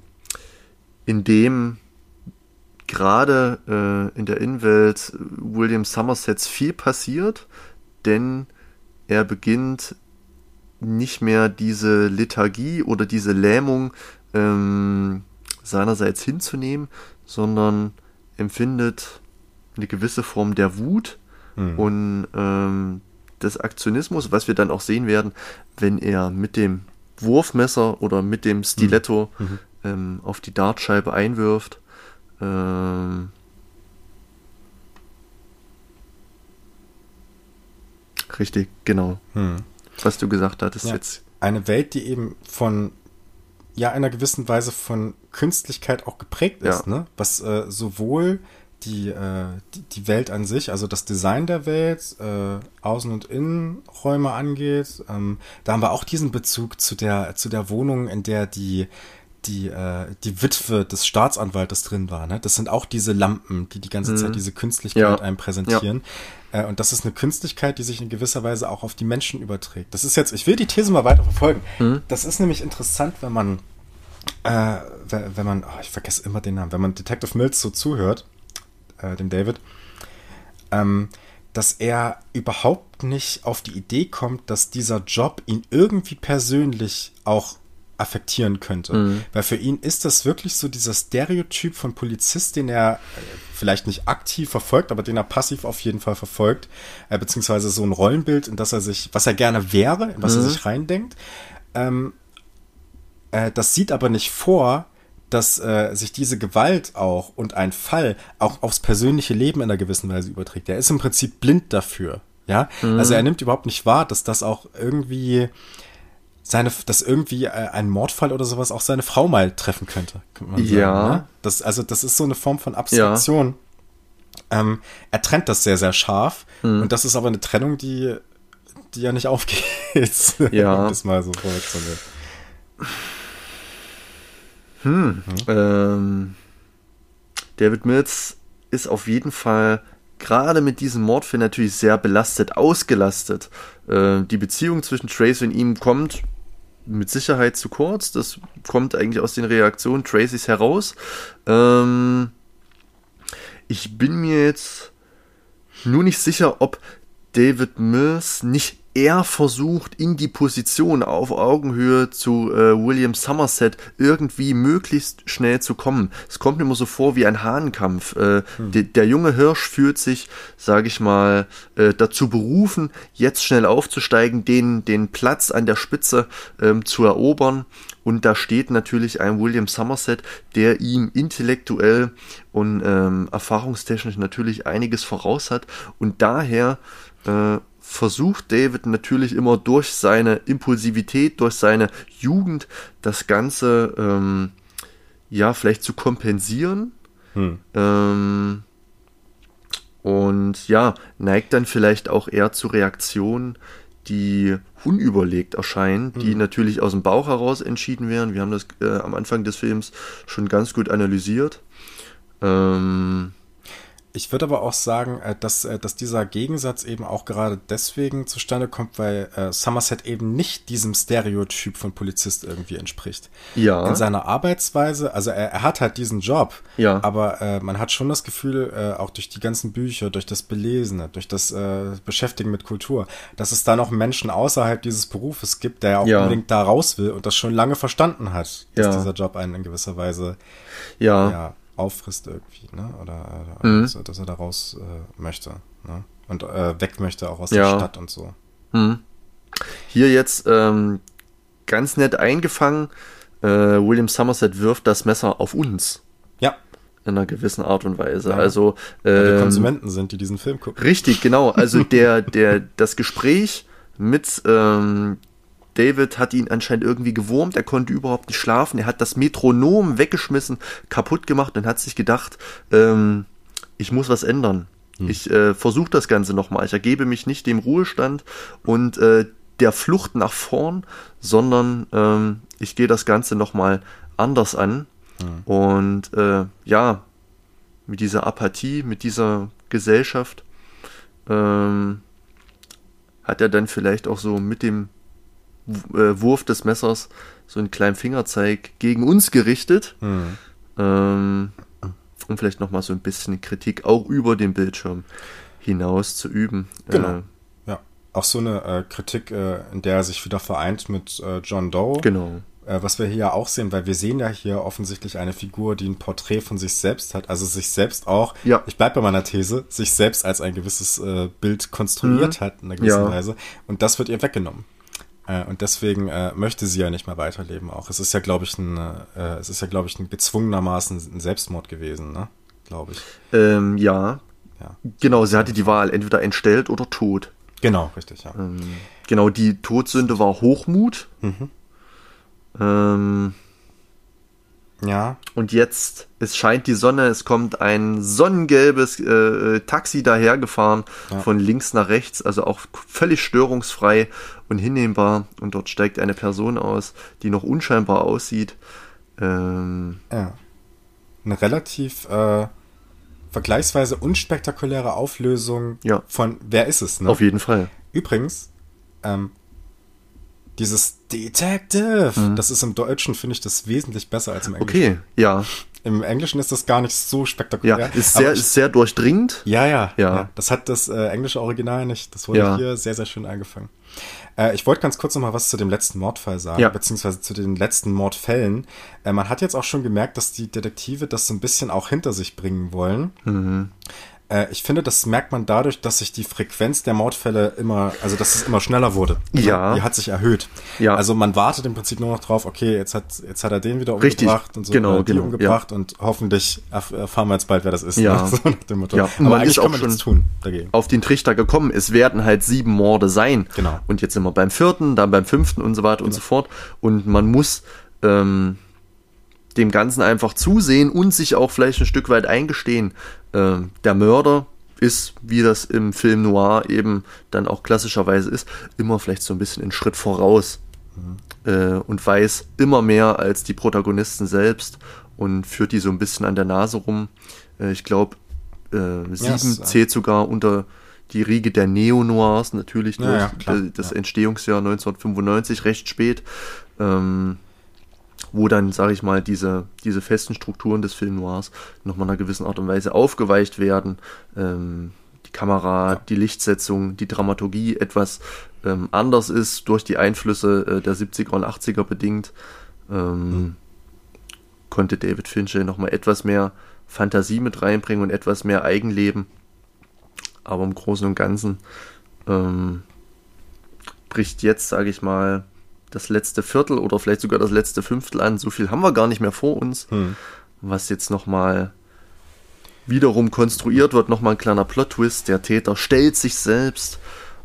in dem gerade äh, in der Innenwelt William Somersets viel passiert, denn er beginnt nicht mehr diese Lethargie oder diese Lähmung ähm, seinerseits hinzunehmen, sondern empfindet eine gewisse Form der Wut mhm. und ähm, des Aktionismus, was wir dann auch sehen werden, wenn er mit dem Wurfmesser oder mit dem Stiletto mhm. mhm. ähm, auf die Dartscheibe einwirft. Ähm, richtig, genau. Mhm. Was du gesagt hattest ja, jetzt. Eine Welt, die eben von ja einer gewissen Weise von Künstlichkeit auch geprägt ist, ja. ne? Was äh, sowohl die, äh, die, die, Welt an sich, also das Design der Welt, äh, Außen- und Innenräume angeht. Ähm, da haben wir auch diesen Bezug zu der, zu der Wohnung, in der die, die, äh, die Witwe des Staatsanwaltes drin war. Ne? Das sind auch diese Lampen, die die ganze mhm. Zeit diese Künstlichkeit ja. einem präsentieren. Ja. Äh, und das ist eine Künstlichkeit, die sich in gewisser Weise auch auf die Menschen überträgt. Das ist jetzt, ich will die These mal weiter verfolgen. Mhm. Das ist nämlich interessant, wenn man, äh, wenn man, oh, ich vergesse immer den Namen, wenn man Detective Mills so zuhört äh, dem David, ähm, dass er überhaupt nicht auf die Idee kommt, dass dieser Job ihn irgendwie persönlich auch affektieren könnte. Mhm. Weil für ihn ist das wirklich so dieser Stereotyp von Polizist, den er äh, vielleicht nicht aktiv verfolgt, aber den er passiv auf jeden Fall verfolgt, äh, beziehungsweise so ein Rollenbild, in das er sich, was er gerne wäre, in was mhm. er sich reindenkt. Ähm, äh, das sieht aber nicht vor, dass äh, sich diese Gewalt auch und ein Fall auch aufs persönliche Leben in einer gewissen Weise überträgt. Er ist im Prinzip blind dafür. Ja, mhm. also er nimmt überhaupt nicht wahr, dass das auch irgendwie seine, dass irgendwie äh, ein Mordfall oder sowas auch seine Frau mal treffen könnte. Sagen, ja. Ne? Das, also das ist so eine Form von Abstraktion. Ja. Ähm, er trennt das sehr, sehr scharf. Mhm. Und das ist aber eine Trennung, die, die ja nicht aufgeht. Ja. *laughs* das mal so vorwegzunehmen. Hm. Mhm. Ähm, David Mills ist auf jeden Fall gerade mit diesem Mordfall natürlich sehr belastet, ausgelastet. Äh, die Beziehung zwischen Tracy und ihm kommt mit Sicherheit zu kurz. Das kommt eigentlich aus den Reaktionen Tracys heraus. Ähm, ich bin mir jetzt nur nicht sicher, ob David Mills nicht er versucht, in die Position auf Augenhöhe zu äh, William Somerset irgendwie möglichst schnell zu kommen. Es kommt mir immer so vor wie ein Hahnkampf. Äh, hm. de, der junge Hirsch fühlt sich, sage ich mal, äh, dazu berufen, jetzt schnell aufzusteigen, den, den Platz an der Spitze ähm, zu erobern. Und da steht natürlich ein William Somerset, der ihm intellektuell und ähm, erfahrungstechnisch natürlich einiges voraus hat. Und daher äh, versucht David natürlich immer durch seine Impulsivität, durch seine Jugend das Ganze ähm, ja vielleicht zu kompensieren. Hm. Ähm, und ja, neigt dann vielleicht auch eher zu Reaktionen, die unüberlegt erscheinen, die hm. natürlich aus dem Bauch heraus entschieden werden. Wir haben das äh, am Anfang des Films schon ganz gut analysiert. Ähm, ich würde aber auch sagen, äh, dass, äh, dass dieser Gegensatz eben auch gerade deswegen zustande kommt, weil äh, Somerset eben nicht diesem Stereotyp von Polizist irgendwie entspricht. Ja. In seiner Arbeitsweise, also er, er hat halt diesen Job, ja. aber äh, man hat schon das Gefühl, äh, auch durch die ganzen Bücher, durch das Belesene, durch das äh, Beschäftigen mit Kultur, dass es da noch Menschen außerhalb dieses Berufes gibt, der auch ja. unbedingt da raus will und das schon lange verstanden hat, dass ja. dieser Job einen in gewisser Weise ja. Auffrisst irgendwie, ne? Oder, oder mhm. dass, dass, er da raus äh, möchte, ne? Und äh, weg möchte auch aus ja. der Stadt und so. Mhm. Hier jetzt ähm, ganz nett eingefangen, äh, William Somerset wirft das Messer auf uns. Ja. In einer gewissen Art und Weise. Ja. Also ähm, ähm, Konsumenten sind, die diesen Film gucken. Richtig, genau. Also der, *laughs* der, das Gespräch mit ähm, David hat ihn anscheinend irgendwie gewurmt, er konnte überhaupt nicht schlafen, er hat das Metronom weggeschmissen, kaputt gemacht und hat sich gedacht, ähm, ich muss was ändern. Hm. Ich äh, versuche das Ganze nochmal. Ich ergebe mich nicht dem Ruhestand und äh, der Flucht nach vorn, sondern ähm, ich gehe das Ganze nochmal anders an. Hm. Und äh, ja, mit dieser Apathie, mit dieser Gesellschaft ähm, hat er dann vielleicht auch so mit dem Wurf des Messers so einen kleinen Fingerzeig gegen uns gerichtet. Mhm. Ähm, um vielleicht nochmal so ein bisschen Kritik auch über den Bildschirm hinaus zu üben. Genau. Äh, ja, auch so eine äh, Kritik, äh, in der er sich wieder vereint mit äh, John Doe. Genau. Äh, was wir hier ja auch sehen, weil wir sehen ja hier offensichtlich eine Figur, die ein Porträt von sich selbst hat, also sich selbst auch, ja. ich bleibe bei meiner These, sich selbst als ein gewisses Bild konstruiert mhm. hat in einer gewissen ja. Weise. Und das wird ihr weggenommen. Äh, und deswegen äh, möchte sie ja nicht mehr weiterleben auch. Es ist ja, glaube ich, ein, äh, es ist ja, glaube ich, ein gezwungenermaßen ein Selbstmord gewesen, ne? Glaube ich. Ähm, ja. ja. Genau, sie hatte die Wahl, entweder entstellt oder tot. Genau, richtig, ja. Ähm, genau, die Todsünde war Hochmut. Mhm. Ähm, ja. Und jetzt, es scheint die Sonne, es kommt ein sonnengelbes äh, Taxi dahergefahren, ja. von links nach rechts, also auch völlig störungsfrei und hinnehmbar. Und dort steigt eine Person aus, die noch unscheinbar aussieht. Ähm, ja. Eine relativ äh, vergleichsweise unspektakuläre Auflösung ja. von wer ist es, ne? Auf jeden Fall. Übrigens, ähm, dieses Detective. Das ist im Deutschen, finde ich, das wesentlich besser als im Englischen. Okay, ja. Im Englischen ist das gar nicht so spektakulär. Ja, ist sehr, ich, ist sehr durchdringend. ja, ja, Ja. ja. Das hat das äh, englische Original nicht. Das wurde Ja. hier sehr, sehr schön eingefangen. Äh, ich wollte ganz kurz noch mal was zu dem letzten Mordfall sagen, Ja. beziehungsweise zu den letzten Mordfällen. Äh, man hat jetzt auch schon gemerkt, dass die Detektive das so ein bisschen auch hinter sich bringen wollen. Mhm. Äh, ich finde, das merkt man dadurch, dass sich die Frequenz der Mordfälle immer, also dass es immer schneller wurde. Ja. Die hat sich erhöht. Ja. Also man wartet im Prinzip nur noch drauf, okay, jetzt hat, jetzt hat er den wieder Richtig. umgebracht und so, Genau, oder die genau, umgebracht und hoffentlich erf erfahren wir jetzt bald, wer das ist. Ja. Ne? *laughs* So nach dem Motto. Ja, Aber man eigentlich ist kann man nichts schon- tun dagegen. auf den Trichter gekommen. Es werden halt sieben Morde sein. Genau. Und jetzt sind wir beim vierten, dann beim fünften und so weiter und so fort. Und man muss ähm, dem Ganzen einfach zusehen und sich auch vielleicht ein Stück weit eingestehen. Ähm, der Mörder ist, wie das im Film Noir eben dann auch klassischerweise ist, immer vielleicht so ein bisschen einen Schritt voraus äh, und weiß immer mehr als die Protagonisten selbst und führt die so ein bisschen an der Nase rum. Äh, ich glaube, äh, sieben es, äh, zählt sogar unter die Riege der Neo-Noirs, natürlich Ja, durch ja, klar, d- das ja. Entstehungsjahr 1995, recht spät, ähm, wo dann, sage ich mal, diese, diese festen Strukturen des Film Noirs nochmal in einer gewissen Art und Weise aufgeweicht werden. Ähm, die Kamera, die Lichtsetzung, die Dramaturgie etwas ähm, anders ist, durch die Einflüsse äh, der 70er und 80er bedingt. Ähm, Konnte David Fincher nochmal etwas mehr Fantasie mit reinbringen und etwas mehr Eigenleben. Aber im Großen und Ganzen ähm, bricht jetzt, sage ich mal, das letzte Viertel oder vielleicht sogar das letzte Fünftel an. So viel haben wir gar nicht mehr vor uns, Hm. was jetzt nochmal wiederum konstruiert wird. Nochmal ein kleiner Plot-Twist. Der Täter stellt sich selbst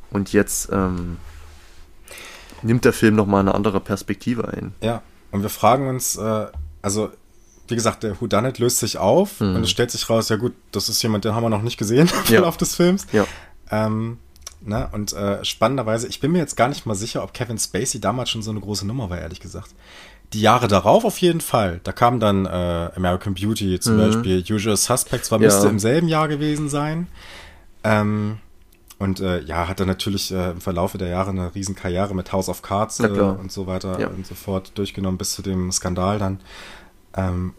und jetzt ähm, nimmt der Film nochmal eine andere Perspektive ein. Ja, und wir fragen uns, äh, also wie gesagt, der Whodunit löst sich auf und es stellt sich raus, ja gut, das ist jemand, den haben wir noch nicht gesehen *laughs* im Mhm. Ja. Verlauf des Films. Ja. Ähm, ne? Und äh, spannenderweise, ich bin mir jetzt gar nicht mal sicher, ob Kevin Spacey damals schon so eine große Nummer war, ehrlich gesagt. Die Jahre darauf auf jeden Fall. Da kam dann äh, American Beauty zum Beispiel, Usual Suspects war Mhm. Ja. müsste im selben Jahr gewesen sein. Ähm, und äh, ja, hat er natürlich äh, im Verlaufe der Jahre eine riesen Karriere mit House of Cards äh, und so weiter Ja. und so fort durchgenommen bis zu dem Skandal dann. Ähm,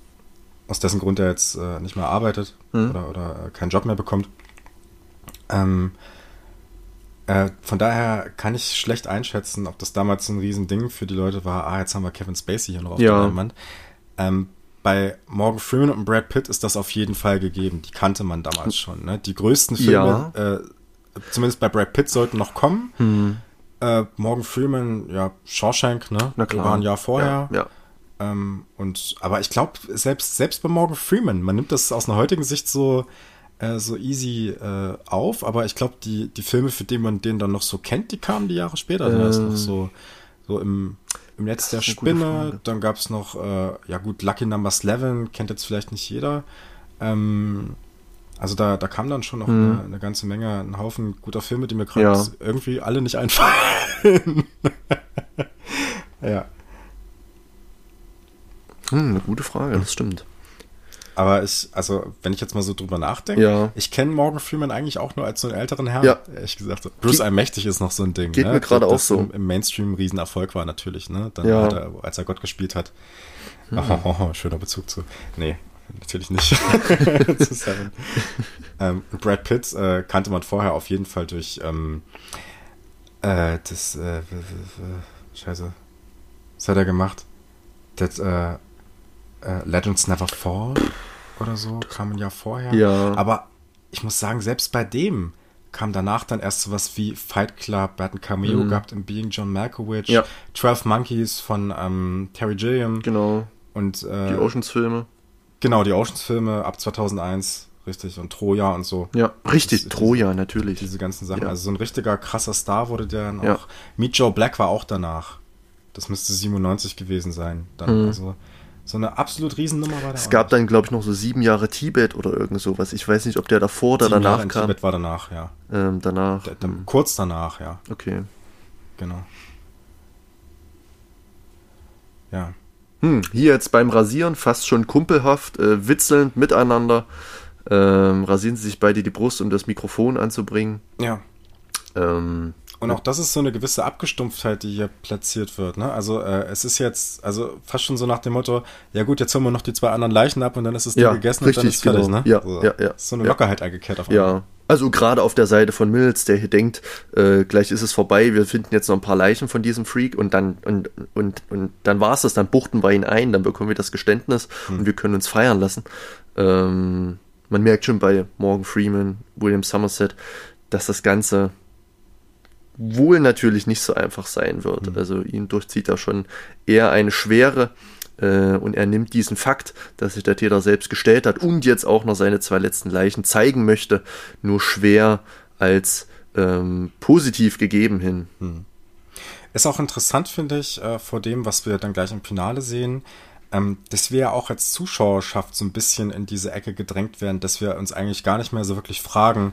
aus dessen Grund er jetzt äh, nicht mehr arbeitet Mhm. oder, oder äh, keinen Job mehr bekommt. Ähm, äh, von daher kann ich schlecht einschätzen, ob das damals ein Riesending für die Leute war, ah, jetzt haben wir Kevin Spacey hier noch auf Ja. der Leinwand. Ähm, bei Morgan Freeman und Brad Pitt ist das auf jeden Fall gegeben. Die kannte man damals schon. Ne? Die größten Filme, äh, zumindest bei Brad Pitt, sollten noch kommen. Äh, Morgan Freeman, ja, Shawshank, ne? Hm. Na klar. War ein Jahr vorher. Ja, ja. Ähm, und, aber ich glaube, selbst, selbst bei Morgan Freeman, man nimmt das aus einer heutigen Sicht so, äh, so easy äh, auf, aber ich glaube, die, die Filme, für die man den dann noch so kennt, die kamen die Jahre später. Ähm, erst noch so, so im, im Netz der ist Spinne, dann gab es noch, äh, ja gut, Lucky Number 11, kennt jetzt vielleicht nicht jeder. Ähm, also da, da kam dann schon noch eine, eine ganze Menge, ein Haufen guter Filme, die mir gerade Ja. irgendwie alle nicht einfallen. *laughs* ja. Hm, eine gute Frage, das stimmt. Aber ich, also, wenn ich jetzt mal so drüber nachdenke, Ja. ich kenne Morgan Freeman eigentlich auch nur als so einen älteren Herrn, Ja. ehrlich gesagt. Bruce Allmächtig ist noch so ein Ding. geht ne? mir gerade auch so. Im, im Mainstream ein Riesenerfolg war natürlich, ne? Dann Ja. er, als er Gott gespielt hat. Hm. Oh, schöner Bezug zu. Nee, natürlich nicht. *laughs* *laughs* ähm, Brad Pitt äh, kannte man vorher auf jeden Fall durch ähm, äh, das äh, Scheiße. Was hat er gemacht? Das äh, äh, Legends Never Fall oder so, kam ein Jahr vorher. Ja. Aber ich muss sagen, selbst bei dem kam danach dann erst sowas wie Fight Club, er hat ein Cameo gehabt in Being John Malkovich, Mhm. Ja. 12 Monkeys von ähm, Terry Gilliam Genau. und äh, Die Oceans-Filme. genau, die Oceans-Filme ab 2001, richtig, und Troja und so. Ja, richtig. Das- Troja, natürlich. Diese ganzen Sachen. Ja. Also so ein richtiger krasser Star wurde der dann Ja. auch. Meet Joe Black war auch danach. Das müsste 97 gewesen sein. Dann, Also so eine absolut Riesennummer war Mhm. Es gab dann, glaube ich, noch so sieben Jahre Tibet oder irgend sowas. Ich weiß nicht, ob der davor oder Sieben Jahre danach in kam. Tibet war danach, ja. Ähm, danach. Da, da, kurz danach, ja. Okay. Genau. Ja. Hm, hier jetzt beim Rasieren fast schon kumpelhaft, äh, witzelnd miteinander. Ähm, rasieren sie sich beide die Brust, um das Mikrofon anzubringen. Ja. Ähm, Und auch das ist so eine gewisse Abgestumpftheit, die hier platziert wird. Ne? Also äh, es ist jetzt, also fast schon so nach dem Motto, ja gut, jetzt holen wir noch die zwei anderen Leichen ab und dann ist es ja, gegessen richtig, und dann ist fertig. genau. Ne? Ja, so, ja, ja. So eine Ja. Lockerheit eingekehrt auf Ja, also gerade auf der Seite von Mills, der hier denkt, äh, gleich ist es vorbei, wir finden jetzt noch ein paar Leichen von diesem Freak und dann und, und, und dann war es das, dann buchten wir ihn ein, dann bekommen wir das Geständnis und wir können uns feiern lassen. Ähm, man merkt schon bei Morgan Freeman, William Somerset, dass das Ganze wohl natürlich nicht so einfach sein wird. Also ihn durchzieht da schon eher eine Schwere äh, und er nimmt diesen Fakt, dass sich der Täter selbst gestellt hat und jetzt auch noch seine zwei letzten Leichen zeigen möchte, nur schwer als ähm, positiv gegeben hin. Ist auch interessant, finde ich, äh, vor dem, was wir dann gleich im Finale sehen, ähm, dass wir ja auch als Zuschauerschaft so ein bisschen in diese Ecke gedrängt werden, dass wir uns eigentlich gar nicht mehr so wirklich fragen,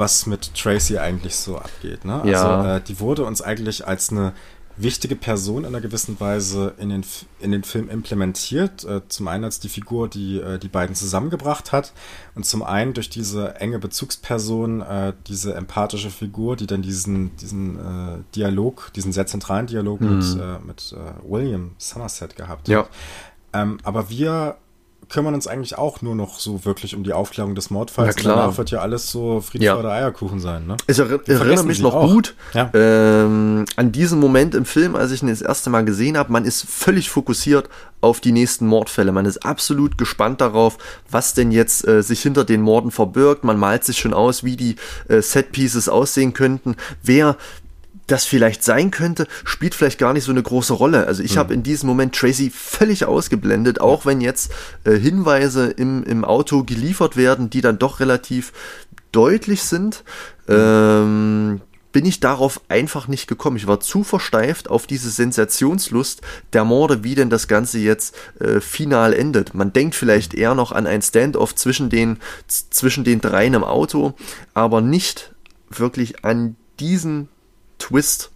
was mit Tracy eigentlich so abgeht. Ne? Ja. Also äh, die wurde uns eigentlich als eine wichtige Person in einer gewissen Weise in den, in den Film implementiert. Äh, zum einen als die Figur, die äh, die beiden zusammengebracht hat und zum einen durch diese enge Bezugsperson, äh, diese empathische Figur, die dann diesen, diesen äh, Dialog, diesen sehr zentralen Dialog mit, äh, mit äh, William Somerset gehabt Ja. hat. Ähm, aber wir kümmern uns eigentlich auch nur noch so wirklich um die Aufklärung des Mordfalls. Na klar. Und danach wird ja alles so Friede, Ja. Freude, Eierkuchen sein, ne? Ich erinnere mich noch auch. gut Ja. ähm, an diesen Moment im Film, als ich ihn das erste Mal gesehen habe. Man ist völlig fokussiert auf die nächsten Mordfälle. Man ist absolut gespannt darauf, was denn jetzt äh, sich hinter den Morden verbirgt. Man malt sich schon aus, wie die äh, Setpieces aussehen könnten. Wer das vielleicht sein könnte, spielt vielleicht gar nicht so eine große Rolle. Also ich habe in diesem Moment Tracy völlig ausgeblendet, auch wenn jetzt äh, Hinweise im, im Auto geliefert werden, die dann doch relativ deutlich sind. Ähm, bin ich darauf einfach nicht gekommen. Ich war zu versteift auf diese Sensationslust der Morde, wie denn das Ganze jetzt äh, final endet. Man denkt vielleicht eher noch an ein Standoff zwischen den, zwischen den dreien im Auto, aber nicht wirklich an diesen Twist.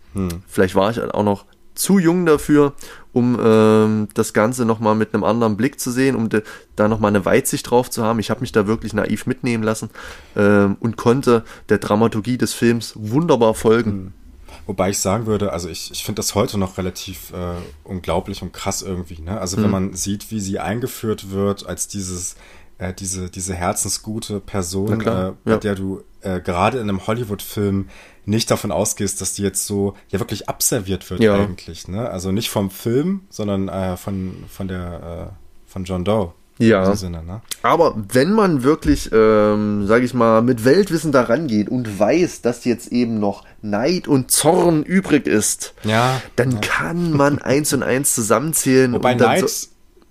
Vielleicht war ich halt auch noch zu jung dafür, um ähm, das Ganze nochmal mit einem anderen Blick zu sehen, um de, da nochmal eine Weitsicht drauf zu haben. Ich habe mich da wirklich naiv mitnehmen lassen ähm, und konnte der Dramaturgie des Films wunderbar folgen. Wobei ich sagen würde, also ich, ich finde das heute noch relativ äh, unglaublich und krass irgendwie. Ne? Also Mhm. wenn man sieht, wie sie eingeführt wird als dieses, äh, diese, diese herzensgute Person, klar, äh, bei ja. der du äh, gerade in einem Hollywood-Film nicht davon ausgehst, dass die jetzt so ja wirklich abserviert wird Ja. eigentlich. Ne? Also nicht vom Film, sondern äh, von, von der äh, von John Doe. Ja. Sinne, ne? Aber wenn man wirklich, ähm, sage ich mal, mit Weltwissen da rangeht und weiß, dass jetzt eben noch Neid und Zorn übrig ist, Ja. dann kann man eins und eins zusammenzählen. Wobei Neid, so-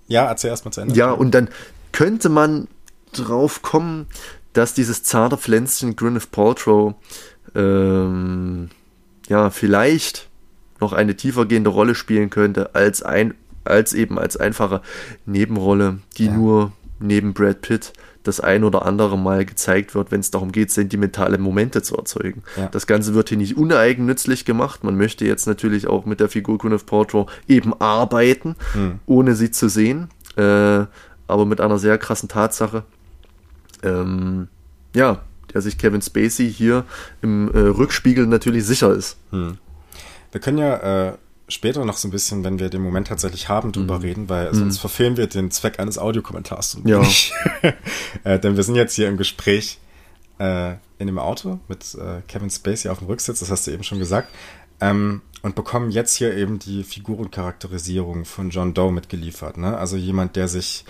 ja, erzähl erst mal zu Ende. Ja, und dann könnte man drauf kommen, dass dieses zarte Pflänzchen Gwyneth Paltrow ähm, ja vielleicht noch eine tiefergehende Rolle spielen könnte als ein als eben als einfache Nebenrolle, die Ja. nur neben Brad Pitt das ein oder andere Mal gezeigt wird, wenn es darum geht, sentimentale Momente zu erzeugen. Ja. Das Ganze wird hier nicht uneigennützlich gemacht. Man möchte jetzt natürlich auch mit der Figur Gwyneth Paltrow eben arbeiten, ohne sie zu sehen, äh, aber mit einer sehr krassen Tatsache, ähm, ja, der sich Kevin Spacey hier im äh, Rückspiegel natürlich sicher ist. Wir können ja äh, später noch so ein bisschen, wenn wir den Moment tatsächlich haben, drüber reden, weil sonst verfehlen wir den Zweck eines Audiokommentars. Ja. *laughs* äh, denn wir sind jetzt hier im Gespräch äh, in dem Auto mit äh, Kevin Spacey auf dem Rücksitz, das hast du eben schon gesagt, ähm, und bekommen jetzt hier eben die Figurencharakterisierung von John Doe mitgeliefert. Ne? Also jemand, der sich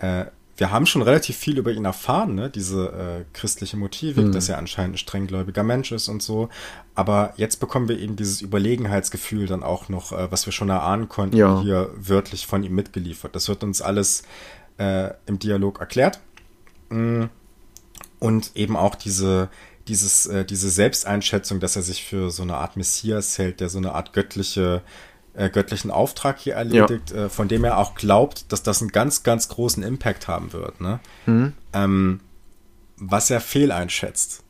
äh, wir haben schon relativ viel über ihn erfahren, ne? diese äh, christliche Motivik, dass er anscheinend ein strenggläubiger Mensch ist und so. Aber jetzt bekommen wir eben dieses Überlegenheitsgefühl dann auch noch, äh, was wir schon erahnen konnten, Ja. hier wörtlich von ihm mitgeliefert. Das wird uns alles äh, im Dialog erklärt. Mm. Und eben auch diese, dieses, äh, diese Selbsteinschätzung, dass er sich für so eine Art Messias hält, der so eine Art göttliche, äh, göttlichen Auftrag hier erledigt, äh, von dem er auch glaubt, dass das einen ganz, ganz großen Impact haben wird. Ne? Ähm, was er fehleinschätzt.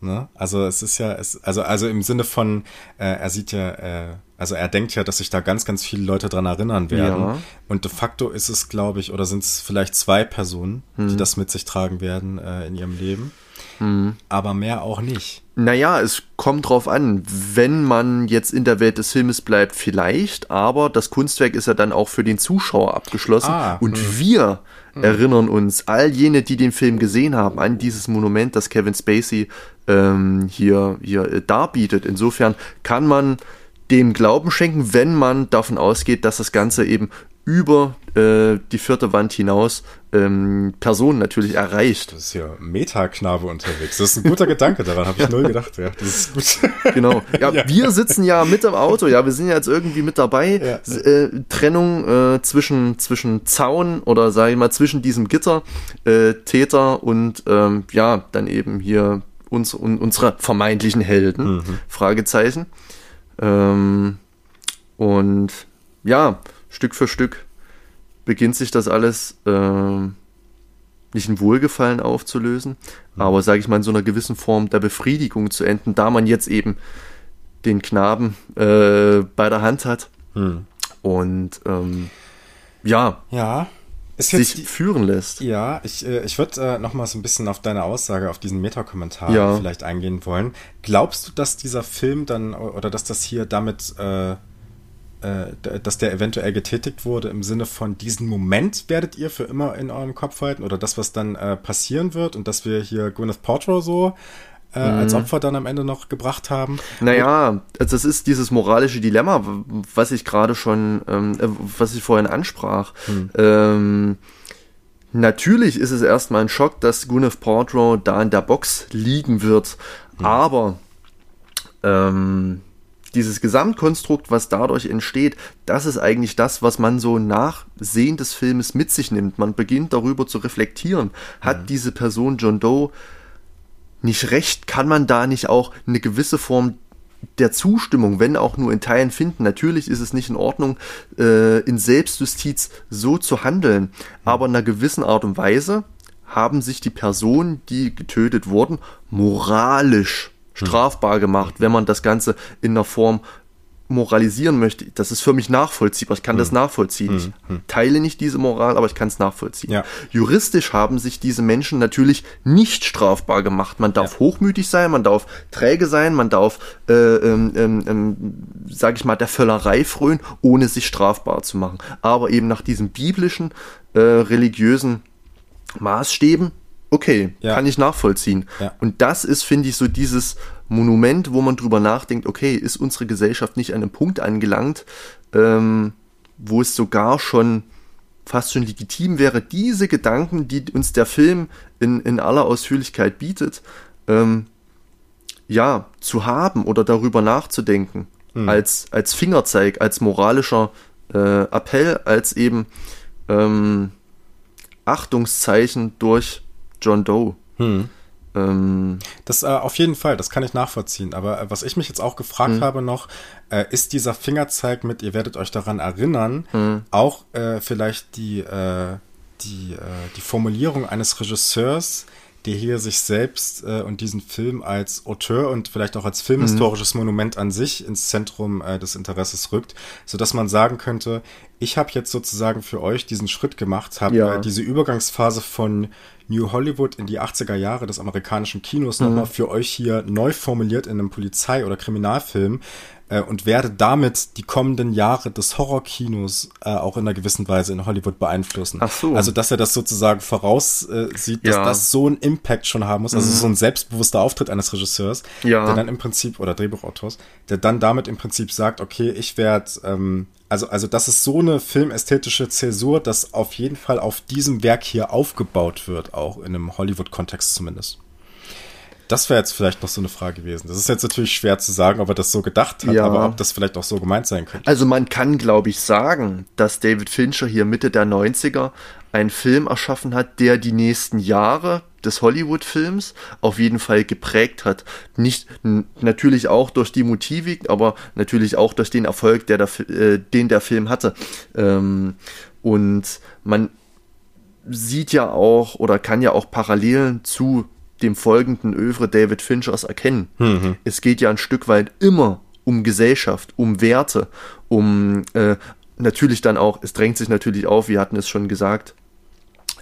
Ne? Also es ist ja, es, also, also im Sinne von, äh, er sieht ja, äh, also er denkt ja, dass sich da ganz, ganz viele Leute dran erinnern werden. Ja. Und de facto ist es, glaube ich, oder sind es vielleicht zwei Personen, die das mit sich tragen werden äh, in ihrem Leben. Mhm. aber mehr auch nicht. Naja, es kommt drauf an, wenn man jetzt in der Welt des Filmes bleibt, vielleicht, aber das Kunstwerk ist ja dann auch für den Zuschauer abgeschlossen ah, und mh. wir mh. erinnern uns, all jene, die den Film gesehen haben, an dieses Monument, das Kevin Spacey ähm, hier, hier äh, darbietet. Insofern kann man dem Glauben schenken, wenn man davon ausgeht, dass das Ganze eben über äh, die vierte Wand hinaus ähm, Personen natürlich erreicht. Das ist ja Metaknabe unterwegs. Das ist ein guter Gedanke, daran habe ich *laughs* null gedacht. Ja, das ist gut. *laughs* Genau. Ja, ja, wir sitzen ja mit im Auto, ja, wir sind ja jetzt irgendwie mit dabei. Ja. Äh, Trennung äh, zwischen, zwischen Zaun oder sage ich mal zwischen diesem Gitter, äh, Täter und ähm, ja, dann eben hier uns, un, unsere vermeintlichen Helden. Mhm. Fragezeichen. Ähm, und ja, Stück für Stück beginnt sich das alles äh, nicht in Wohlgefallen aufzulösen, mhm. aber sage ich mal in so einer gewissen Form der Befriedigung zu enden, da man jetzt eben den Knaben äh, bei der Hand hat mhm. und ähm, ja, ja sich die, führen lässt. Ja, ich, äh, ich würde äh, noch mal so ein bisschen auf deine Aussage, auf diesen Meta-Kommentar ja. vielleicht eingehen wollen. Glaubst du, dass dieser Film dann oder dass das hier damit äh, äh, dass der eventuell getätigt wurde im Sinne von diesen Moment werdet ihr für immer in eurem Kopf halten oder das, was dann äh, passieren wird und dass wir hier Gwyneth Paltrow so äh, mhm. als Opfer dann am Ende noch gebracht haben. Naja, also das ist dieses moralische Dilemma, was ich gerade schon, ähm, äh, was ich vorhin ansprach. Mhm. Ähm, natürlich ist es erstmal ein Schock, dass Gwyneth Paltrow da in der Box liegen wird, mhm. aber ähm, dieses Gesamtkonstrukt, was dadurch entsteht, das ist eigentlich das, was man so nach Sehen des Filmes mit sich nimmt. Man beginnt darüber zu reflektieren. Hat mhm. diese Person John Doe nicht recht? Kann man da nicht auch eine gewisse Form der Zustimmung, wenn auch nur in Teilen finden. Natürlich ist es nicht in Ordnung, äh, in Selbstjustiz so zu handeln, aber in einer gewissen Art und Weise haben sich die Personen, die getötet wurden, moralisch strafbar gemacht, wenn man das Ganze in einer Form moralisieren möchte. Das ist für mich nachvollziehbar. Ich kann mhm. das nachvollziehen. Ich mhm. teile nicht diese Moral, aber ich kann es nachvollziehen. Ja. Juristisch haben sich diese Menschen natürlich nicht strafbar gemacht. Man darf ja. hochmütig sein, man darf träge sein, man darf, äh, ähm, ähm, ähm, sag ich mal, der Völlerei frönen, ohne sich strafbar zu machen. Aber eben nach diesen biblischen, äh, religiösen Maßstäben okay, ja. kann ich nachvollziehen. Ja. Und das ist, finde ich, so dieses Monument, wo man drüber nachdenkt, okay, ist unsere Gesellschaft nicht an einem Punkt angelangt, ähm, wo es sogar schon fast schon legitim wäre, diese Gedanken, die uns der Film in, in aller Ausführlichkeit bietet, ähm, ja, zu haben oder darüber nachzudenken, hm. als, als Fingerzeig, als moralischer äh, Appell, als eben ähm, Achtungszeichen durch John Doe. Hm. Ähm, das äh, auf jeden Fall, das kann ich nachvollziehen. Aber äh, was ich mich jetzt auch gefragt hm. habe noch, äh, ist dieser Fingerzeig mit, ihr werdet euch daran erinnern, hm. auch äh, vielleicht die, äh, die, äh, die Formulierung eines Regisseurs, der hier sich selbst äh, und diesen Film als Auteur und vielleicht auch als filmhistorisches mhm. Monument an sich ins Zentrum äh, des Interesses rückt, so dass man sagen könnte, ich habe jetzt sozusagen für euch diesen Schritt gemacht, habe ja. äh, diese Übergangsphase von New Hollywood in die 80er Jahre des amerikanischen Kinos mhm. nochmal für euch hier neu formuliert in einem Polizei- oder Kriminalfilm äh, und werde damit die kommenden Jahre des Horrorkinos äh, auch in einer gewissen Weise in Hollywood beeinflussen. Ach so. Also, dass er das sozusagen voraussieht, äh, dass ja. das so einen Impact schon haben muss, also mhm. so ein selbstbewusster Auftritt eines Regisseurs, ja. der dann im Prinzip, oder Drehbuchautors, der dann damit im Prinzip sagt, okay, ich werde ähm, also, also das ist so eine filmästhetische Zäsur, dass auf jeden Fall auf diesem Werk hier aufgebaut wird, auch in einem Hollywood-Kontext zumindest. Das wäre jetzt vielleicht noch so eine Frage gewesen. Das ist jetzt natürlich schwer zu sagen, ob er das so gedacht hat, ja. aber ob das vielleicht auch so gemeint sein könnte. Also man kann, glaube ich, sagen, dass David Fincher hier Mitte der 90er einen Film erschaffen hat, der die nächsten Jahre des Hollywood-Films auf jeden Fall geprägt hat. Nicht natürlich auch durch die Motivik, aber natürlich auch durch den Erfolg, der der, äh, den der Film hatte. Ähm, und man sieht ja auch oder kann ja auch Parallelen zu dem folgenden Övre David Finchers erkennen. Mhm. Es geht ja ein Stück weit immer um Gesellschaft, um Werte, um äh, natürlich dann auch, es drängt sich natürlich auf, wir hatten es schon gesagt,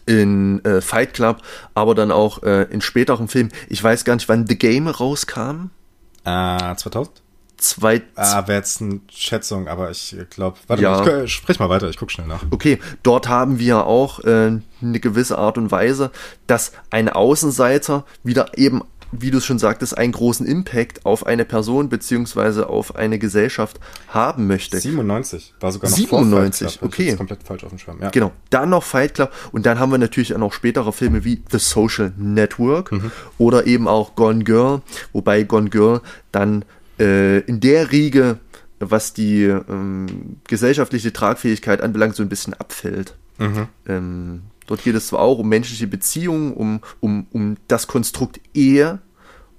in äh, Fight Club, aber dann auch äh, in späteren Filmen. Ich weiß gar nicht, wann The Game rauskam. Äh, 2000? Zwei, Ah, wäre jetzt eine Schätzung, aber ich glaube, warte Ja. mal, ich, sprich mal weiter, ich guck schnell nach. Okay, dort haben wir auch äh, eine gewisse Art und Weise, dass ein Außenseiter wieder eben, wie du es schon sagtest, einen großen Impact auf eine Person beziehungsweise auf eine Gesellschaft haben möchte. 97, war sogar noch 97, vor Fight Club. okay. Komplett falsch auf dem Schirm, ja. Genau, dann noch Fight Club und dann haben wir natürlich auch noch spätere Filme wie The Social Network oder eben auch Gone Girl, wobei Gone Girl dann äh, in der Riege, was die ähm, gesellschaftliche Tragfähigkeit anbelangt, so ein bisschen abfällt. Ähm, dort geht es zwar auch um menschliche Beziehungen, um, um, um das Konstrukt Ehe,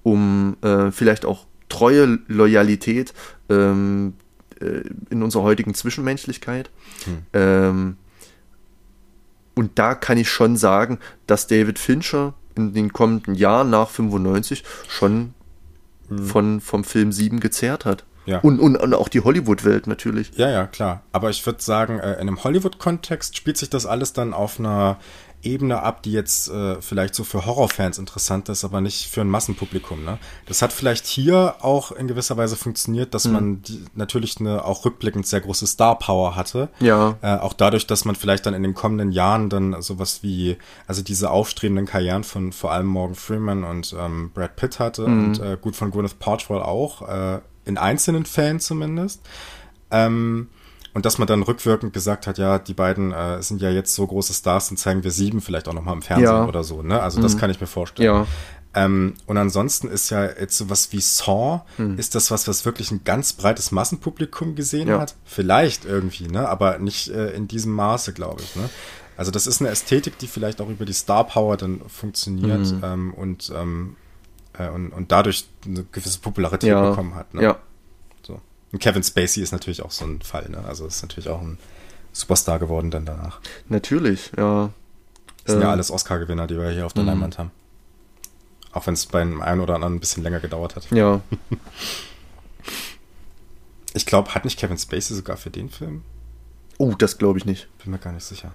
um äh, vielleicht auch Treue, Loyalität ähm, äh, in unserer heutigen Zwischenmenschlichkeit. Ähm, und da kann ich schon sagen, dass David Fincher in den kommenden Jahren nach 95 schon von, vom Film 7 gezerrt hat. Ja. Und, und, und auch die Hollywood-Welt natürlich. Ja, ja, klar. Aber ich würde sagen, äh, in einem Hollywood-Kontext spielt sich das alles dann auf einer Ebene ab, die jetzt äh, vielleicht so für Horrorfans interessant ist, aber nicht für ein Massenpublikum. Ne? Das hat vielleicht hier auch in gewisser Weise funktioniert, dass man die, natürlich eine auch rückblickend sehr große Star-Power hatte. Ja. Äh, auch dadurch, dass man vielleicht dann in den kommenden Jahren dann sowas wie, also diese aufstrebenden Karrieren von vor allem Morgan Freeman und ähm, Brad Pitt hatte und äh, gut von Gwyneth Paltrow auch, äh, in einzelnen Fällen zumindest. Ähm, und dass man dann rückwirkend gesagt hat, ja, die beiden äh, sind ja jetzt so große Stars, dann zeigen wir sieben vielleicht auch nochmal im Fernsehen Ja. oder so. Ne? Also das kann ich mir vorstellen. Ja. Ähm, und ansonsten ist ja jetzt sowas wie Saw, ist das was, was wirklich ein ganz breites Massenpublikum gesehen Ja. hat? Vielleicht irgendwie, ne? Aber nicht äh, in diesem Maße, glaube ich. Ne? Also das ist eine Ästhetik, die vielleicht auch über die Star Power dann funktioniert ähm, und, ähm, äh, und, und dadurch eine gewisse Popularität Ja. bekommen hat. Ne? Ja. Und Kevin Spacey ist natürlich auch so ein Fall, ne? Also ist natürlich auch ein Superstar geworden dann danach. Natürlich, ja. Das sind ja Ähm. alles Oscar-Gewinner, die wir hier auf der Leinwand haben. Auch wenn es beim einen oder anderen ein bisschen länger gedauert hat. Ja. *laughs* Ich glaube, hat nicht Kevin Spacey sogar für den Film? Oh, das glaube ich nicht. Bin mir gar nicht sicher.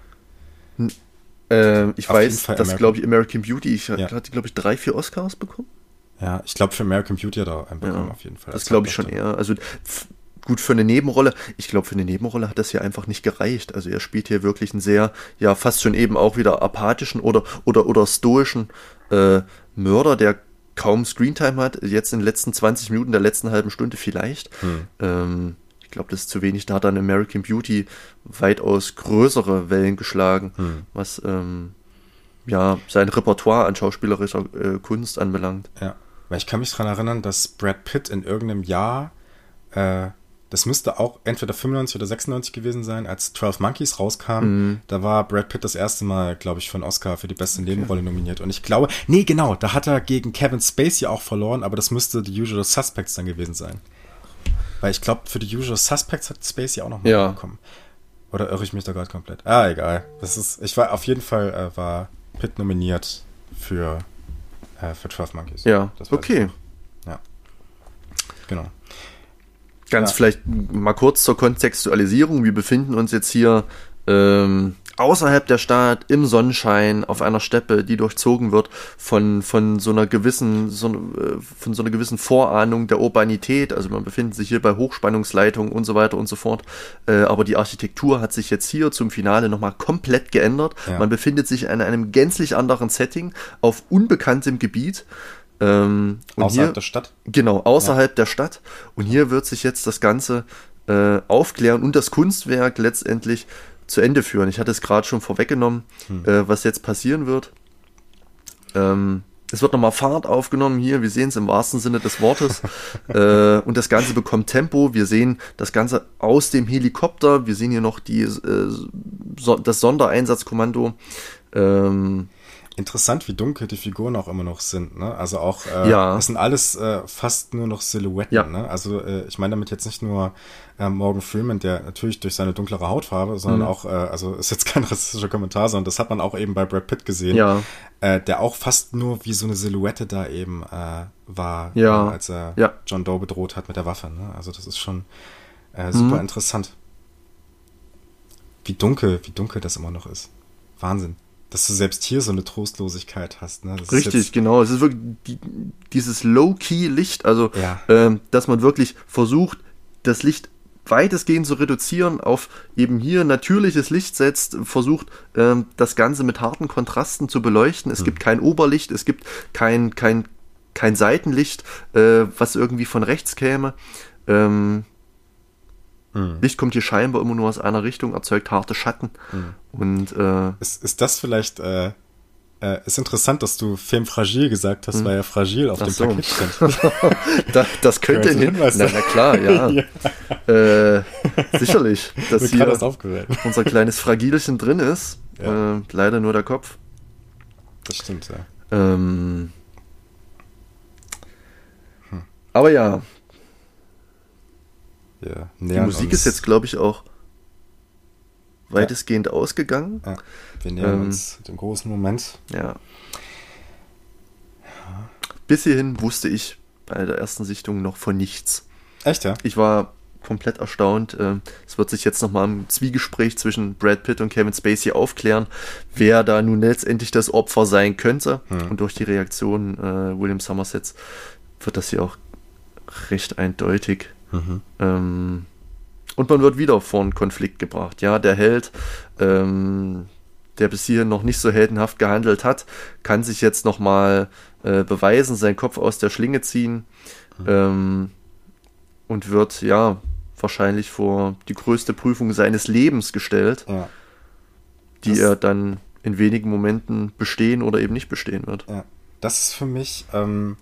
Ähm, ich Auf weiß, dass, glaube ich, American Beauty, ich Ja. hatte, glaube ich, drei, vier Oscars bekommen. Ja, ich glaube, für American Beauty hat er einen bekommen, Ja, auf jeden Fall. Das Als glaube ich schon eher. Also gut für eine Nebenrolle. Ich glaube, für eine Nebenrolle hat das hier einfach nicht gereicht. Also er spielt hier wirklich einen sehr, ja, fast schon eben auch wieder apathischen oder oder oder stoischen äh, Mörder, der kaum Screentime hat. Jetzt in den letzten 20 Minuten der letzten halben Stunde vielleicht. Hm. Ähm, ich glaube, das ist zu wenig. Da hat dann American Beauty weitaus größere Wellen geschlagen, Hm. was ähm, ja sein Repertoire an schauspielerischer äh, Kunst anbelangt. Ja, weil ich kann mich dran erinnern, dass Brad Pitt in irgendeinem Jahr, äh, das müsste auch entweder 95 oder 96 gewesen sein, als 12 Monkeys rauskam. Mhm. Da war Brad Pitt das erste Mal, glaube ich, für einen Oscar für die beste Nebenrolle nominiert. Und ich glaube, nee, genau, da hat er gegen Kevin Spacey auch verloren, aber das müsste The Usual Suspects dann gewesen sein. Weil ich glaube, für The Usual Suspects hat Spacey auch noch mal Ja. bekommen. Oder irre ich mich da gerade komplett? Ah, egal. Das ist, ich war auf jeden Fall äh, war Pitt nominiert für äh, für 12 Monkeys. Ja, okay. Ja. Genau. Ganz Ja. vielleicht mal kurz zur Kontextualisierung. Wir befinden uns jetzt hier ähm, außerhalb der Stadt im Sonnenschein auf einer Steppe, die durchzogen wird von von so einer gewissen so, äh, von so einer gewissen Vorahnung der Urbanität. Also man befindet sich hier bei Hochspannungsleitungen und so weiter und so fort. Äh, aber die Architektur hat sich jetzt hier zum Finale nochmal komplett geändert. Ja. Man befindet sich in einem gänzlich anderen Setting auf unbekanntem Gebiet. Ähm, Außerhalb hier, der Stadt. Genau, außerhalb der Stadt. Und hier wird sich jetzt das Ganze äh, aufklären und das Kunstwerk letztendlich zu Ende führen. Ich hatte es gerade schon vorweggenommen, äh, was jetzt passieren wird. Ähm, es wird nochmal Fahrt aufgenommen hier, wir sehen es im wahrsten Sinne des Wortes. *laughs* äh, und das Ganze bekommt Tempo. Wir sehen das Ganze aus dem Helikopter. Wir sehen hier noch die, äh, so, das Sondereinsatzkommando. Ähm, Interessant, wie dunkel die Figuren auch immer noch sind. Ne? Also auch, äh, Ja. es sind alles äh, fast nur noch Silhouetten. Ja. Ne? Also äh, ich meine damit jetzt nicht nur äh, Morgan Freeman, der natürlich durch seine dunklere Hautfarbe, sondern Mhm. auch, äh, also ist jetzt kein *laughs* rassistischer Kommentar, sondern das hat man auch eben bei Brad Pitt gesehen, Ja. äh, der auch fast nur wie so eine Silhouette da eben äh, war, Ja. äh, als er Ja. John Doe bedroht hat mit der Waffe. Ne? Also das ist schon äh, super Mhm. interessant. Wie dunkel, wie dunkel das immer noch ist. Wahnsinn. dass du selbst hier so eine Trostlosigkeit hast. Ne? Richtig, genau. Es ist wirklich die, dieses Low-Key-Licht, also Ja. ähm, dass man wirklich versucht, das Licht weitestgehend zu reduzieren, auf eben hier natürliches Licht setzt, versucht ähm, das Ganze mit harten Kontrasten zu beleuchten. Es gibt kein Oberlicht, es gibt kein, kein, kein Seitenlicht, äh, was irgendwie von rechts käme. Ähm, Licht kommt hier scheinbar immer nur aus einer Richtung, erzeugt harte Schatten. Und äh, Ist, ist das vielleicht, äh, äh, ist interessant, dass du Film fragil gesagt hast, weil ja fragil auf Ach dem so. Paket stand. *laughs* da, das könnte Können wir hin. jetzt Na, Hinweis na klar, *laughs* ja. Äh, sicherlich, dass *laughs* hier das unser kleines Fragilchen drin ist. Ja. Äh, leider nur der Kopf. Das stimmt, ja. Ähm, Hm. Aber ja, Wir die Musik uns, ist jetzt, glaube ich, auch weitestgehend ausgegangen. Ja, wir nähern ähm, uns dem großen Moment. Ja. Bis hierhin wusste ich bei der ersten Sichtung noch von nichts. Echt, ja? Ich war komplett erstaunt. Ähm, Es wird sich jetzt nochmal im Zwiegespräch zwischen Brad Pitt und Kevin Spacey aufklären, wer da nun letztendlich das Opfer sein könnte. Und durch die Reaktion äh, William Somersets wird das hier auch recht eindeutig. Ähm, und man wird wieder vor einen Konflikt gebracht. Ja, der Held, ähm, der bis hierhin noch nicht so heldenhaft gehandelt hat, kann sich jetzt nochmal äh, beweisen, seinen Kopf aus der Schlinge ziehen ähm, und wird, ja, wahrscheinlich vor die größte Prüfung seines Lebens gestellt, Ja. die Das- er dann in wenigen Momenten bestehen oder eben nicht bestehen wird. Ja, das ist für mich, ähm,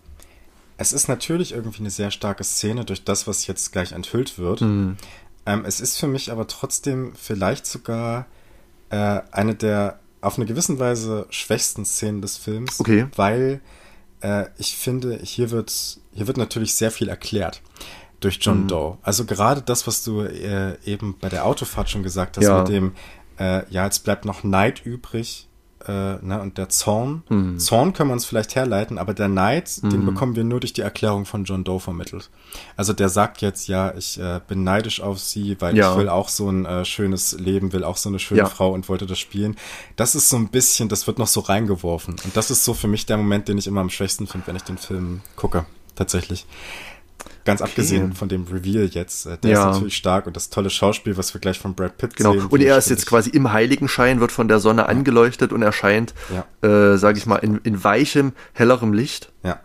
es ist natürlich irgendwie eine sehr starke Szene durch das, was jetzt gleich enthüllt wird. Mhm. Ähm, es ist für mich aber trotzdem vielleicht sogar äh, eine der auf eine gewisse Weise schwächsten Szenen des Films, Okay. weil äh, ich finde, hier wird, hier wird natürlich sehr viel erklärt durch John Doe. Also gerade das, was du äh, eben bei der Autofahrt schon gesagt hast, Ja. mit dem, äh, ja, jetzt bleibt noch Neid übrig, äh, ne, und der Zorn. Mhm. Zorn können wir uns vielleicht herleiten, aber der Neid, den bekommen wir nur durch die Erklärung von John Doe vermittelt. Also der sagt jetzt, ja, ich äh, bin neidisch auf sie, weil Ja. ich will auch so ein äh, schönes Leben, will auch so eine schöne Ja. Frau und wollte das spielen. Das ist so ein bisschen, das wird noch so reingeworfen. Und das ist so für mich der Moment, den ich immer am schwächsten finde, wenn ich den Film gucke. Tatsächlich. Ganz abgesehen von dem Reveal jetzt. äh, Der Ja. ist natürlich stark und das tolle Schauspiel, was wir gleich von Brad Pitt Genau. sehen. Und er ist jetzt quasi im Heiligenschein, wird von der Sonne angeleuchtet und erscheint, Ja. äh, sage ich mal, in, in weichem, hellerem Licht. Ja.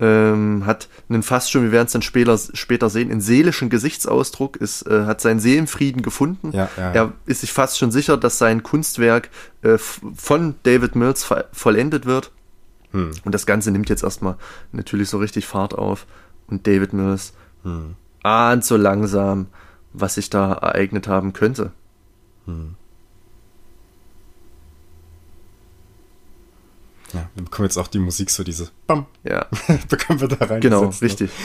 ähm, hat einen fast schon, wir werden es dann später, später sehen, einen seelischen Gesichtsausdruck, ist, äh, hat seinen Seelenfrieden gefunden. Ja, ja, ja. Er ist sich fast schon sicher, dass sein Kunstwerk äh, von David Mills vo- vollendet wird. Hm. Und das Ganze nimmt jetzt erstmal natürlich so richtig Fahrt auf. Und David Mills Hm. ahnt so langsam, was sich da ereignet haben könnte. Ja, wir bekommen jetzt auch die Musik so diese Bam, Ja, *laughs* bekommen wir da rein. genau, ne? richtig. *laughs*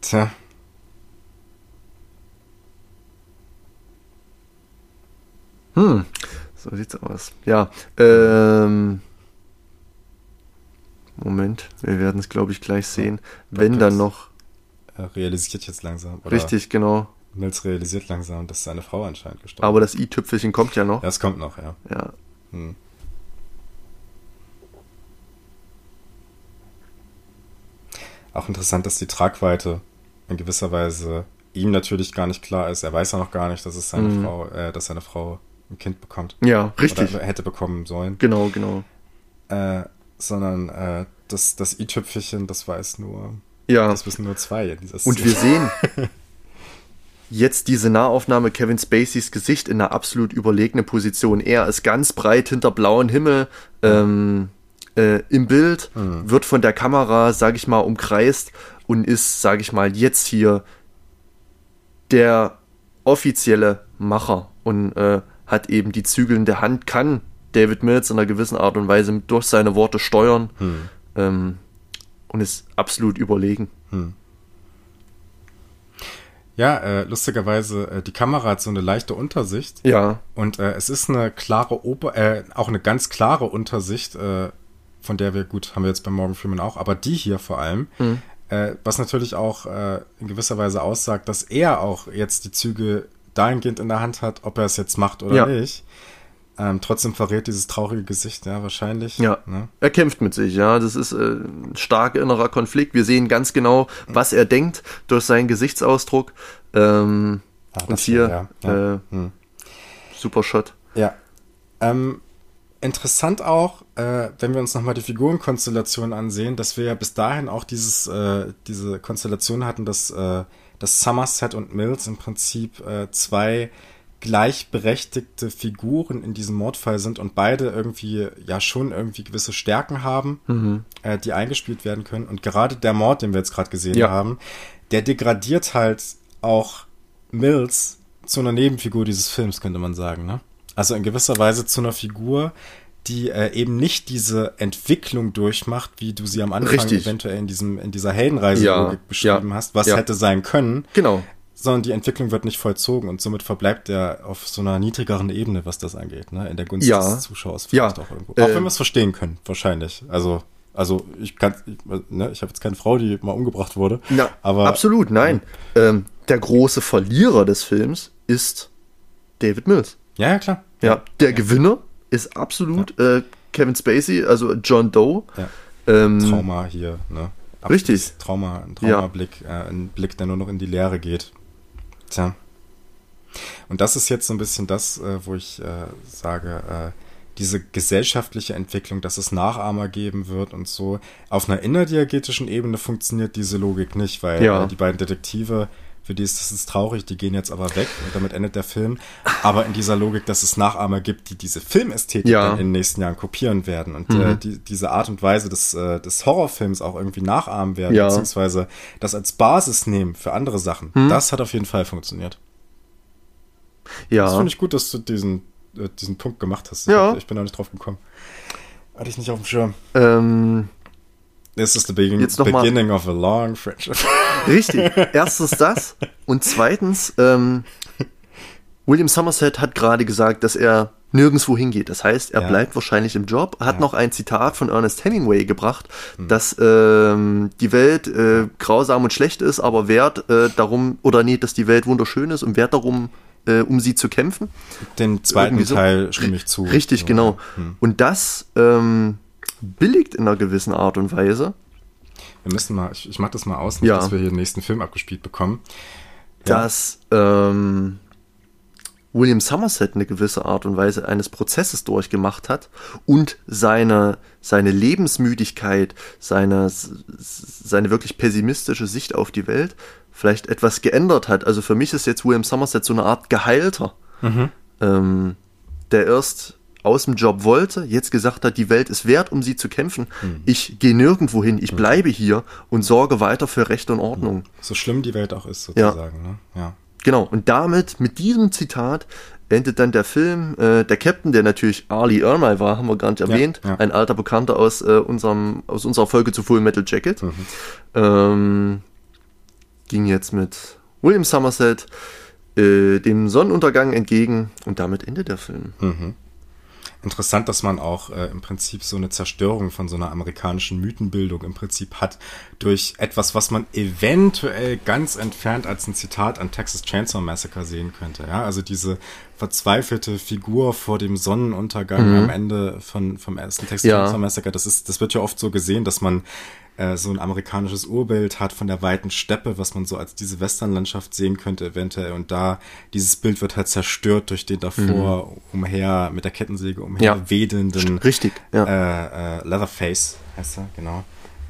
Tja. Hm, so sieht's aus. Ja, ähm, Moment, wir werden es, glaube ich, gleich sehen. Wenn dann noch, Er realisiert jetzt langsam. Oder richtig, genau. Mills realisiert langsam, dass seine Frau anscheinend gestorben Aber das i-Tüpfelchen kommt ja noch. Ja, es kommt noch, ja. Ja. Hm. Auch interessant, dass die Tragweite in gewisser Weise ihm natürlich gar nicht klar ist. Er weiß ja noch gar nicht, dass es seine Mhm. Frau, äh, dass seine Frau ein Kind bekommt. Ja, richtig. Oder hätte bekommen sollen. Genau, genau. Äh, sondern äh, das, das i-Tüpfelchen, das weiß nur, Ja. das wissen nur zwei in dieser Und wir sehen *laughs* jetzt diese Nahaufnahme Kevin Spaceys Gesicht in einer absolut überlegenen Position. Er ist ganz breit hinter blauem Himmel ähm, äh, im Bild, wird von der Kamera, sag ich mal, umkreist und ist, sag ich mal, jetzt hier der offizielle Macher und äh, hat eben die Zügel in der Hand, kann David Mills in einer gewissen Art und Weise durch seine Worte steuern ähm, und ist absolut überlegen. Ja, äh, lustigerweise, äh, die Kamera hat so eine leichte Untersicht. Ja, Und äh, es ist eine klare Ober, äh, auch eine ganz klare Untersicht, äh, von der wir, gut, haben wir jetzt bei Morgan Freeman auch, aber die hier vor allem, äh, was natürlich auch äh, in gewisser Weise aussagt, dass er auch jetzt die Züge dahingehend in der Hand hat, ob er es jetzt macht oder Ja. nicht. Ähm, trotzdem verrät dieses traurige Gesicht, ja, wahrscheinlich. Ja, Ne? er kämpft mit sich, ja. Das ist äh, ein starker innerer Konflikt. Wir sehen ganz genau, was er denkt durch seinen Gesichtsausdruck. Ähm, Ah, und hier, ja, ja. Äh, Hm. super Shot. Ja. Ähm, interessant auch, äh, wenn wir uns nochmal die Figurenkonstellation ansehen, dass wir ja bis dahin auch dieses, äh, diese Konstellation hatten, dass, äh, dass Somerset und Mills im Prinzip äh, zwei gleichberechtigte Figuren in diesem Mordfall sind und beide irgendwie ja schon irgendwie gewisse Stärken haben, Mhm. äh, die eingespielt werden können. Und gerade der Mord, den wir jetzt gerade gesehen Ja. haben, der degradiert halt auch Mills zu einer Nebenfigur dieses Films, könnte man sagen. Ne? Also in gewisser Weise zu einer Figur, die äh, eben nicht diese Entwicklung durchmacht, wie du sie am Anfang Richtig. eventuell in diesem in dieser Heldenreise Ja, beschrieben ja, hast, was ja. hätte sein können, Genau. Sondern die Entwicklung wird nicht vollzogen und somit verbleibt er auf so einer niedrigeren Ebene, was das angeht, ne? In der Gunst Ja. des Zuschauers Ja. vielleicht auch irgendwo. Äh, auch wenn wir es verstehen können, wahrscheinlich. Also, also ich kann, ich, ne, ich habe jetzt keine Frau, die mal umgebracht wurde. Ja, aber absolut, nein. Ähm, der große Verlierer des Films ist David Mills. Ja, ja, klar. Ja, der Gewinner ist absolut äh, Kevin Spacey, also John Doe. Ja. Ähm, Trauma hier, ne? Richtig. Trauma, ein Ja. Traumablick, äh, ein Blick, der nur noch in die Leere geht. Tja. Und das ist jetzt so ein bisschen das, äh, wo ich äh, sage, äh, diese gesellschaftliche Entwicklung, dass es Nachahmer geben wird und so. Auf einer innerdiagetischen Ebene funktioniert diese Logik nicht, weil Ja. die beiden Detektive, für die ist das ist traurig, die gehen jetzt aber weg und damit endet der Film. Aber in dieser Logik, dass es Nachahmer gibt, die diese Filmästhetik Ja. in den nächsten Jahren kopieren werden und äh, die, diese Art und Weise des, äh, des Horrorfilms auch irgendwie nachahmen werden, Ja. beziehungsweise das als Basis nehmen für andere Sachen. Das hat auf jeden Fall funktioniert. Das ja, finde ich gut, dass du diesen, äh, diesen Punkt gemacht hast. Ja. Ich, bin noch nicht drauf gekommen. Hatte ich nicht auf dem Schirm. ähm, This is the begin beginning of a long friendship. *laughs* Richtig. Erstens das. Und zweitens, ähm, William Somerset hat gerade gesagt, dass er nirgendwo hingeht. Das heißt, er Ja. bleibt wahrscheinlich im Job. Hat Ja. noch ein Zitat von Ernest Hemingway gebracht, dass ähm, die Welt äh, grausam und schlecht ist, aber wert äh, darum, oder nee, dass die Welt wunderschön ist und wert darum, äh, um sie zu kämpfen. Den zweiten so. Teil stimme ich zu. Richtig, So, genau. hm. Und das ähm, billigt in einer gewissen Art und Weise, Wir müssen mal, ich, ich mach das mal aus, Ja. dass wir hier den nächsten Film abgespielt bekommen. Ja. dass ähm, William Somerset eine gewisse Art und Weise eines Prozesses durchgemacht hat und seine, seine Lebensmüdigkeit, seine, seine wirklich pessimistische Sicht auf die Welt vielleicht etwas geändert hat. Also für mich ist jetzt William Somerset so eine Art Geheilter, ähm, der erst aus dem Job wollte, jetzt gesagt hat, die Welt ist wert, um sie zu kämpfen. Ich gehe nirgendwo hin, ich bleibe hier und sorge weiter für Recht und Ordnung. So schlimm die Welt auch ist, sozusagen. Ne? Ja. Genau, und damit, mit diesem Zitat, endet dann der Film. Äh, der Captain, der natürlich Ali Ermey war, haben wir gar nicht erwähnt, ja. ein alter Bekannter aus, äh, unserem, aus unserer Folge zu Full Metal Jacket, Mhm. ähm, ging jetzt mit William Somerset äh, dem Sonnenuntergang entgegen und damit endet der Film. Mhm. Interessant, dass man auch äh, im Prinzip so eine Zerstörung von so einer amerikanischen Mythenbildung im Prinzip hat durch etwas, was man eventuell ganz entfernt als ein Zitat an Texas Chainsaw Massacre sehen könnte. Ja, also diese verzweifelte Figur vor dem Sonnenuntergang am Ende von vom ersten Texas Ja. Chainsaw Massacre. Das ist, das wird ja oft so gesehen, dass man äh, so ein amerikanisches Urbild hat von der weiten Steppe, was man so als diese Westernlandschaft sehen könnte eventuell. Und da dieses Bild wird halt zerstört durch den davor umher mit der Kettensäge umher Ja. wedelnden Richtig, ja. äh, äh, Leatherface heißt er, genau.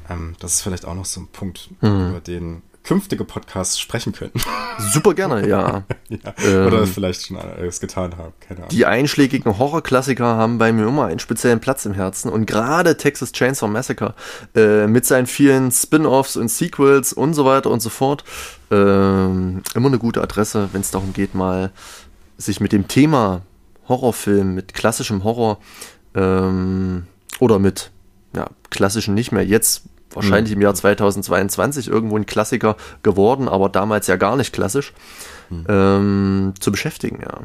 Ähm, das ist vielleicht auch noch so ein Punkt, Mhm. über den künftige Podcasts sprechen könnten. *laughs* Super gerne, ja. *laughs* ja. Ähm. Oder vielleicht schon äh, es getan haben, keine Ahnung. Die einschlägigen Horrorklassiker haben bei mir immer einen speziellen Platz im Herzen und gerade Texas Chainsaw Massacre äh, mit seinen vielen Spin-offs und Sequels und so weiter und so fort ähm, immer eine gute Adresse, wenn es darum geht, mal sich mit dem Thema Horrorfilm, mit klassischem Horror ähm, oder mit ja, klassischen nicht mehr jetzt wahrscheinlich im Jahr 2022 irgendwo ein Klassiker geworden, aber damals ja gar nicht klassisch ähm, zu beschäftigen, ja.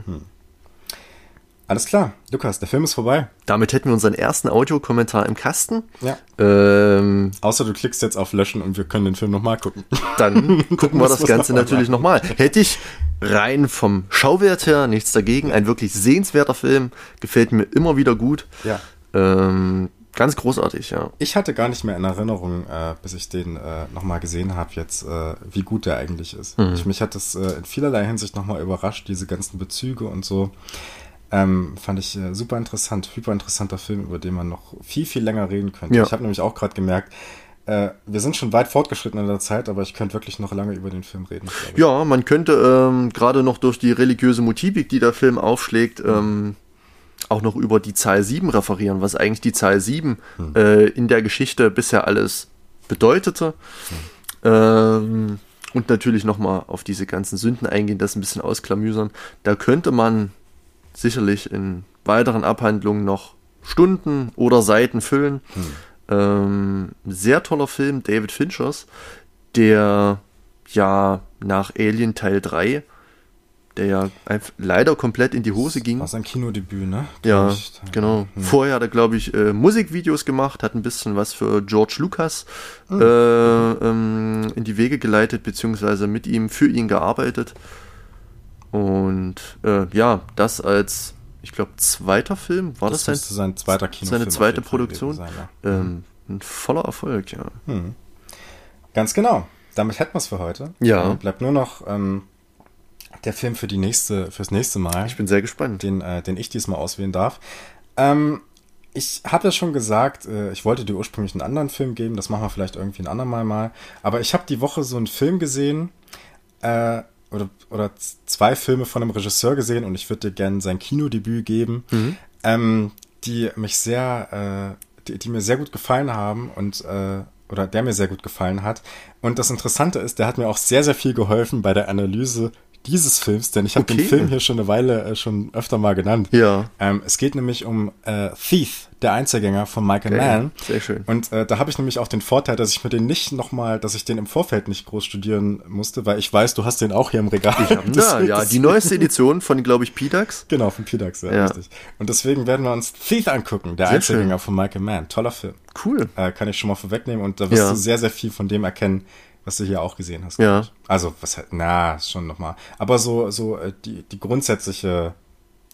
Alles klar, Lukas, der Film ist vorbei. Damit hätten wir unseren ersten Audiokommentar im Kasten. Ja. Ähm, Außer du klickst jetzt auf Löschen und wir können den Film nochmal gucken. *laughs* dann gucken wir das Ganze noch mal natürlich nochmal. Hätte ich rein vom Schauwert her nichts dagegen. Ein wirklich sehenswerter Film. Gefällt mir immer wieder gut. Ja. Ähm, ganz großartig, ja. Ich hatte gar nicht mehr in Erinnerung, äh, bis ich den äh, nochmal gesehen habe, jetzt, äh, wie gut der eigentlich ist. Mhm. Ich, mich hat das äh, in vielerlei Hinsicht nochmal überrascht, diese ganzen Bezüge und so. Ähm, fand ich äh, super interessant, hyper interessanter Film, über den man noch viel, viel länger reden könnte. Ja. Ich habe nämlich auch gerade gemerkt, äh, wir sind schon weit fortgeschritten in der Zeit, aber ich könnte wirklich noch lange über den Film reden. Ja, man könnte ähm, gerade noch durch die religiöse Motivik, die der Film aufschlägt, ähm, auch noch über die Zahl 7 referieren, was eigentlich die Zahl 7 äh, in der Geschichte bisher alles bedeutete. Ähm, und natürlich nochmal auf diese ganzen Sünden eingehen, das ein bisschen ausklamüsern. Da könnte man sicherlich in weiteren Abhandlungen noch Stunden oder Seiten füllen. Ähm, sehr toller Film David Finchers, der ja nach Alien Teil 3, der ja leider komplett in die Hose ging. War sein Kinodebüt, ne? Ja, genau. Hm. Vorher hat er, glaube ich, äh, Musikvideos gemacht, hat ein bisschen was für George Lucas Hm. äh, ähm, in die Wege geleitet, beziehungsweise mit ihm, für ihn gearbeitet. Und äh, ja, das als, ich glaube, zweiter Film, war das, Das sein, sein zweiter Kinofilm. seine zweite Produktion? Sein, ja. ähm, ein voller Erfolg, ja. Hm. Ganz genau. Damit hätten wir es für heute. Ja. Äh, bleibt nur noch ähm, der Film für die nächste, fürs nächste Mal, Ich bin sehr gespannt. den, äh, den ich diesmal auswählen darf. Ähm, ich habe ja schon gesagt, äh, ich wollte dir ursprünglich einen anderen Film geben, das machen wir vielleicht irgendwie ein andermal mal. Aber ich habe die Woche so einen Film gesehen, äh, oder, oder zwei Filme von einem Regisseur gesehen und ich würde dir gerne sein Kinodebüt geben, ähm, die mich sehr, äh, die, die mir sehr gut gefallen haben und äh, oder der mir sehr gut gefallen hat. Und das Interessante ist, der hat mir auch sehr, sehr viel geholfen bei der Analyse dieses Films, denn ich habe Okay. den Film hier schon eine Weile äh, schon öfter mal genannt. Ja. Ähm, es geht nämlich um äh, Thief, der Einzelgänger von Michael Geil. Mann. Sehr schön. Und äh, da habe ich nämlich auch den Vorteil, dass ich mir den nicht nochmal, dass ich den im Vorfeld nicht groß studieren musste, weil ich weiß, du hast den auch hier im Regal. Ich hab, ja, *laughs* Deswegen- ja, die neueste Edition von, glaube ich, Pidax. Genau, von Pidax, ja, Ja. richtig. Und deswegen werden wir uns Thief angucken, der Sehr Einzelgänger von Michael Mann. Toller Film. Cool. Äh, kann ich schon mal vorwegnehmen und da wirst Ja. du sehr, sehr viel von dem erkennen, was du hier auch gesehen hast. Ja. Also, was halt, na, schon nochmal. Aber so, so, äh, die, die grundsätzliche,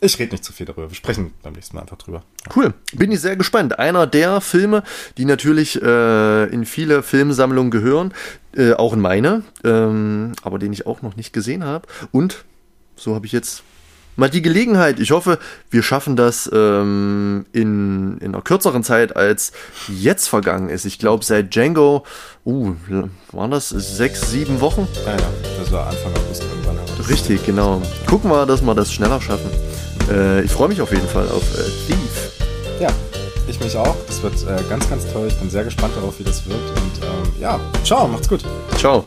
ich rede nicht zu viel darüber. Wir sprechen beim nächsten Mal einfach drüber. Cool. Bin ich sehr gespannt. Einer der Filme, die natürlich äh, in viele Filmsammlungen gehören, äh, auch in meine, ähm, aber den ich auch noch nicht gesehen habe. Und so habe ich jetzt mal die Gelegenheit. Ich hoffe, wir schaffen das ähm, in, in einer kürzeren Zeit, als jetzt vergangen ist. Ich glaube, seit Django, uh, waren das sechs, sieben Wochen? Ja, ja, das war Anfang August irgendwann. Richtig, genau. Gucken wir, dass wir das schneller schaffen. Äh, ich freue mich auf jeden Fall auf äh, Thief. Ja, ich mich auch. Das wird äh, ganz, ganz toll. Ich bin sehr gespannt darauf, wie das wird. Und ähm, ja, ciao, macht's gut. Ciao.